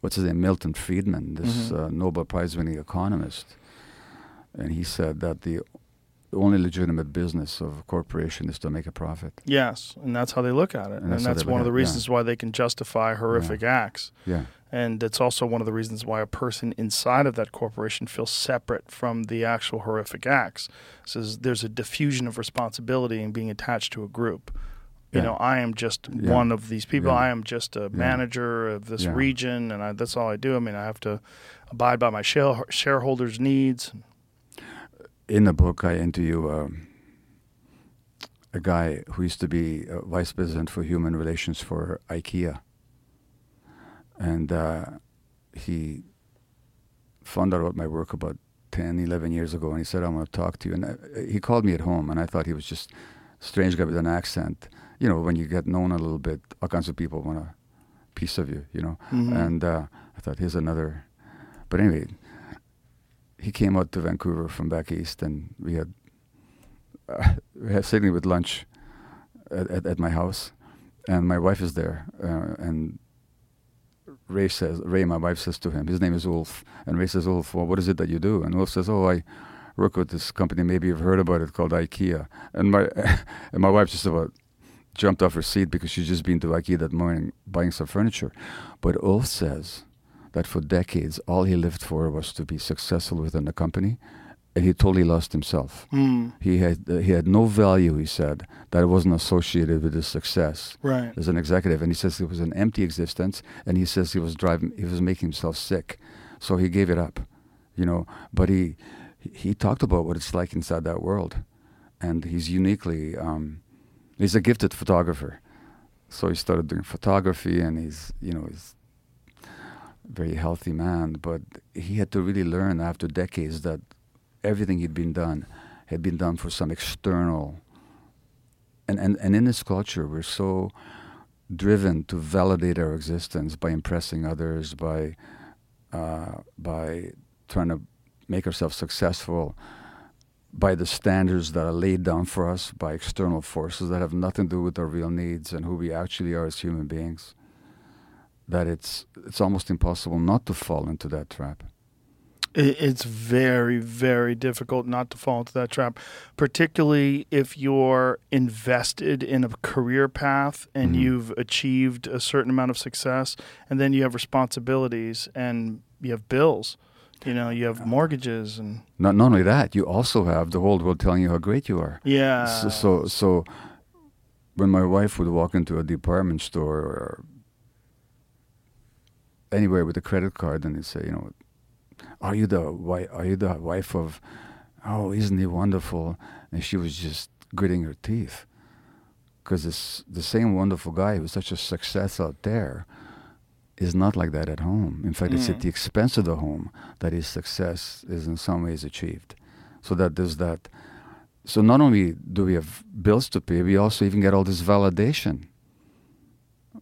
what's his name, Milton Friedman, this Mhm. uh, Nobel Prize-winning economist, and he said that the only legitimate business of a corporation is to make a profit. Yes, and that's how they look at it, And and that's that's, one of the it, yeah. reasons why they can justify horrific acts. Yeah, And it's also one of the reasons why a person inside of that corporation feels separate from the actual horrific acts. Says there's a diffusion of responsibility in being attached to a group. You Yeah. know, I am just Yeah. one of these people. Yeah. I am just a manager of this Yeah. region, and I, that's all I do. I mean, I have to abide by my shareholders' needs. In the book, I interview um, a guy who used to be uh, vice president for human relations for IKEA, and uh, he found out about my work about 10, 11 years ago, and he said, "I want to talk to you." And uh, he called me at home, and I thought he was just a strange guy with an accent. You know, when you get known a little bit, all kinds of people want a piece of you. You know, Mhm. and uh, I thought, here's another. But anyway, he came out to Vancouver from back east, and we had uh, we had sitting with lunch at, at, at my house, and my wife is there, uh, and Rae says, Rae, my wife says to him, his name is Ulf, and Rae says, Ulf, well, what is it that you do? And Ulf says, oh, I work with this company, maybe you've heard about it, called IKEA, and my and my wife just about jumped off her seat because she's just been to IKEA that morning buying some furniture, but Ulf says that for decades all he lived for was to be successful within the company, and he totally lost himself. Mm, He had uh, he had no value. He said that it wasn't associated with his success right. as an executive, and he says it was an empty existence. And he says he was driving, he was making himself sick, so he gave it up, you know. But he he talked about what it's like inside that world, and he's uniquely um, he's a gifted photographer, so he started doing photography, and he's you know he's very healthy man, but he had to really learn after decades that everything he'd been done had been done for some external and, and, and in this culture we're so driven to validate our existence by impressing others by uh, by trying to make ourselves successful by the standards that are laid down for us by external forces that have nothing to do with our real needs and who we actually are as human beings that it's it's almost impossible not to fall into that trap it's very, very difficult not to fall into that trap, particularly if you're invested in a career path and Mhm. you've achieved a certain amount of success, and then you have responsibilities and you have bills. You know, you have mortgages and not, not only that you also have the whole world telling you how great you are yeah. so, so so when my wife would walk into a department store or anywhere with a credit card and they'd say, you know, are you the wife? Are you the wife of? Oh, isn't he wonderful? And she was just gritting her teeth because this the same wonderful guy who's such a success out there is not like that at home. In fact, it's at Mm. the expense of the home that his success is in some ways achieved. So that there's that. So not only do we have bills to pay, we also even get all this validation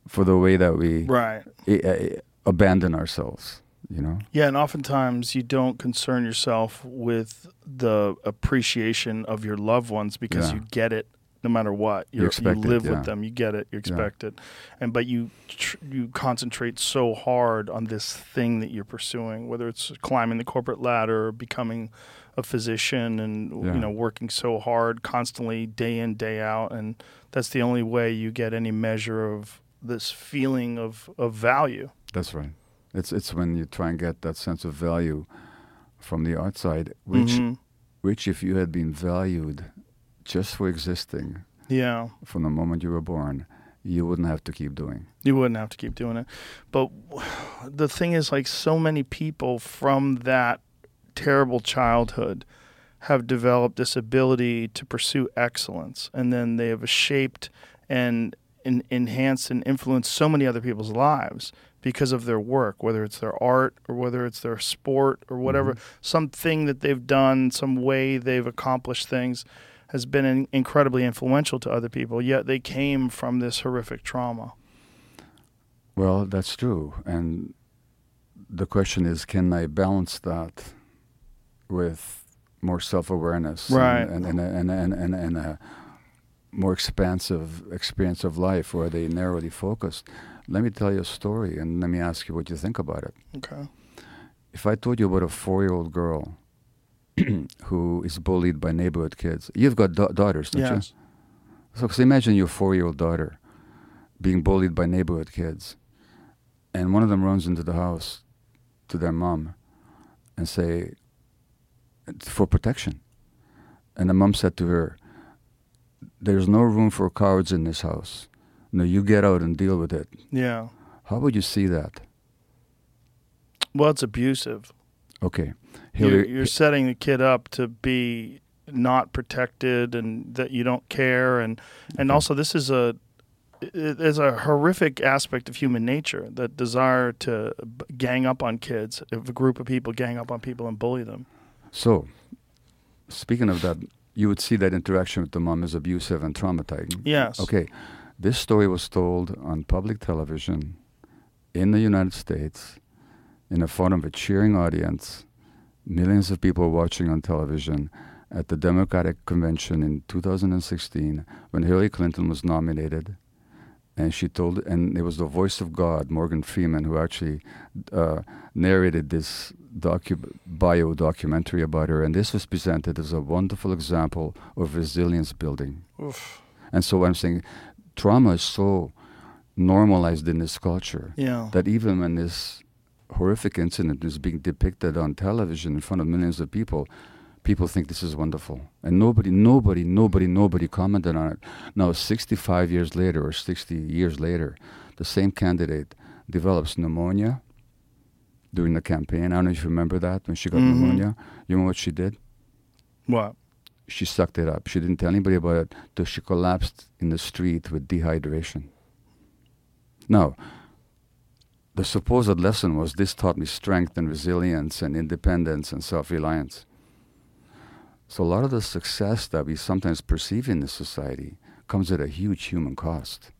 for the way that we right. i- i- abandon ourselves. You know. Yeah, and oftentimes you don't concern yourself with the appreciation of your loved ones because Yeah. you get it no matter what. You You're, expect it, live yeah. with them, you get it, you expect it, and but you tr- you concentrate so hard on this thing that you're pursuing, whether it's climbing the corporate ladder or becoming a physician, and Yeah. you know working so hard constantly, day in day out, and that's the only way you get any measure of this feeling of of value. That's right. It's it's when you try and get that sense of value from the outside, which Mhm. which if you had been valued just for existing Yeah. from the moment you were born, you wouldn't have to keep doing. You wouldn't have to keep doing it. But the thing is, like, so many people from that terrible childhood have developed this ability to pursue excellence. And then they have shaped and en- enhanced and influenced so many other people's lives because of their work, whether it's their art or whether it's their sport or whatever, mm-hmm. something that they've done, some way they've accomplished things. has been in, incredibly influential to other people. Yet they came from this horrific trauma. Well, that's true. And the question is can I balance that with more self awareness Right. and, and, and, and, and, and a more expansive experience of life where they narrowly focused? Let me tell you a story and let me ask you what you think about it. Okay. If I told you about a four year old girl who is bullied by neighborhood kids, you've got da- daughters, don't Yes. you? So, so imagine your four year old daughter being bullied by neighborhood kids, and one of them runs into the house to their mom and say, for protection. And the mom said to her, There's no room for cowards in this house. No, you get out and deal with it. Yeah. How would you see that? Well, it's abusive. Okay. You're, you're setting the kid up to be not protected and that you don't care and and also this is a is a horrific aspect of human nature that desire to gang up on kids if a group of people gang up on people and bully them So, speaking of that, you would see that interaction with the mom as abusive and traumatizing. yes Okay, this story was told on public television in the United States in a front of a cheering audience, millions of people watching on television at the Democratic Convention in 2016 when Hillary Clinton was nominated. And she told, and it was the voice of God, Morgan Freeman, who actually uh, narrated this docu- bio documentary about her. And this was presented as a wonderful example of resilience building. Oof. And so I'm saying trauma is so normalized in this culture yeah that even when this horrific incident is being depicted on television in front of millions of people, people think this is wonderful. And nobody, nobody, nobody, nobody commented on it. Now, 65 years later or 60 years later, the same candidate develops pneumonia during the campaign. I don't know if you remember that when she got Mhm. pneumonia. You know what she did? what she sucked it up. She didn't tell anybody about it till she collapsed in the street with dehydration. Now, the supposed lesson was this taught me strength and resilience and independence and self reliance. So, a lot of the success that we sometimes perceive in this society comes at a huge human cost.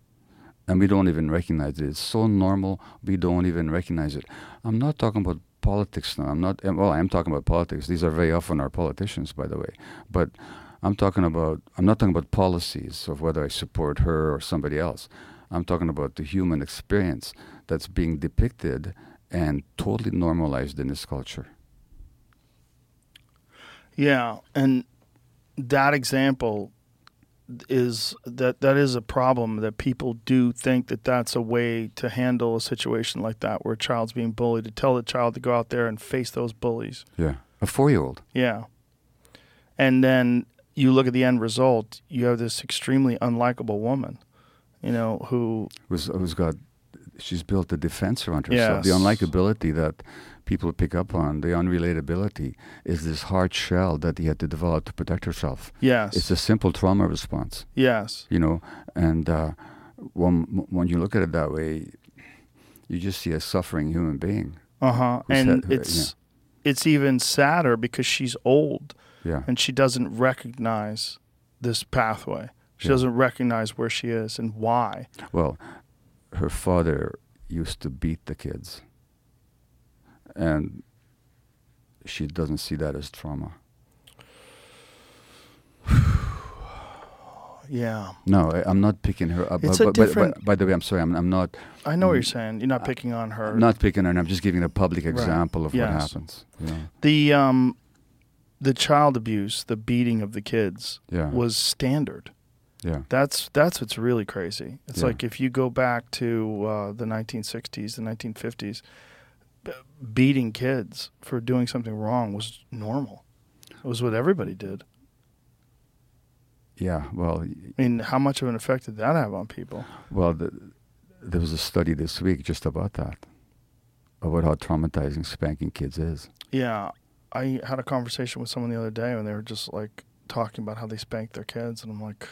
And we don't even recognize it. It's so normal, we don't even recognize it. I'm not talking about politics now. I'm not, well, I am talking about politics. These are very often our politicians, by the way. But I'm talking about, I'm not talking about policies of whether I support her or somebody else. I'm talking about the human experience that's being depicted and totally normalized in this culture. Yeah, and that example is that that is a problem that people do think that that's a way to handle a situation like that where a child's being bullied to tell the child to go out there and face those bullies. Yeah. A four year old. Yeah. And then you look at the end result, you have this extremely unlikable woman, you know, who who's, who's got she's built a defense around herself. The unlikability that people pick up on, the unrelatability, is this hard shell that he had to develop to protect herself. yes. It's a simple trauma response, yes. you know. And uh, when when you look at it that way, you just see a suffering human being. Uh-huh. And said- it's it's even sadder because she's old Yeah. and she doesn't recognize this pathway. She Yeah. doesn't recognize where she is and why. Well, her father used to beat the kids, and she doesn't see that as trauma. Yeah. No, I, I'm not picking her up. It's but, a but- different- but- by the way, I'm sorry. I'm, I'm not. I know what you're Mm. saying. You're not picking on her. I'm not picking her. I'm just giving a public Right. example of what happens. You know? the um the child abuse, the beating of the kids Yeah. was standard. yeah. That's that's what's really crazy. It's Yeah. like if you go back to uh, the 1960s, the 1950s, b- beating kids for doing something wrong was normal. It was what everybody did. Yeah. Well, I mean, how much of an effect did that have on people? well, the, there was a study this week just about that, about how traumatizing spanking kids is. Yeah, I had a conversation with someone the other day, and they were just like talking about how they spank their kids, and I'm like,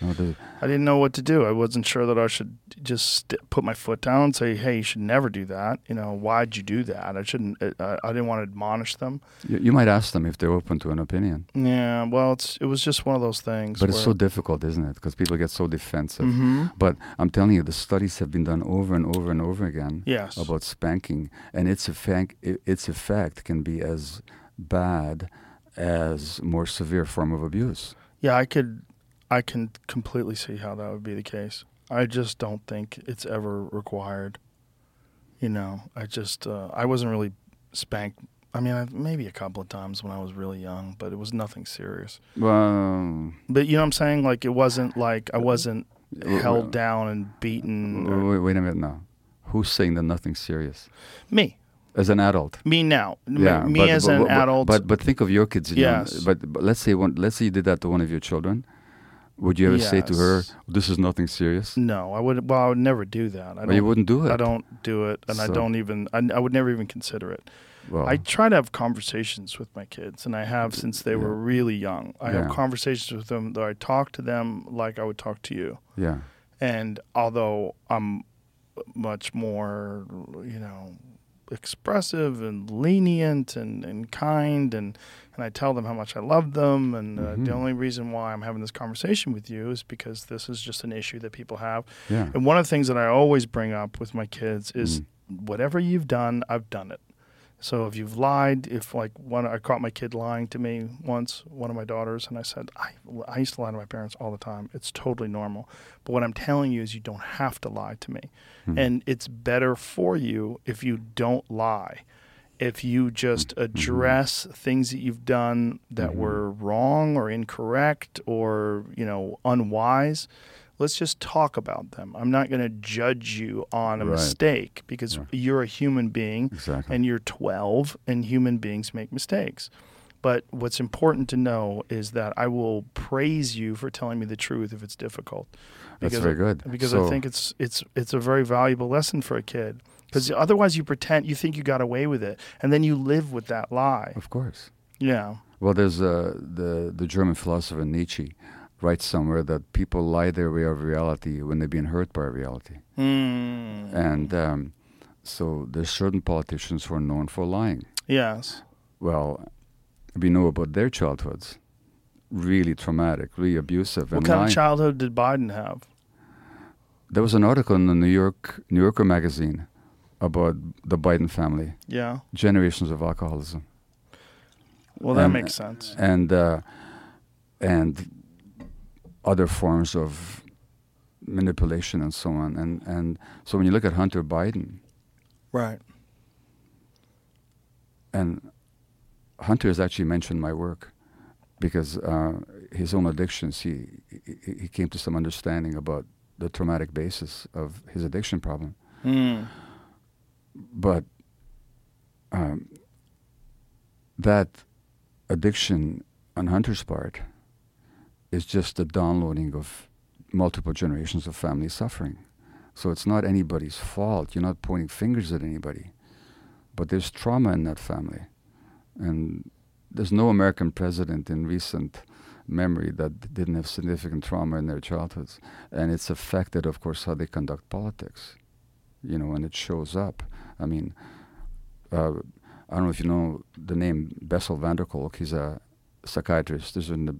No, the, I didn't know what to do. I wasn't sure that I should just st- put my foot down and say, "Hey, you should never do that." You know, why'd you do that? I shouldn't. Uh, I didn't want to admonish them. you, you might ask them if they're open to an opinion. Yeah, well, it's it was just one of those things. But it's so difficult, isn't it? Because people get so defensive. Mhm. But I'm telling you, the studies have been done over and over and over again Yes. about spanking, and its effect, its effect can be as bad as more severe form of abuse. Yeah, I could, I can completely see how that would be the case. I just don't think it's ever required. You know, I just, uh, I wasn't really spanked. I mean, I, maybe a couple of times when I was really young, but it was nothing serious. Well, But you know what I'm saying? Like it wasn't like I wasn't w- held down and beaten. or- wait, wait a minute now. Who's saying that nothing's serious? me, As an adult. me now, Me- Yeah, me but- as but- an but- adult. But but think of your kids. you know, Yes. but, but let's say one. Let's say you did that to one of your children. Would you ever say to her, Yes. "This is nothing serious"? no, I would. Well, I would never do that. I Well, you wouldn't do it. I don't do it, and I So- don't even. I, I would never even consider it. Well, I try to have conversations with my kids, and I have since they were really young. I have Yeah. conversations with them that I talk to them like I would talk to you. yeah. And although I'm much more, you know, expressive and lenient and, and kind, and, and I tell them how much I love them, and uh, the Mhm. only reason why I'm having this conversation with you is because this is just an issue that people have. Yeah. And one of the things that I always bring up with my kids is Mm. whatever you've done, I've done it. So if you've lied, if like one, I caught my kid lying to me once, one of my daughters, and I said, I, I used to lie to my parents all the time. It's totally normal. But what I'm telling you is you don't have to lie to me. Hmm. And it's better for you if you don't lie. If you just Mm-hmm. address things that you've done that Mhm. were wrong or incorrect or, you know, unwise, let's just talk about them. I'm not going to judge you on a Right. mistake because Right. you're a human being Exactly. and you're 12 and human beings make mistakes. But what's important to know is that I will praise you for telling me the truth if it's difficult. That's very good. Because So- I think it's it's it's a very valuable lesson for a kid. Because otherwise you pretend you think you got away with it and then you live with that lie. Of course. Yeah. Well, there's uh, the the German philosopher Nietzsche writes somewhere that people lie their way of reality when they're being hurt by reality, Mm. and um, so there's certain politicians who are known for lying. yes. Well, we know about their childhoods, really traumatic, really abusive, What and kind lying. of childhood did Biden have? there was an article in the New York New Yorker magazine about the Biden family, Yeah. generations of alcoholism. Well, that And- makes sense. and uh, and other forms of manipulation and so on. And and so when you look at Hunter Biden, Right. and Hunter has actually mentioned my work because uh, his own addictions, he, he he came to some understanding about the traumatic basis of his addiction problem. Mm. But um, that addiction on Hunter's part is just the downloading of multiple generations of family suffering. So it's not anybody's fault. You're not pointing fingers at anybody, but there's trauma in that family, and there's no American president in recent memory that didn't have significant trauma in their childhoods, and it's affected, of course, how they conduct politics you know, and it shows up. I mean, uh, I don't know if you know the name Bessel van der Kolk. He's a psychiatrist. There's a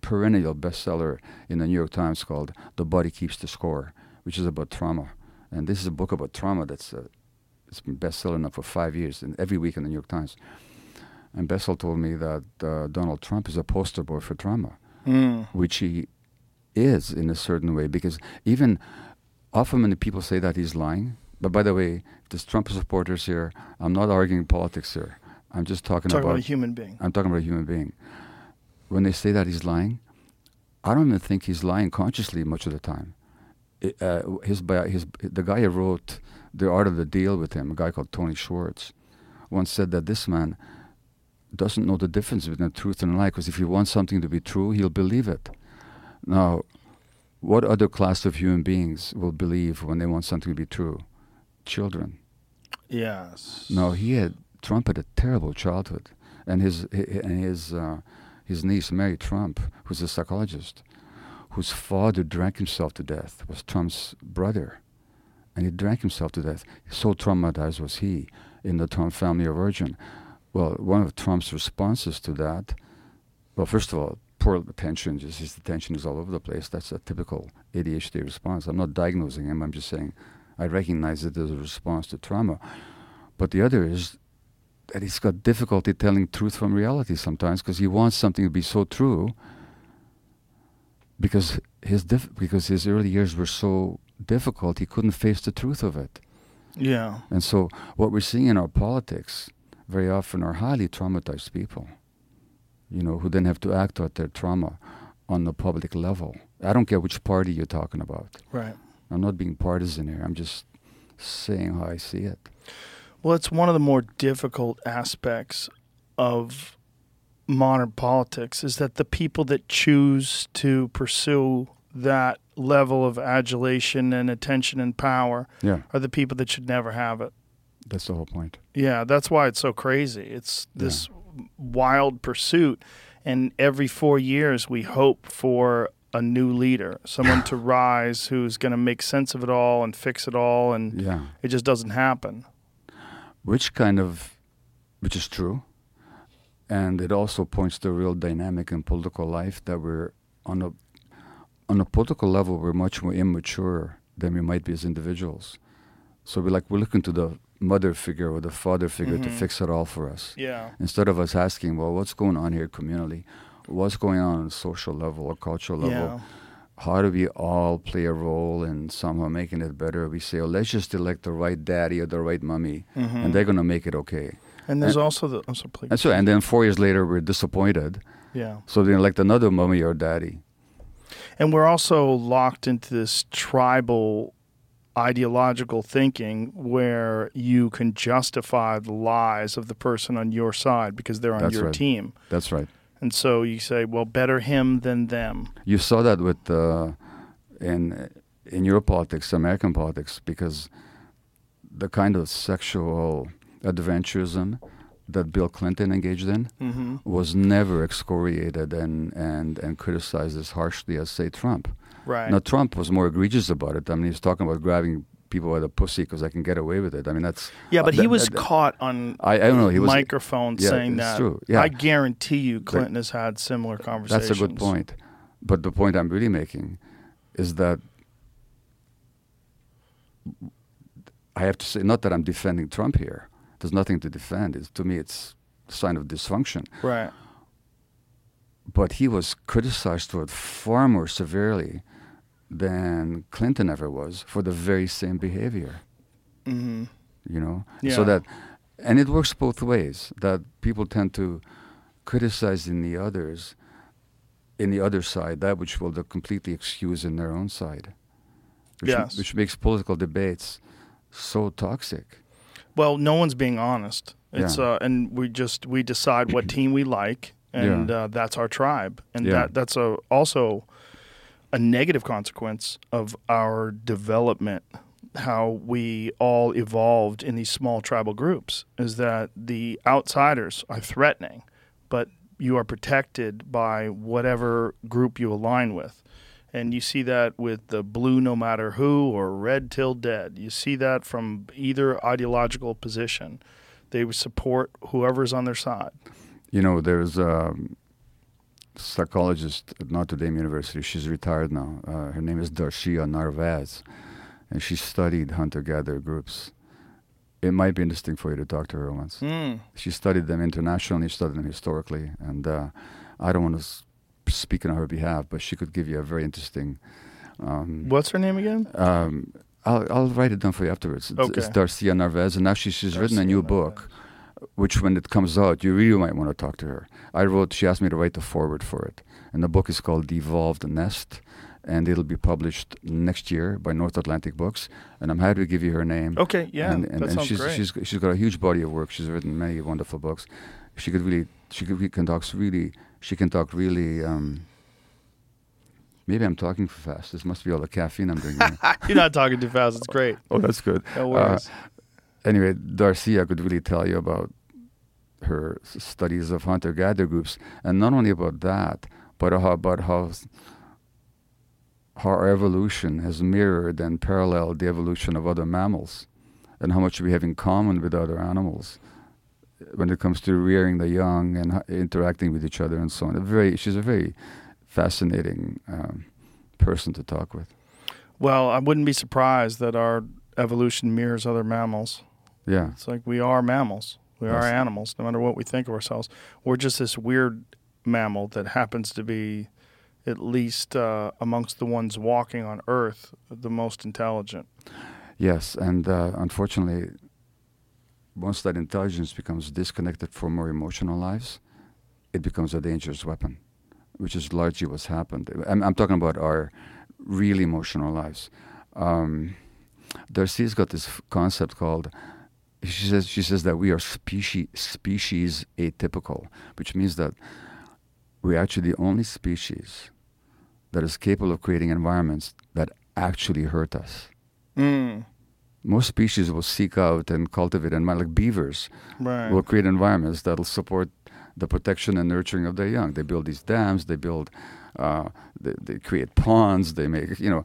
perennial bestseller in the New York Times called "The Body Keeps the Score," which is about trauma. And this is a book about trauma that's uh, it's been bestseller now for five years, and every week in the New York Times. And Bessel told me that uh, Donald Trump is a poster boy for trauma Mm. which he is in a certain way because even often when people say that he's lying but by the way there's trump supporters here i'm not arguing politics here i'm just talking Talk about, about a human being. i'm talking about a human being when they say that he's lying i don't even think he's lying consciously much of the time it, uh, his, his the guy who wrote the art of the deal with him a guy called tony schwartz once said that this man doesn't know the difference between truth and a lie because if he wants something to be true he'll believe it now, what other class of human beings will believe when they want something to be true? Children. Yes. No, he had Trump had a terrible childhood, and his and his uh, his niece Mary Trump, who's a psychologist, whose father drank himself to death, was Trump's brother. And he drank himself to death. So traumatized was he in the Trump family of origin. Well, one of Trump's responses to that, well, first of all, poor attention, just his attention is all over the place. That's a typical ADHD response. I'm not diagnosing him, I'm just saying I recognize it as a response to trauma. But the other is that he's got difficulty telling truth from reality sometimes because he wants something to be so true because his dif- because his early years were so difficult he couldn't face the truth of it Yeah. and so what we're seeing in our politics very often are highly traumatized people you know who then have to act out their trauma on the public level i don't care which party you're talking about Right. I'm not being partisan here. I'm just saying how i see it. Well, it's one of the more difficult aspects of modern politics is that the people that choose to pursue that level of adulation and attention and power yeah. are the people that should never have it. that's the whole point. Yeah, that's why it's so crazy. It's this wild pursuit, and every four years we hope for a new leader, someone to rise who's going to make sense of it all and fix it all, and yeah it just doesn't happen. which kind of which is true and it also points to a real dynamic in political life that we're on a on a political level we're much more immature than we might be as individuals so we're like we're looking to the mother figure or the father figure to Mhm. fix it all for us Yeah. instead of us asking well what's going on here communally what's going on on a social level or cultural level Yeah. how do we all play a role in somehow making it better? We say, oh, let's just elect the right daddy or the right mummy, Mhm. and they're going to make it okay. And there's And- also the. Sorry, please. And so, and then four years later, we're disappointed. Yeah. So they elect another mummy or daddy. And we're also locked into this tribal ideological thinking where you can justify the lies of the person on your side because they're on That's your right. team. That's right. And so you say, well, better him than them. You saw that with uh, in in your politics, American politics, because the kind of sexual adventurism that Bill Clinton engaged in Mm-hmm. was never excoriated and, and, and criticized as harshly as, say, Trump. Right. Now Trump was more egregious about it. I mean, he's talking about grabbing people by the pussy because I can get away with it. I mean, that's yeah, but uh, he was that- caught on I, I don't know. He was. microphone yeah, saying it's that. true, yeah. I guarantee you Clinton has had similar conversations. That's a good point. But the point I'm really making is that I have to say, not that I'm defending Trump here. There's nothing to defend. It's, to me, it's a sign of dysfunction. Right. But he was criticized for it far more severely than Clinton ever was for the very same behavior. Mm-hmm. you know Yeah. so that and it works both ways that people tend to criticize in the others in the other side that which will completely excuse in their own side which, Yes. which makes political debates so toxic Well, no one's being honest. It's Yeah. uh, and we just we decide what team we like, and Yeah. uh, that's our tribe, and that that's a also a negative consequence of our development. How we all evolved in these small tribal groups is that the outsiders are threatening, but you are protected by whatever group you align with. And you see that with the blue no matter who or red till dead. You see that from either ideological position. They support whoever's on their side. you know there's a psychologist at Notre Dame University she's retired now uh, her name is Darcia Narvaez and she studied hunter-gatherer groups it might be interesting for you to talk to her once Mm. she studied them internationally, studied them historically, and uh, I don't want to s- speak on her behalf, but she could give you a very interesting. Um, What's her name again? um, I'll, I'll write it down for you afterwards. It's, it's Okay. Darcia Narvaez, and now she, she's written a new Narvaez. book, which when it comes out, you really might want to talk to her. I wrote. She asked me to write the foreword for it, and the book is called "The Evolved Nest." And it'll be published next year by North Atlantic Books, and I'm happy to give you her name Okay, yeah, and, and, that and sounds she's, great. she's she's got a huge body of work. She's written many wonderful books. She could really she could can talk really she can talk really. Um, maybe I'm talking fast. This must be all the caffeine I'm drinking. You're not talking too fast. It's great. oh, that's good. No Uh, anyway, Darcia could really tell you about her studies of hunter-gatherer groups, and not only about that, but how about how how our evolution has mirrored and paralleled the evolution of other mammals, and how much we have in common with other animals when it comes to rearing the young and interacting with each other and so on. A very, she's a very fascinating um, person to talk with. Well, I wouldn't be surprised that our evolution mirrors other mammals. Yeah, It's like we are mammals. We are animals, no matter what we think of ourselves. We're just this weird mammal that happens to be, at least uh, amongst the ones walking on Earth, the most intelligent. yes, and uh, unfortunately, once that intelligence becomes disconnected from our emotional lives, it becomes a dangerous weapon, which is largely what's happened. I'm, I'm talking about our real emotional lives. Um, Darcy's got this f- concept called. She says she says that we are species species atypical, which means that we're actually the only species that is capable of creating environments that actually hurt us. Mm, Most species will seek out and cultivate environments, like beavers, right. will create environments that'll support the protection and nurturing of their young. They build these dams, they build, uh, they, they create ponds, they make, you know,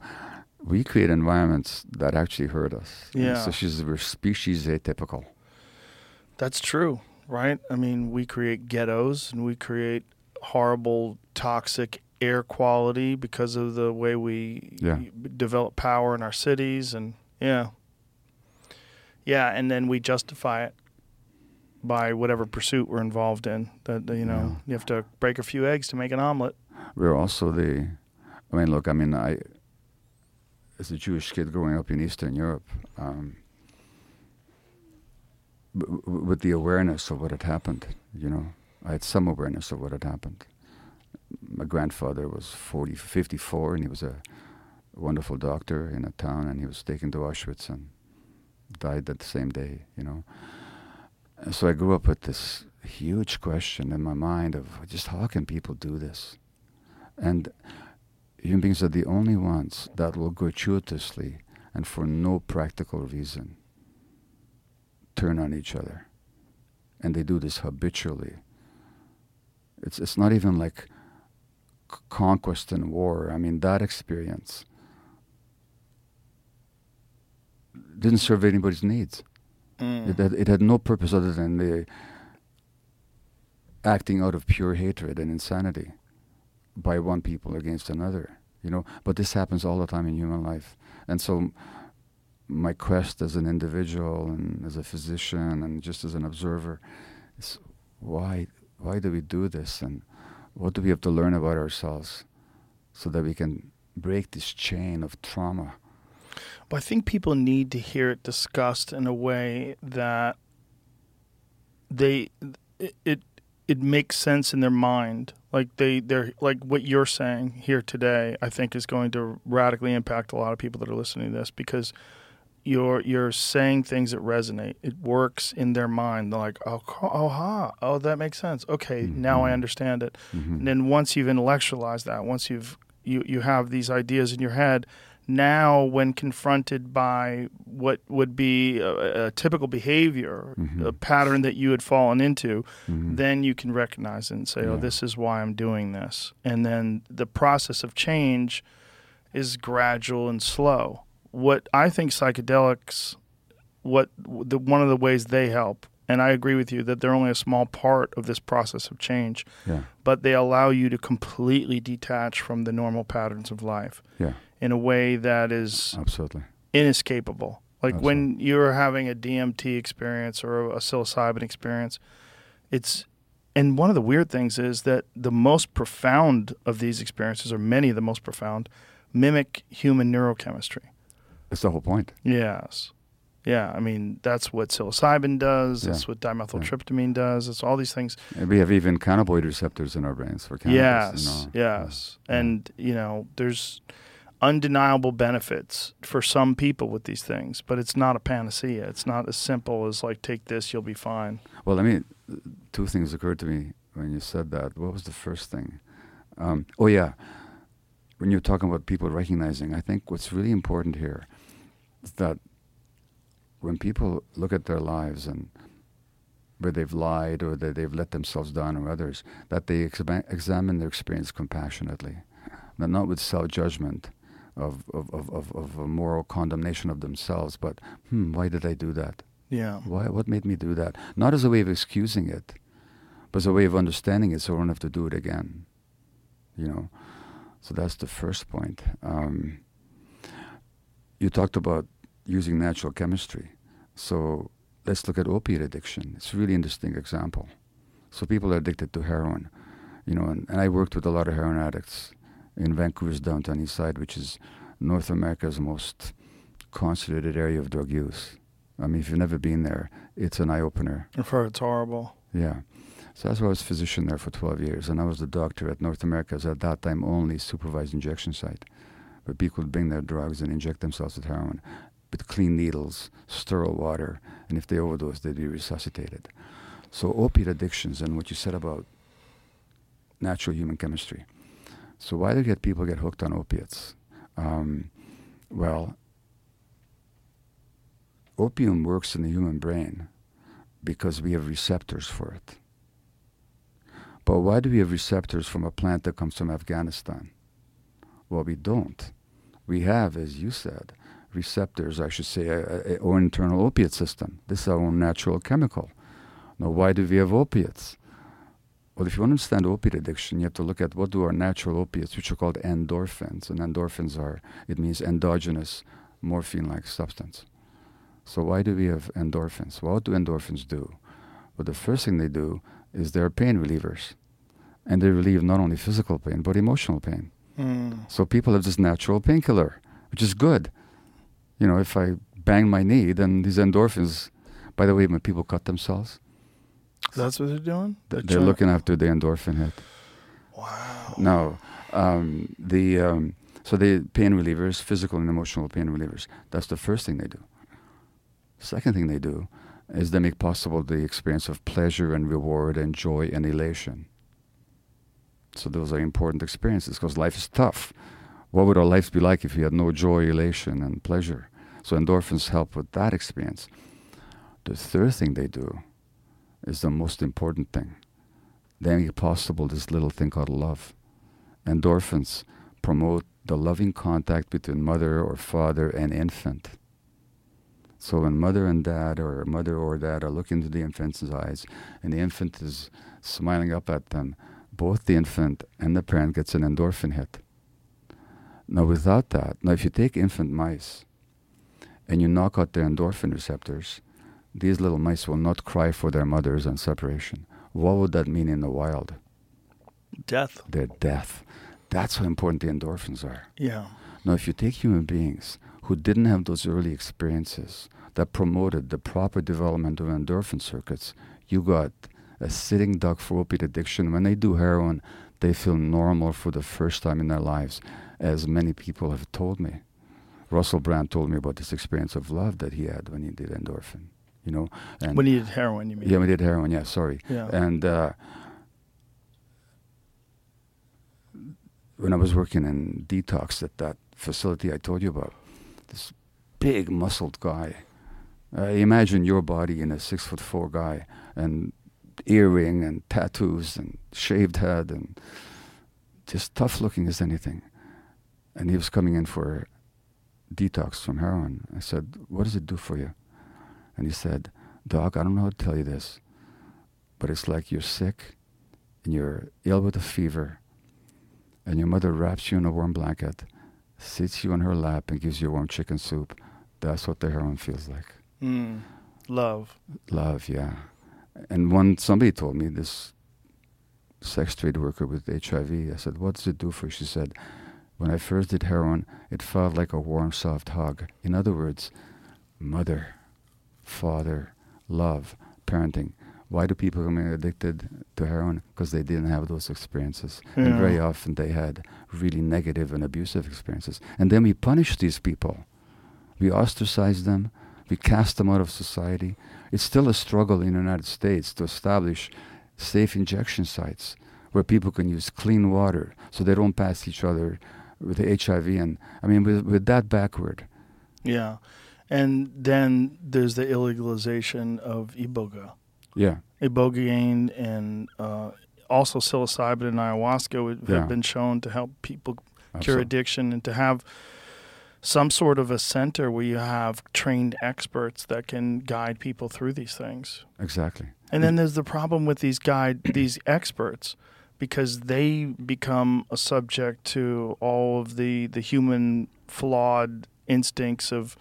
we create environments that actually hurt us. And Yeah. So she's, we're species atypical. That's true, right? I mean, we create ghettos and we create horrible, toxic air quality because of the way we Yeah. develop power in our cities, and yeah, yeah, and then we justify it by whatever pursuit we're involved in. That you know, you have to break a few eggs to make an omelet. We're also the, I mean, look, I mean, I, as a Jewish kid growing up in Eastern Europe, um, w- w- with the awareness of what had happened, you know, I had some awareness of what had happened. My grandfather was 40, 54, and he was a wonderful doctor in a town, and he was taken to Auschwitz and died that same day, you know. And so I grew up with this huge question in my mind of just how can people do this? And human beings are the only ones that will gratuitously and for no practical reason turn on each other. And they do this habitually. It's, it's not even like c- conquest and war. I mean, that experience didn't serve anybody's needs. Mm. It, had, it had no purpose other than the acting out of pure hatred and insanity by one people against another, you know. But this happens all the time in human life, and so my quest as an individual and as a physician and just as an observer is why why do we do this? And what do we have to learn about ourselves so that we can break this chain of trauma? But I think people need to hear it discussed in a way that they it it, it makes sense in their mind. Like they they're like what you're saying here today. I think is going to radically impact a lot of people that are listening to this because you're you're saying things that resonate. It works in their mind. They're like, oh, oh, ha, oh, that makes sense. Okay, now I mm-hmm. understand it. Mm-hmm. And then once you've intellectualized that, once you've you you have these ideas in your head, now when confronted by what would be a, a typical behavior, mm-hmm. a pattern that you had fallen into, mm-hmm. then you can recognize it and say, oh, Yeah. this is why I'm doing this. And then the process of change is gradual and slow. What I think psychedelics, what the one of the ways they help, and I agree with you that they're only a small part of this process of change, yeah but they allow you to completely detach from the normal patterns of life yeah in a way that is absolutely inescapable. Like when you're having a DMT experience or a psilocybin experience, it's and one of the weird things is that the most profound of these experiences, or many of the most profound, mimic human neurochemistry. that's the whole point Yes. Yeah, I mean that's what psilocybin does. That's Yeah. what dimethyltryptamine does. It's all these things. And we have even cannabinoid receptors in our brains for cannabis yes, you know. yes, Yeah. and you know there's undeniable benefits for some people with these things, but it's not a panacea. It's not as simple as like take this, you'll be fine. Well, I mean, two things occurred to me when you said that. What was the first thing? Um, oh, yeah. When you're talking about people recognizing, I think what's really important here is that when people look at their lives and where they've lied or that they've let themselves down or others, that they exam- examine their experience compassionately, not with self judgment, of, of, of, of, of a moral condemnation of themselves. But, hmm, why did I do that? Yeah. Why, what made me do that? Not as a way of excusing it, but as a way of understanding it so I don't have to do it again. You know? So that's the first point. Um, you talked about using natural chemistry. So let's look at opiate addiction. It's a really interesting example. So people are addicted to heroin, you know, and, and I worked with a lot of heroin addicts in Vancouver's downtown east side, which is North America's most concentrated area of drug use. I mean, if you've never been there, it's an eye opener. I've heard it's horrible. Yeah. So that's why I was physician there for 12 years, and I was the doctor at North America's at that time only supervised injection site, where people would bring their drugs and inject themselves with heroin with clean needles, sterile water, and if they overdose, they'd be resuscitated. So opiate addictions and what you said about natural human chemistry. So why do get people get hooked on opiates? Um, well, opium works in the human brain because we have receptors for it. But why do we have receptors from a plant that comes from Afghanistan? Well, we don't. We have, as you said, receptors, I should say, our internal opiate system. This is our own natural chemical. Now, why do we have opiates? Well, if you want to understand opiate addiction, you have to look at what do our natural opiates, which are called endorphins. And endorphins are, it means endogenous morphine-like substance. So why do we have endorphins? Well, what do endorphins do? Well, the first thing they do is they're pain relievers. And they relieve not only physical pain, but emotional pain. Mm. So people have this natural painkiller, which is good. You know, if I bang my knee, then these endorphins, by the way, when people cut themselves, That's what they're doing? th- They're they're looking after the endorphin hit. Wow. No, um, the um, so the pain relievers, physical and emotional pain relievers. That's the first thing they do. Second thing they do is they make possible the experience of pleasure and reward and joy and elation. So those are important experiences because life is tough. What would our lives be like if we had no joy, elation, and pleasure? So endorphins help with that experience. The third thing they do is the most important thing. Make possible this little thing called love. Endorphins promote the loving contact between mother or father and infant. So when mother and dad or mother or dad are looking into the infant's eyes and the infant is smiling up at them, both the infant and the parent gets an endorphin hit. Now without that, now if you take infant mice and you knock out their endorphin receptors, these little mice will not cry for their mothers on separation. What would that mean in the wild? Death. Their death. That's how important the endorphins are. Yeah. Now, if you take human beings who didn't have those early experiences that promoted the proper development of endorphin circuits, you got a sitting duck for opiate addiction. When they do heroin, they feel normal for the first time in their lives, as many people have told me. Russell Brand told me about this experience of love that he had when he did endorphin. You know, and When you did heroin, you mean? yeah, we did heroin. Yeah, sorry. Yeah. And uh, when I was working in detox at that facility I told you about, this big muscled guy. Uh, imagine your body in a six foot four guy and earring and tattoos and shaved head and just tough looking as anything. And he was coming in for detox from heroin. I said, What does it do for you? And he said, Doc, I don't know how to tell you this, but it's like you're sick and you're ill with a fever, and your mother wraps you in a warm blanket, sits you on her lap, and gives you warm chicken soup. That's what the heroin feels like. Mm. Love. Love, yeah. And one somebody told me this sex trade worker with HIV. I said, "What does it do for you?" She said, "When I first did heroin, it felt like a warm, soft hug." In other words, mother, father, love, parenting. Why do people become addicted to heroin? Because they didn't have those experiences, and very often they had really negative and abusive experiences. And then we punish these people. We ostracize them. We cast them out of society. It's still a struggle in the United States to establish safe injection sites where people can use clean water so they don't pass each other with the HIV. And I mean, with, with that backward, Yeah. And then there's the illegalization of iboga. yeah, Ibogaine and uh, also psilocybin and ayahuasca would Yeah. have been shown to help people cure addiction and to have some sort of a center where you have trained experts that can guide people through these things. Exactly. And then there's the problem with these guide these experts because they become a subject to all of the the human flawed instincts of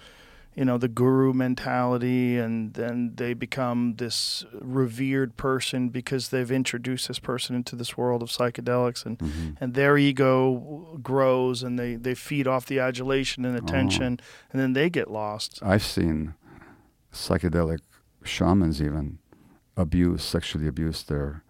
you know the guru mentality and then they become this revered person because they've introduced this person into this world of psychedelics and Mm-hmm. and their ego grows and they they feed off the adulation and attention and then they get lost I've seen psychedelic shamans even abuse, sexually abuse their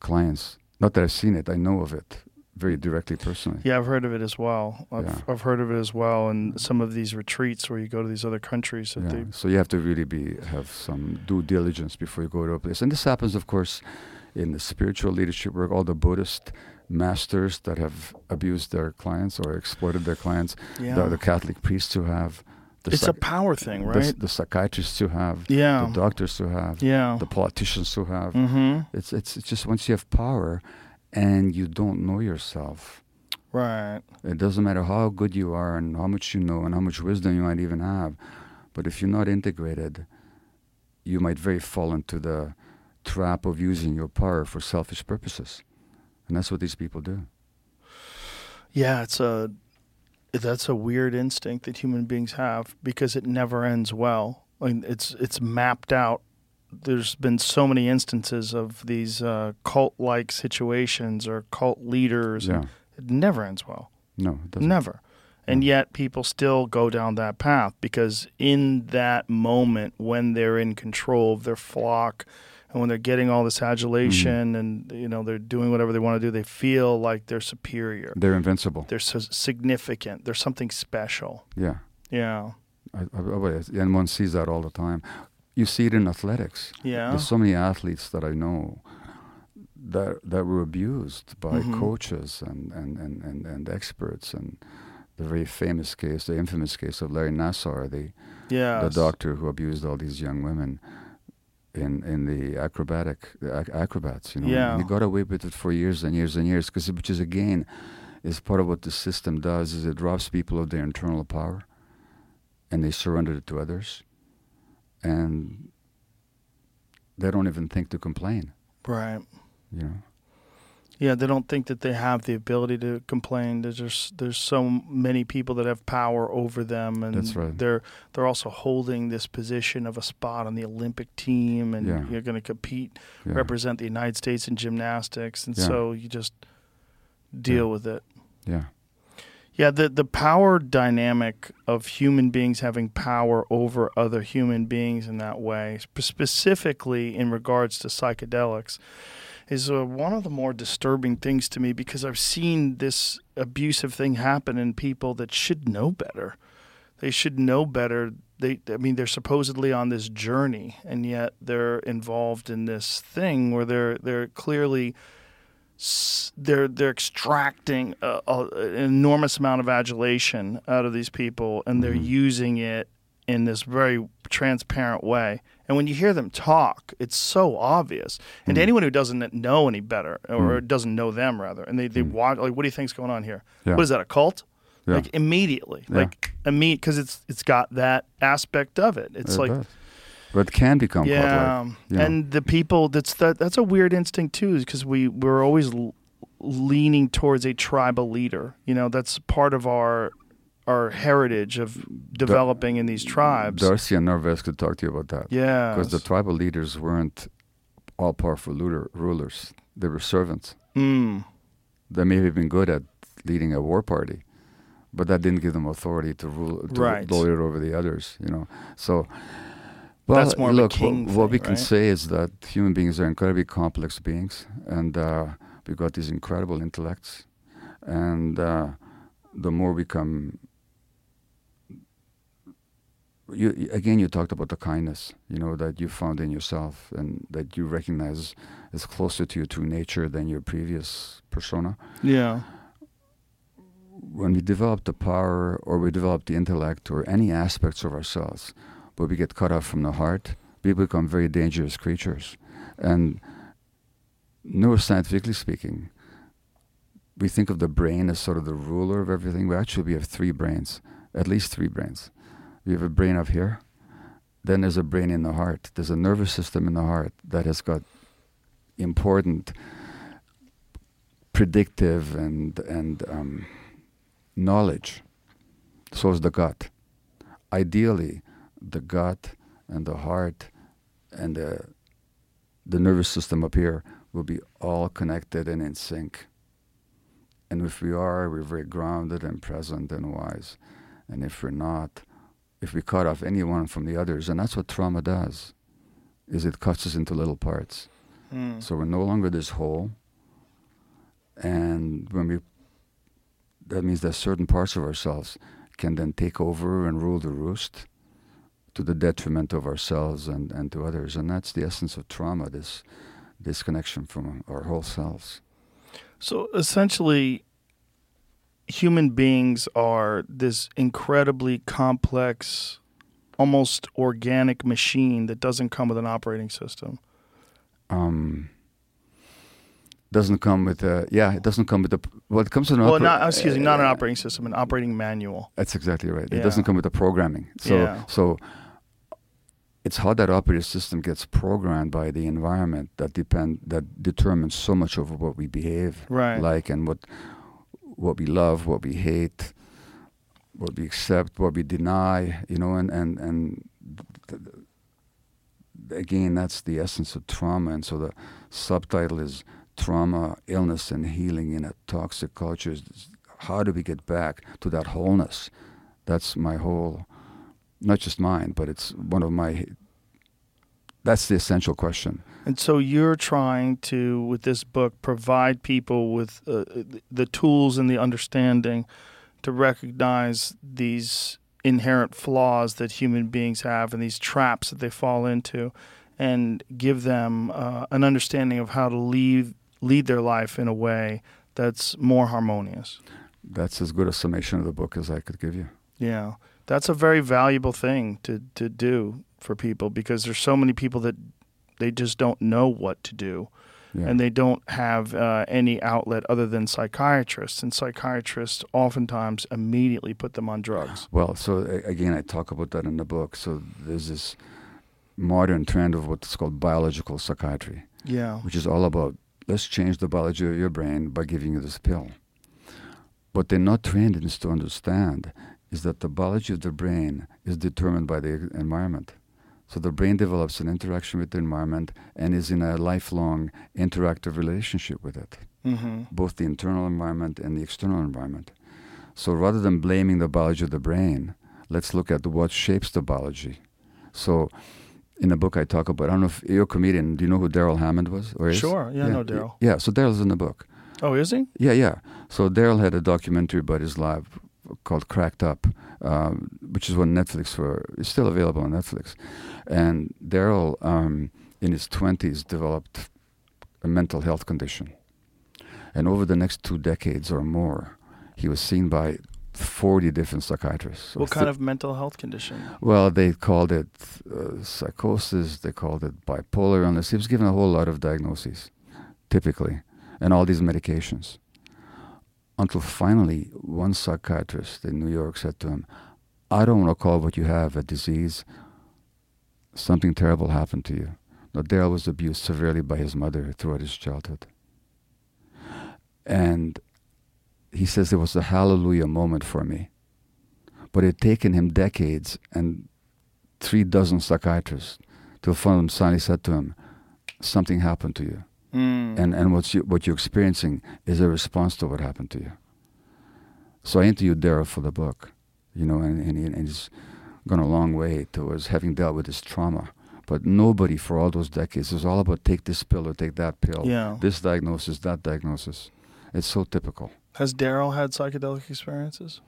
clients. Not that I've seen it, I know of it very directly personally. Yeah, I've heard of it as well. I've, Yeah. I've heard of it as well, and some of these retreats where you go to these other countries that Yeah. So you have to really be have some due diligence before you go to a place. And this happens, of course, in the spiritual leadership work. All the Buddhist masters that have abused their clients or exploited their clients, Yeah, the, the Catholic priests who have, the, it's a power thing, the, right? the psychiatrists who have, yeah, the doctors who have, yeah. the politicians who have. mm-hmm. It's, it's it's just once you have power, and you don't know yourself. Right. It doesn't matter how good you are and how much you know and how much wisdom you might even have, but if you're not integrated, you might very fall into the trap of using your power for selfish purposes, and that's what these people do. Yeah, it's a. That's a weird instinct that human beings have because it never ends well. I mean, it's it's mapped out. There's been so many instances of these uh, cult-like situations or cult leaders. Yeah, It never ends well. no, it doesn't. Never. And yet people still go down that path because in that moment when they're in control of their flock and when they're getting all this adulation and you know they're doing whatever they want to do, they feel like they're superior. They're invincible. They're so significant. They're something special. Yeah, Yeah. I, I, I- and one sees that all the time. You see it in athletics. Yeah. There's so many athletes that I know that that were abused by Mhm. coaches and, and, and, and, and experts and the very famous case, the infamous case of Larry Nassar, the Yeah. the doctor who abused all these young women in in the acrobatic the ac- acrobats. You know, Yeah. he got away with it for years and years and years, because which is again is part of what the system does is it robs people of their internal power, and they surrender it to others, and they don't even think to complain. Right. You know, Yeah, they don't think that they have the ability to complain. There's just there's so many people that have power over them, and That's right. they're they're also holding this position of a spot on the Olympic team, and Yeah. you're going to compete, yeah. represent the United States in gymnastics, and Yeah. so you just deal with it. yeah, Yeah, the the power dynamic of human beings having power over other human beings in that way, specifically in regards to psychedelics, is uh, one of the more disturbing things to me because I've seen this abusive thing happen in people that should know better. They should know better. They, I mean, they're supposedly on this journey, and yet they're involved in this thing where they're they're clearly they're they're extracting a, a, an enormous amount of adulation out of these people, and they're mm-hmm. using it in this very transparent way. And when you hear them talk, it's so obvious. And to anyone who doesn't know any better, or mm. doesn't know them rather, and they they mm. watch like, what do you think's going on here? Yeah. What is that? A cult? Yeah. Like immediately, Yeah. like immediate because it's it's got that aspect of it. It's it like does. But it can become yeah, you know. and the people that's that that's a weird instinct too, because we we're always l- leaning towards a tribal leader. You know, that's part of our our heritage of developing in these tribes. Darcia Narvaez could talk to you about that. yeah, Because the tribal leaders weren't all powerful ruler, rulers, they were servants. mm, They may have been good at leading a war party, but that didn't give them authority to rule, to Right. it over the others, you know. So, well, That's more look, what, what we can right? say is that human beings are incredibly complex beings, and uh, we've got these incredible intellects. And uh, the more we come you you- again you talked about the kindness you know that you found in yourself and that you recognize is closer to your true nature than your previous persona yeah, when we develop the power or we develop the intellect or any aspects of ourselves but we get cut off from the heart we become very dangerous creatures and neuroscientifically speaking we think of the brain as sort of the ruler of everything but actually we have three brains at least three brains. We have a brain up here, then there's a brain in the heart. There's a nervous system in the heart that has got important predictive and and um, knowledge. So is the gut. Ideally, the gut and the heart and the the nervous system up here will be all connected and in sync. And if we are, we're very grounded and present and wise. And if we're not, if we cut off any one from the others, and that's what trauma does, is it cuts us into little parts. Mm. So we're no longer this whole. And when we, that means that certain parts of ourselves can then take over and rule the roost to the detriment of ourselves and, and to others. And that's the essence of trauma, this disconnection from our whole selves. So essentially, human beings are this incredibly complex, almost organic machine that doesn't come with an operating system. Um, doesn't come with a yeah. It doesn't come with a well. It comes with an operating Well, oper- not excuse me, not an uh, operating system, an operating manual. That's exactly right. It doesn't come with the programming. So Yeah. so it's how that operating system gets programmed by the environment that depend that determines so much of what we behave Right. like and what what we love, what we hate, what we accept, what we deny, you know, and and and th- th- again, that's the essence of trauma. And so the subtitle is trauma, illness, and healing in a toxic culture. How do we get back to that wholeness? That's my whole, not just mine, but it's one of my. That's the essential question. And so you're trying to, with this book, provide people with uh, the tools and the understanding to recognize these inherent flaws that human beings have and these traps that they fall into, and give them uh, an understanding of how to lead lead their life in a way that's more harmonious. That's as good a summation of the book as I could give you. Yeah, that's a very valuable thing to to do for people because there's so many people that they just don't know what to do. Yeah. and they don't have uh, any outlet other than psychiatrists. And psychiatrists oftentimes immediately put them on drugs. Well, so again, I talk about that in the book. So there's this modern trend of what's called biological psychiatry, Yeah. which is all about let's change the biology of your brain by giving you this pill. What they're not trained in is to understand is that the biology of the brain is determined by the environment. So the brain develops an interaction with the environment and is in a lifelong interactive relationship with it Mm-hmm. both the internal environment and the external environment. So rather than blaming the biology of the brain, let's look at what shapes the biology. So in the book I talk about, I don't know if you're a comedian, do you know who Darrell Hammond was? Or is? Sure. Yeah, I know Darrell. Yeah, so Darrell's in the book. Oh, is he? Yeah, yeah. So Darrell had a documentary about his life called Cracked Up, um, which is on Netflix for, it's still available on Netflix. And Darrell, um, in his 20s, developed a mental health condition. And over the next two decades or more, he was seen by 40 different psychiatrists. What kind of mental health condition? Well, they called it uh, psychosis, they called it bipolar illness. He was given a whole lot of diagnoses, typically, and all these medications. Until finally, one psychiatrist in New York said to him, I don't want to call what you have a disease. Something terrible happened to you. Now, Darrell was abused severely by his mother throughout his childhood. And he says it was a hallelujah moment for me. But it had taken him decades and three dozen psychiatrists till one of them finally said to him, Something happened to you. Mm. And, and what's you, what you're experiencing is a response to what happened to you. So I interviewed Darrell for the book, you know, and, and, and he's gone a long way towards having dealt with his trauma. But nobody for all those decades was all about take this pill or take that pill, Yeah. this diagnosis, that diagnosis. It's so typical. Has Darrell had psychedelic experiences?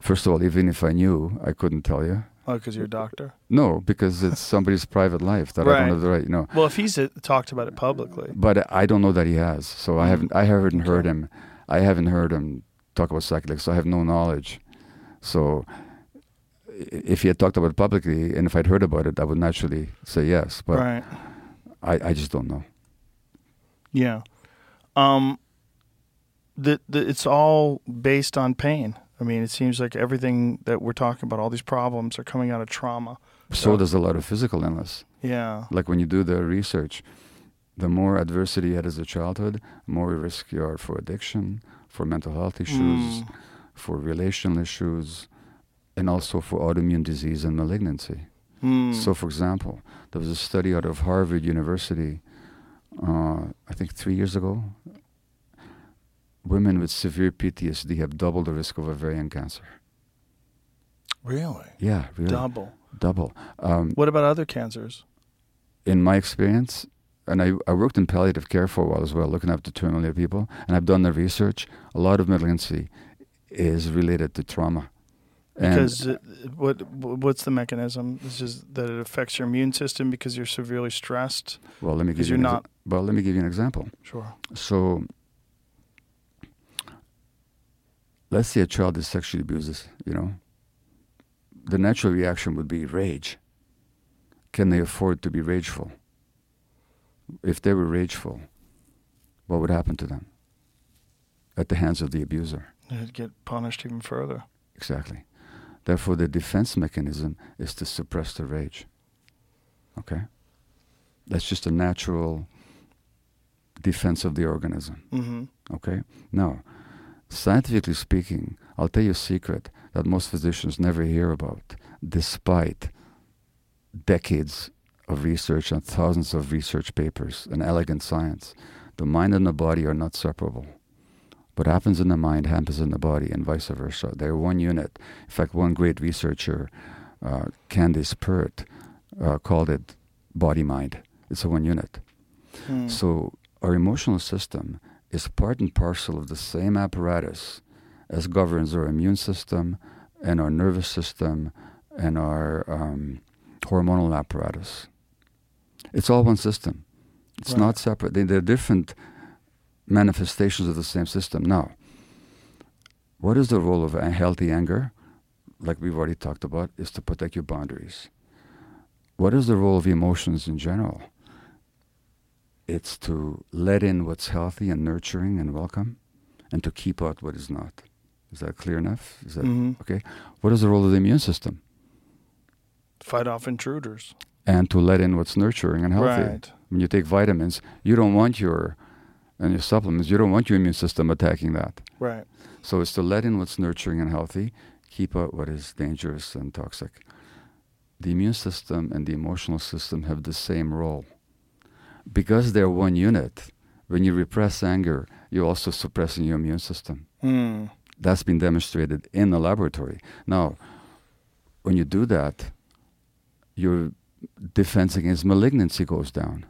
First of all, even if I knew, I couldn't tell you. Oh, because you're a doctor. No, because it's somebody's private life that I don't have the right, you know. Well, if he's uh, talked about it publicly. But I don't know that he has, so I Mm. haven't. I haven't Okay. heard him. I haven't heard him talk about psychedelics. So I have no knowledge. So if he had talked about it publicly, and if I'd heard about it, I would naturally say yes. But right. I, I just don't know. Yeah. Um. The, the it's all based on pain. I mean, it seems like everything that we're talking about, all these problems, are coming out of trauma. So Yeah. does a lot of physical illness. Yeah. Like when you do the research, the more adversity you had as a childhood, more risk you are for addiction, for mental health issues, Mm. for relational issues, and also for autoimmune disease and malignancy. Mm. So, for example, there was a study out of Harvard University, uh, I think three years ago. Women with severe PTSD have double the risk of ovarian cancer. really Yeah, really. double. Double. Um, What about other cancers? in my experience, and I, I worked in palliative care for a while as well, looking after terminally people, and I've done the research. A lot of malignancy is related to trauma. And Because it, what what's the mechanism? It's just that it affects your immune system because you're severely stressed. well, let me give because you you're an exa- not- well, let me give you an example. Sure. So, let's say a child is sexually abused, you know. The natural reaction would be rage. Can they afford to be rageful? If they were rageful, what would happen to them? At the hands of the abuser. They'd get punished even further. Exactly. Therefore, the defense mechanism is to suppress the rage. Okay? That's just a natural defense of the organism. hmm Okay? Now, scientifically speaking, I'll tell you a secret that most physicians never hear about, despite decades of research and thousands of research papers and elegant science. The mind and the body are not separable. What happens in the mind happens in the body, and vice versa. They're one unit. In fact, one great researcher, uh, Candace Pert, uh, called it body mind. It's a one unit. Mm. So our emotional system is part and parcel of the same apparatus as governs our immune system and our nervous system and our um, hormonal apparatus. It's all one system. It's Right. not separate. They, they're different manifestations of the same system. Now, what is the role of a healthy anger? Like we've already talked about, is to protect your boundaries. What is the role of emotions in general? It's to let in what's healthy and nurturing and welcome, and to keep out what is not. Is that clear enough? Is that Mhm. okay? What is the role of the immune system? Fight off intruders. And to let in what's nurturing and healthy. Right. When you take vitamins, you don't want your and your supplements, you don't want your immune system attacking that. Right. So it's to let in what's nurturing and healthy, keep out what is dangerous and toxic. The immune system and the emotional system have the same role. Because they're one unit, when you repress anger, you're also suppressing your immune system. Mm. That's been demonstrated in the laboratory. Now, when you do that, your defense against malignancy goes down.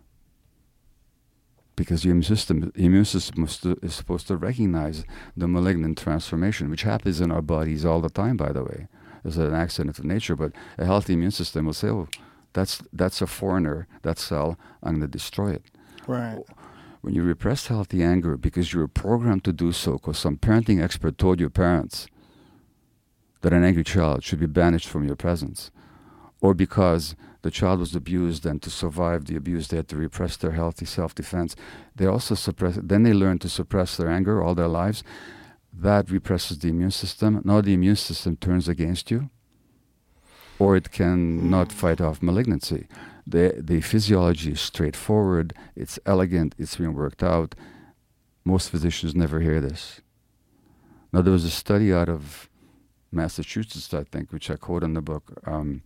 Because your immune system, immune system is supposed to recognize the malignant transformation, which happens in our bodies all the time, by the way. It's an accident of nature, but a healthy immune system will say, oh, that's, that's a foreigner, that cell, I'm going to destroy it. Right. When you repress healthy anger because you were programmed to do so, because some parenting expert told your parents that an angry child should be banished from your presence, or because the child was abused and to survive the abuse they had to repress their healthy self-defense, they also suppress. Then they learn to suppress their anger all their lives. That represses the immune system. Now the immune system turns against you, or it can not fight off malignancy. The, the physiology is straightforward, it's elegant, it's been worked out. Most physicians never hear this. Now, there was a study out of Massachusetts, I think, which I quote in the book. Um,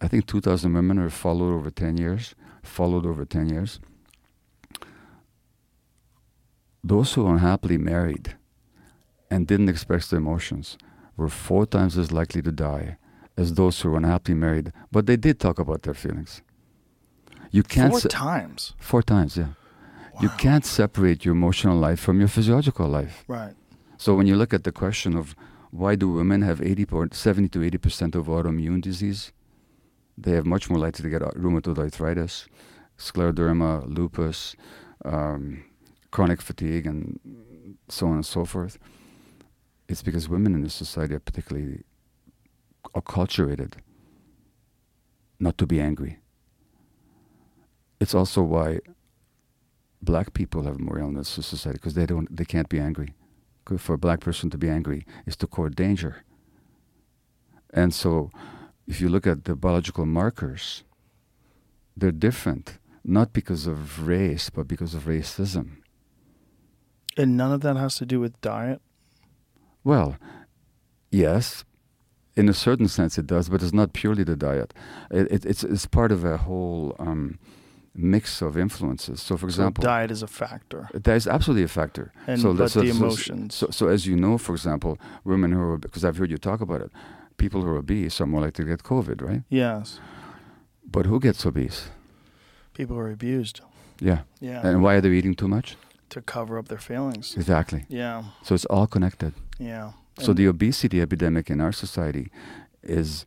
I think 2,000 women are followed over 10 years, followed over 10 years. Those who unhappily married and didn't express their emotions were four times as likely to die as those who were unhappily married, but they did talk about their feelings. You can't Four se- times. four times, yeah. You can't separate your emotional life from your physiological life. Right. So when you look at the question of why do women have 80 or 70 to 80 percent of autoimmune disease, they have much more likely to get rheumatoid arthritis, scleroderma, lupus, um, chronic fatigue, and so on and so forth. It's because women in this society are particularly acculturated not to be angry. It's also why black people have more illness in society because they don't, they can't be angry for a black person to be angry is to court danger. And so, if you look at the biological markers, they're different, not because of race, but because of racism. And none of that has to do with diet. Well, yes, in a certain sense it does, but it's not purely the diet. It, it, it's, it's part of a whole um, mix of influences. So, for example, so diet is a factor. That is absolutely a factor. And so, but the emotions. So, so, as you know, for example, women who are because I've heard you talk about it, people who are obese are more likely to get COVID, right? yes, But who gets obese? people who are abused. Yeah. Yeah, And why are they eating too much? to cover up their feelings. Exactly. Yeah, So it's all connected. yeah. So And- the obesity epidemic in our society is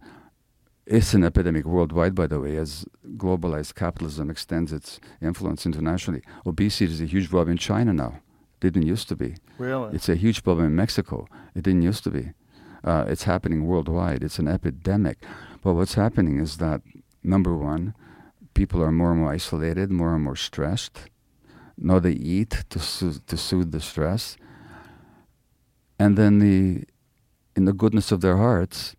it's an epidemic worldwide, by the way, as globalized capitalism extends its influence internationally. Obesity is a huge problem in China now. It didn't used to be. really, It's a huge problem in Mexico. It didn't used to be. Uh, it's happening worldwide. It's an epidemic. But what's happening is that number one, people are more and more isolated, more and more stressed. Now they eat to soothe, to soothe the stress, and then the, in the goodness of their hearts,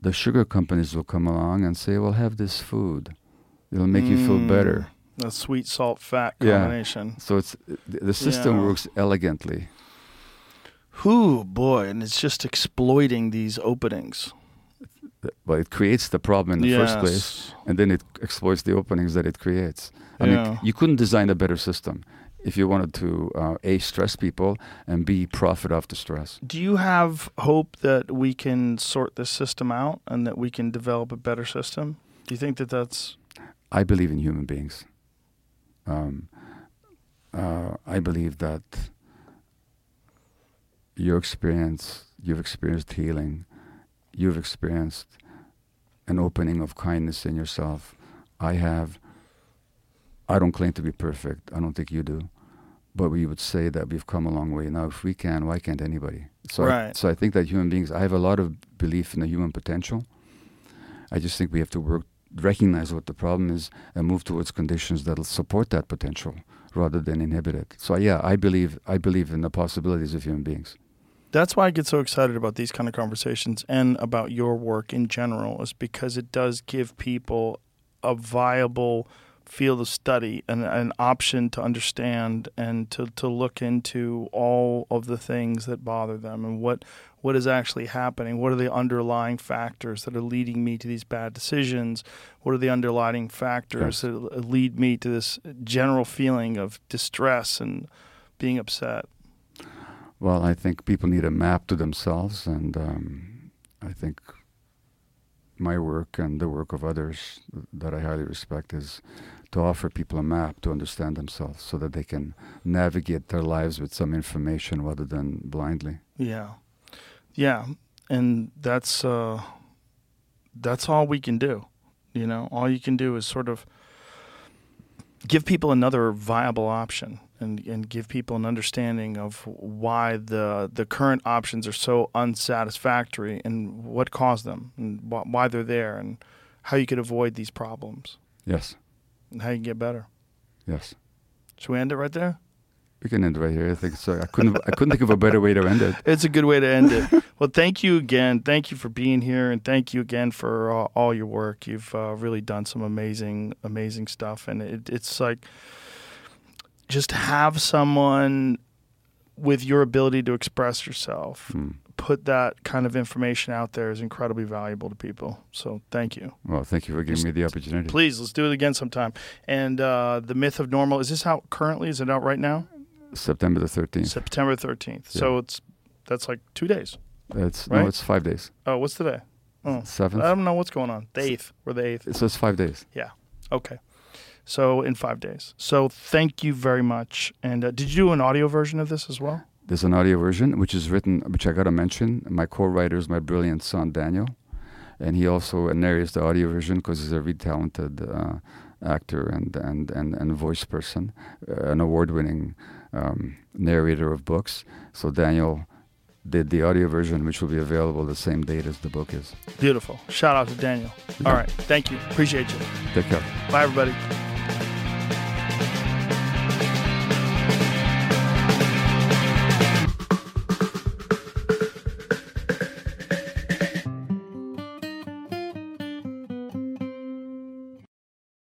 the sugar companies will come along and say, "Well, have this food. It'll make you feel better." Mm. the sweet salt fat Yeah. combination. So it's the system Yeah. works elegantly. Whoo boy, and it's just exploiting these openings. Well, it creates the problem in the first place, and then it exploits the openings that it creates. I mean, you couldn't design a better system if you wanted to uh, a stress people and b profit off the stress. Do you have hope that we can sort this system out and that we can develop a better system? Do you think that that's I believe in human beings. Um, uh, I believe that your experience, you've experienced healing, you've experienced an opening of kindness in yourself. I have. I don't claim to be perfect. I don't think you do. But we would say that we've come a long way. Now, if we can, why can't anybody? So, I, so I think that human beings, I have a lot of belief in the human potential. I just think we have to work, recognize what the problem is, and move towards conditions that'll support that potential rather than inhibit it. So, yeah, I believe I believe in the possibilities of human beings. That's why I get so excited about these kind of conversations and about your work in general, is because it does give people a viable field of study and an option to understand and to, to look into all of the things that bother them and what what is actually happening. What are the underlying factors that are leading me to these bad decisions? What are the underlying factors Yes. that lead me to this general feeling of distress and being upset? Well, I think people need a map to themselves, and um, I think my work and the work of others that I highly respect is to offer people a map to understand themselves so that they can navigate their lives with some information rather than blindly. Yeah, yeah, and that's uh, that's all we can do. You know, all you can do is sort of give people another viable option and, and give people an understanding of why the the current options are so unsatisfactory and what caused them and wh- why they're there and how you could avoid these problems Yes, and how you can get better. yes. Should we end it right there? We can end right here. I think so. I couldn't. I couldn't think of a better way to end it. It's a good way to end it. well, thank you again. Thank you for being here, and thank you again for uh, all your work. You've uh, really done some amazing, amazing stuff, and it, it's like just have someone with your ability to express yourself. Hmm. Put that kind of information out there is incredibly valuable to people. So thank you. Well, thank you for giving me the opportunity. Please let's do it again sometime. And uh, the myth of normal is this out currently? Is it out right now? September the thirteenth. September thirteenth. So it's that's like two days. It's Right? no, it's five days. Oh, what's today? Oh, Seventh. I don't know what's going on. The eighth. We're the eighth. so it's five days. Yeah. Okay. So in five days. So thank you very much. And uh, did you do an audio version of this as well? There's an audio version which is written, which I got to mention. My co-writer is my brilliant son Daniel, and he also narrates the audio version because he's a really talented uh, actor and, and, and, and voice person, uh, an award-winning um, narrator of books. So Daniel did the audio version, which will be available the same date as the book is. Beautiful. Shout out to Daniel. All right. Thank you. Appreciate you. Take care. Bye, everybody.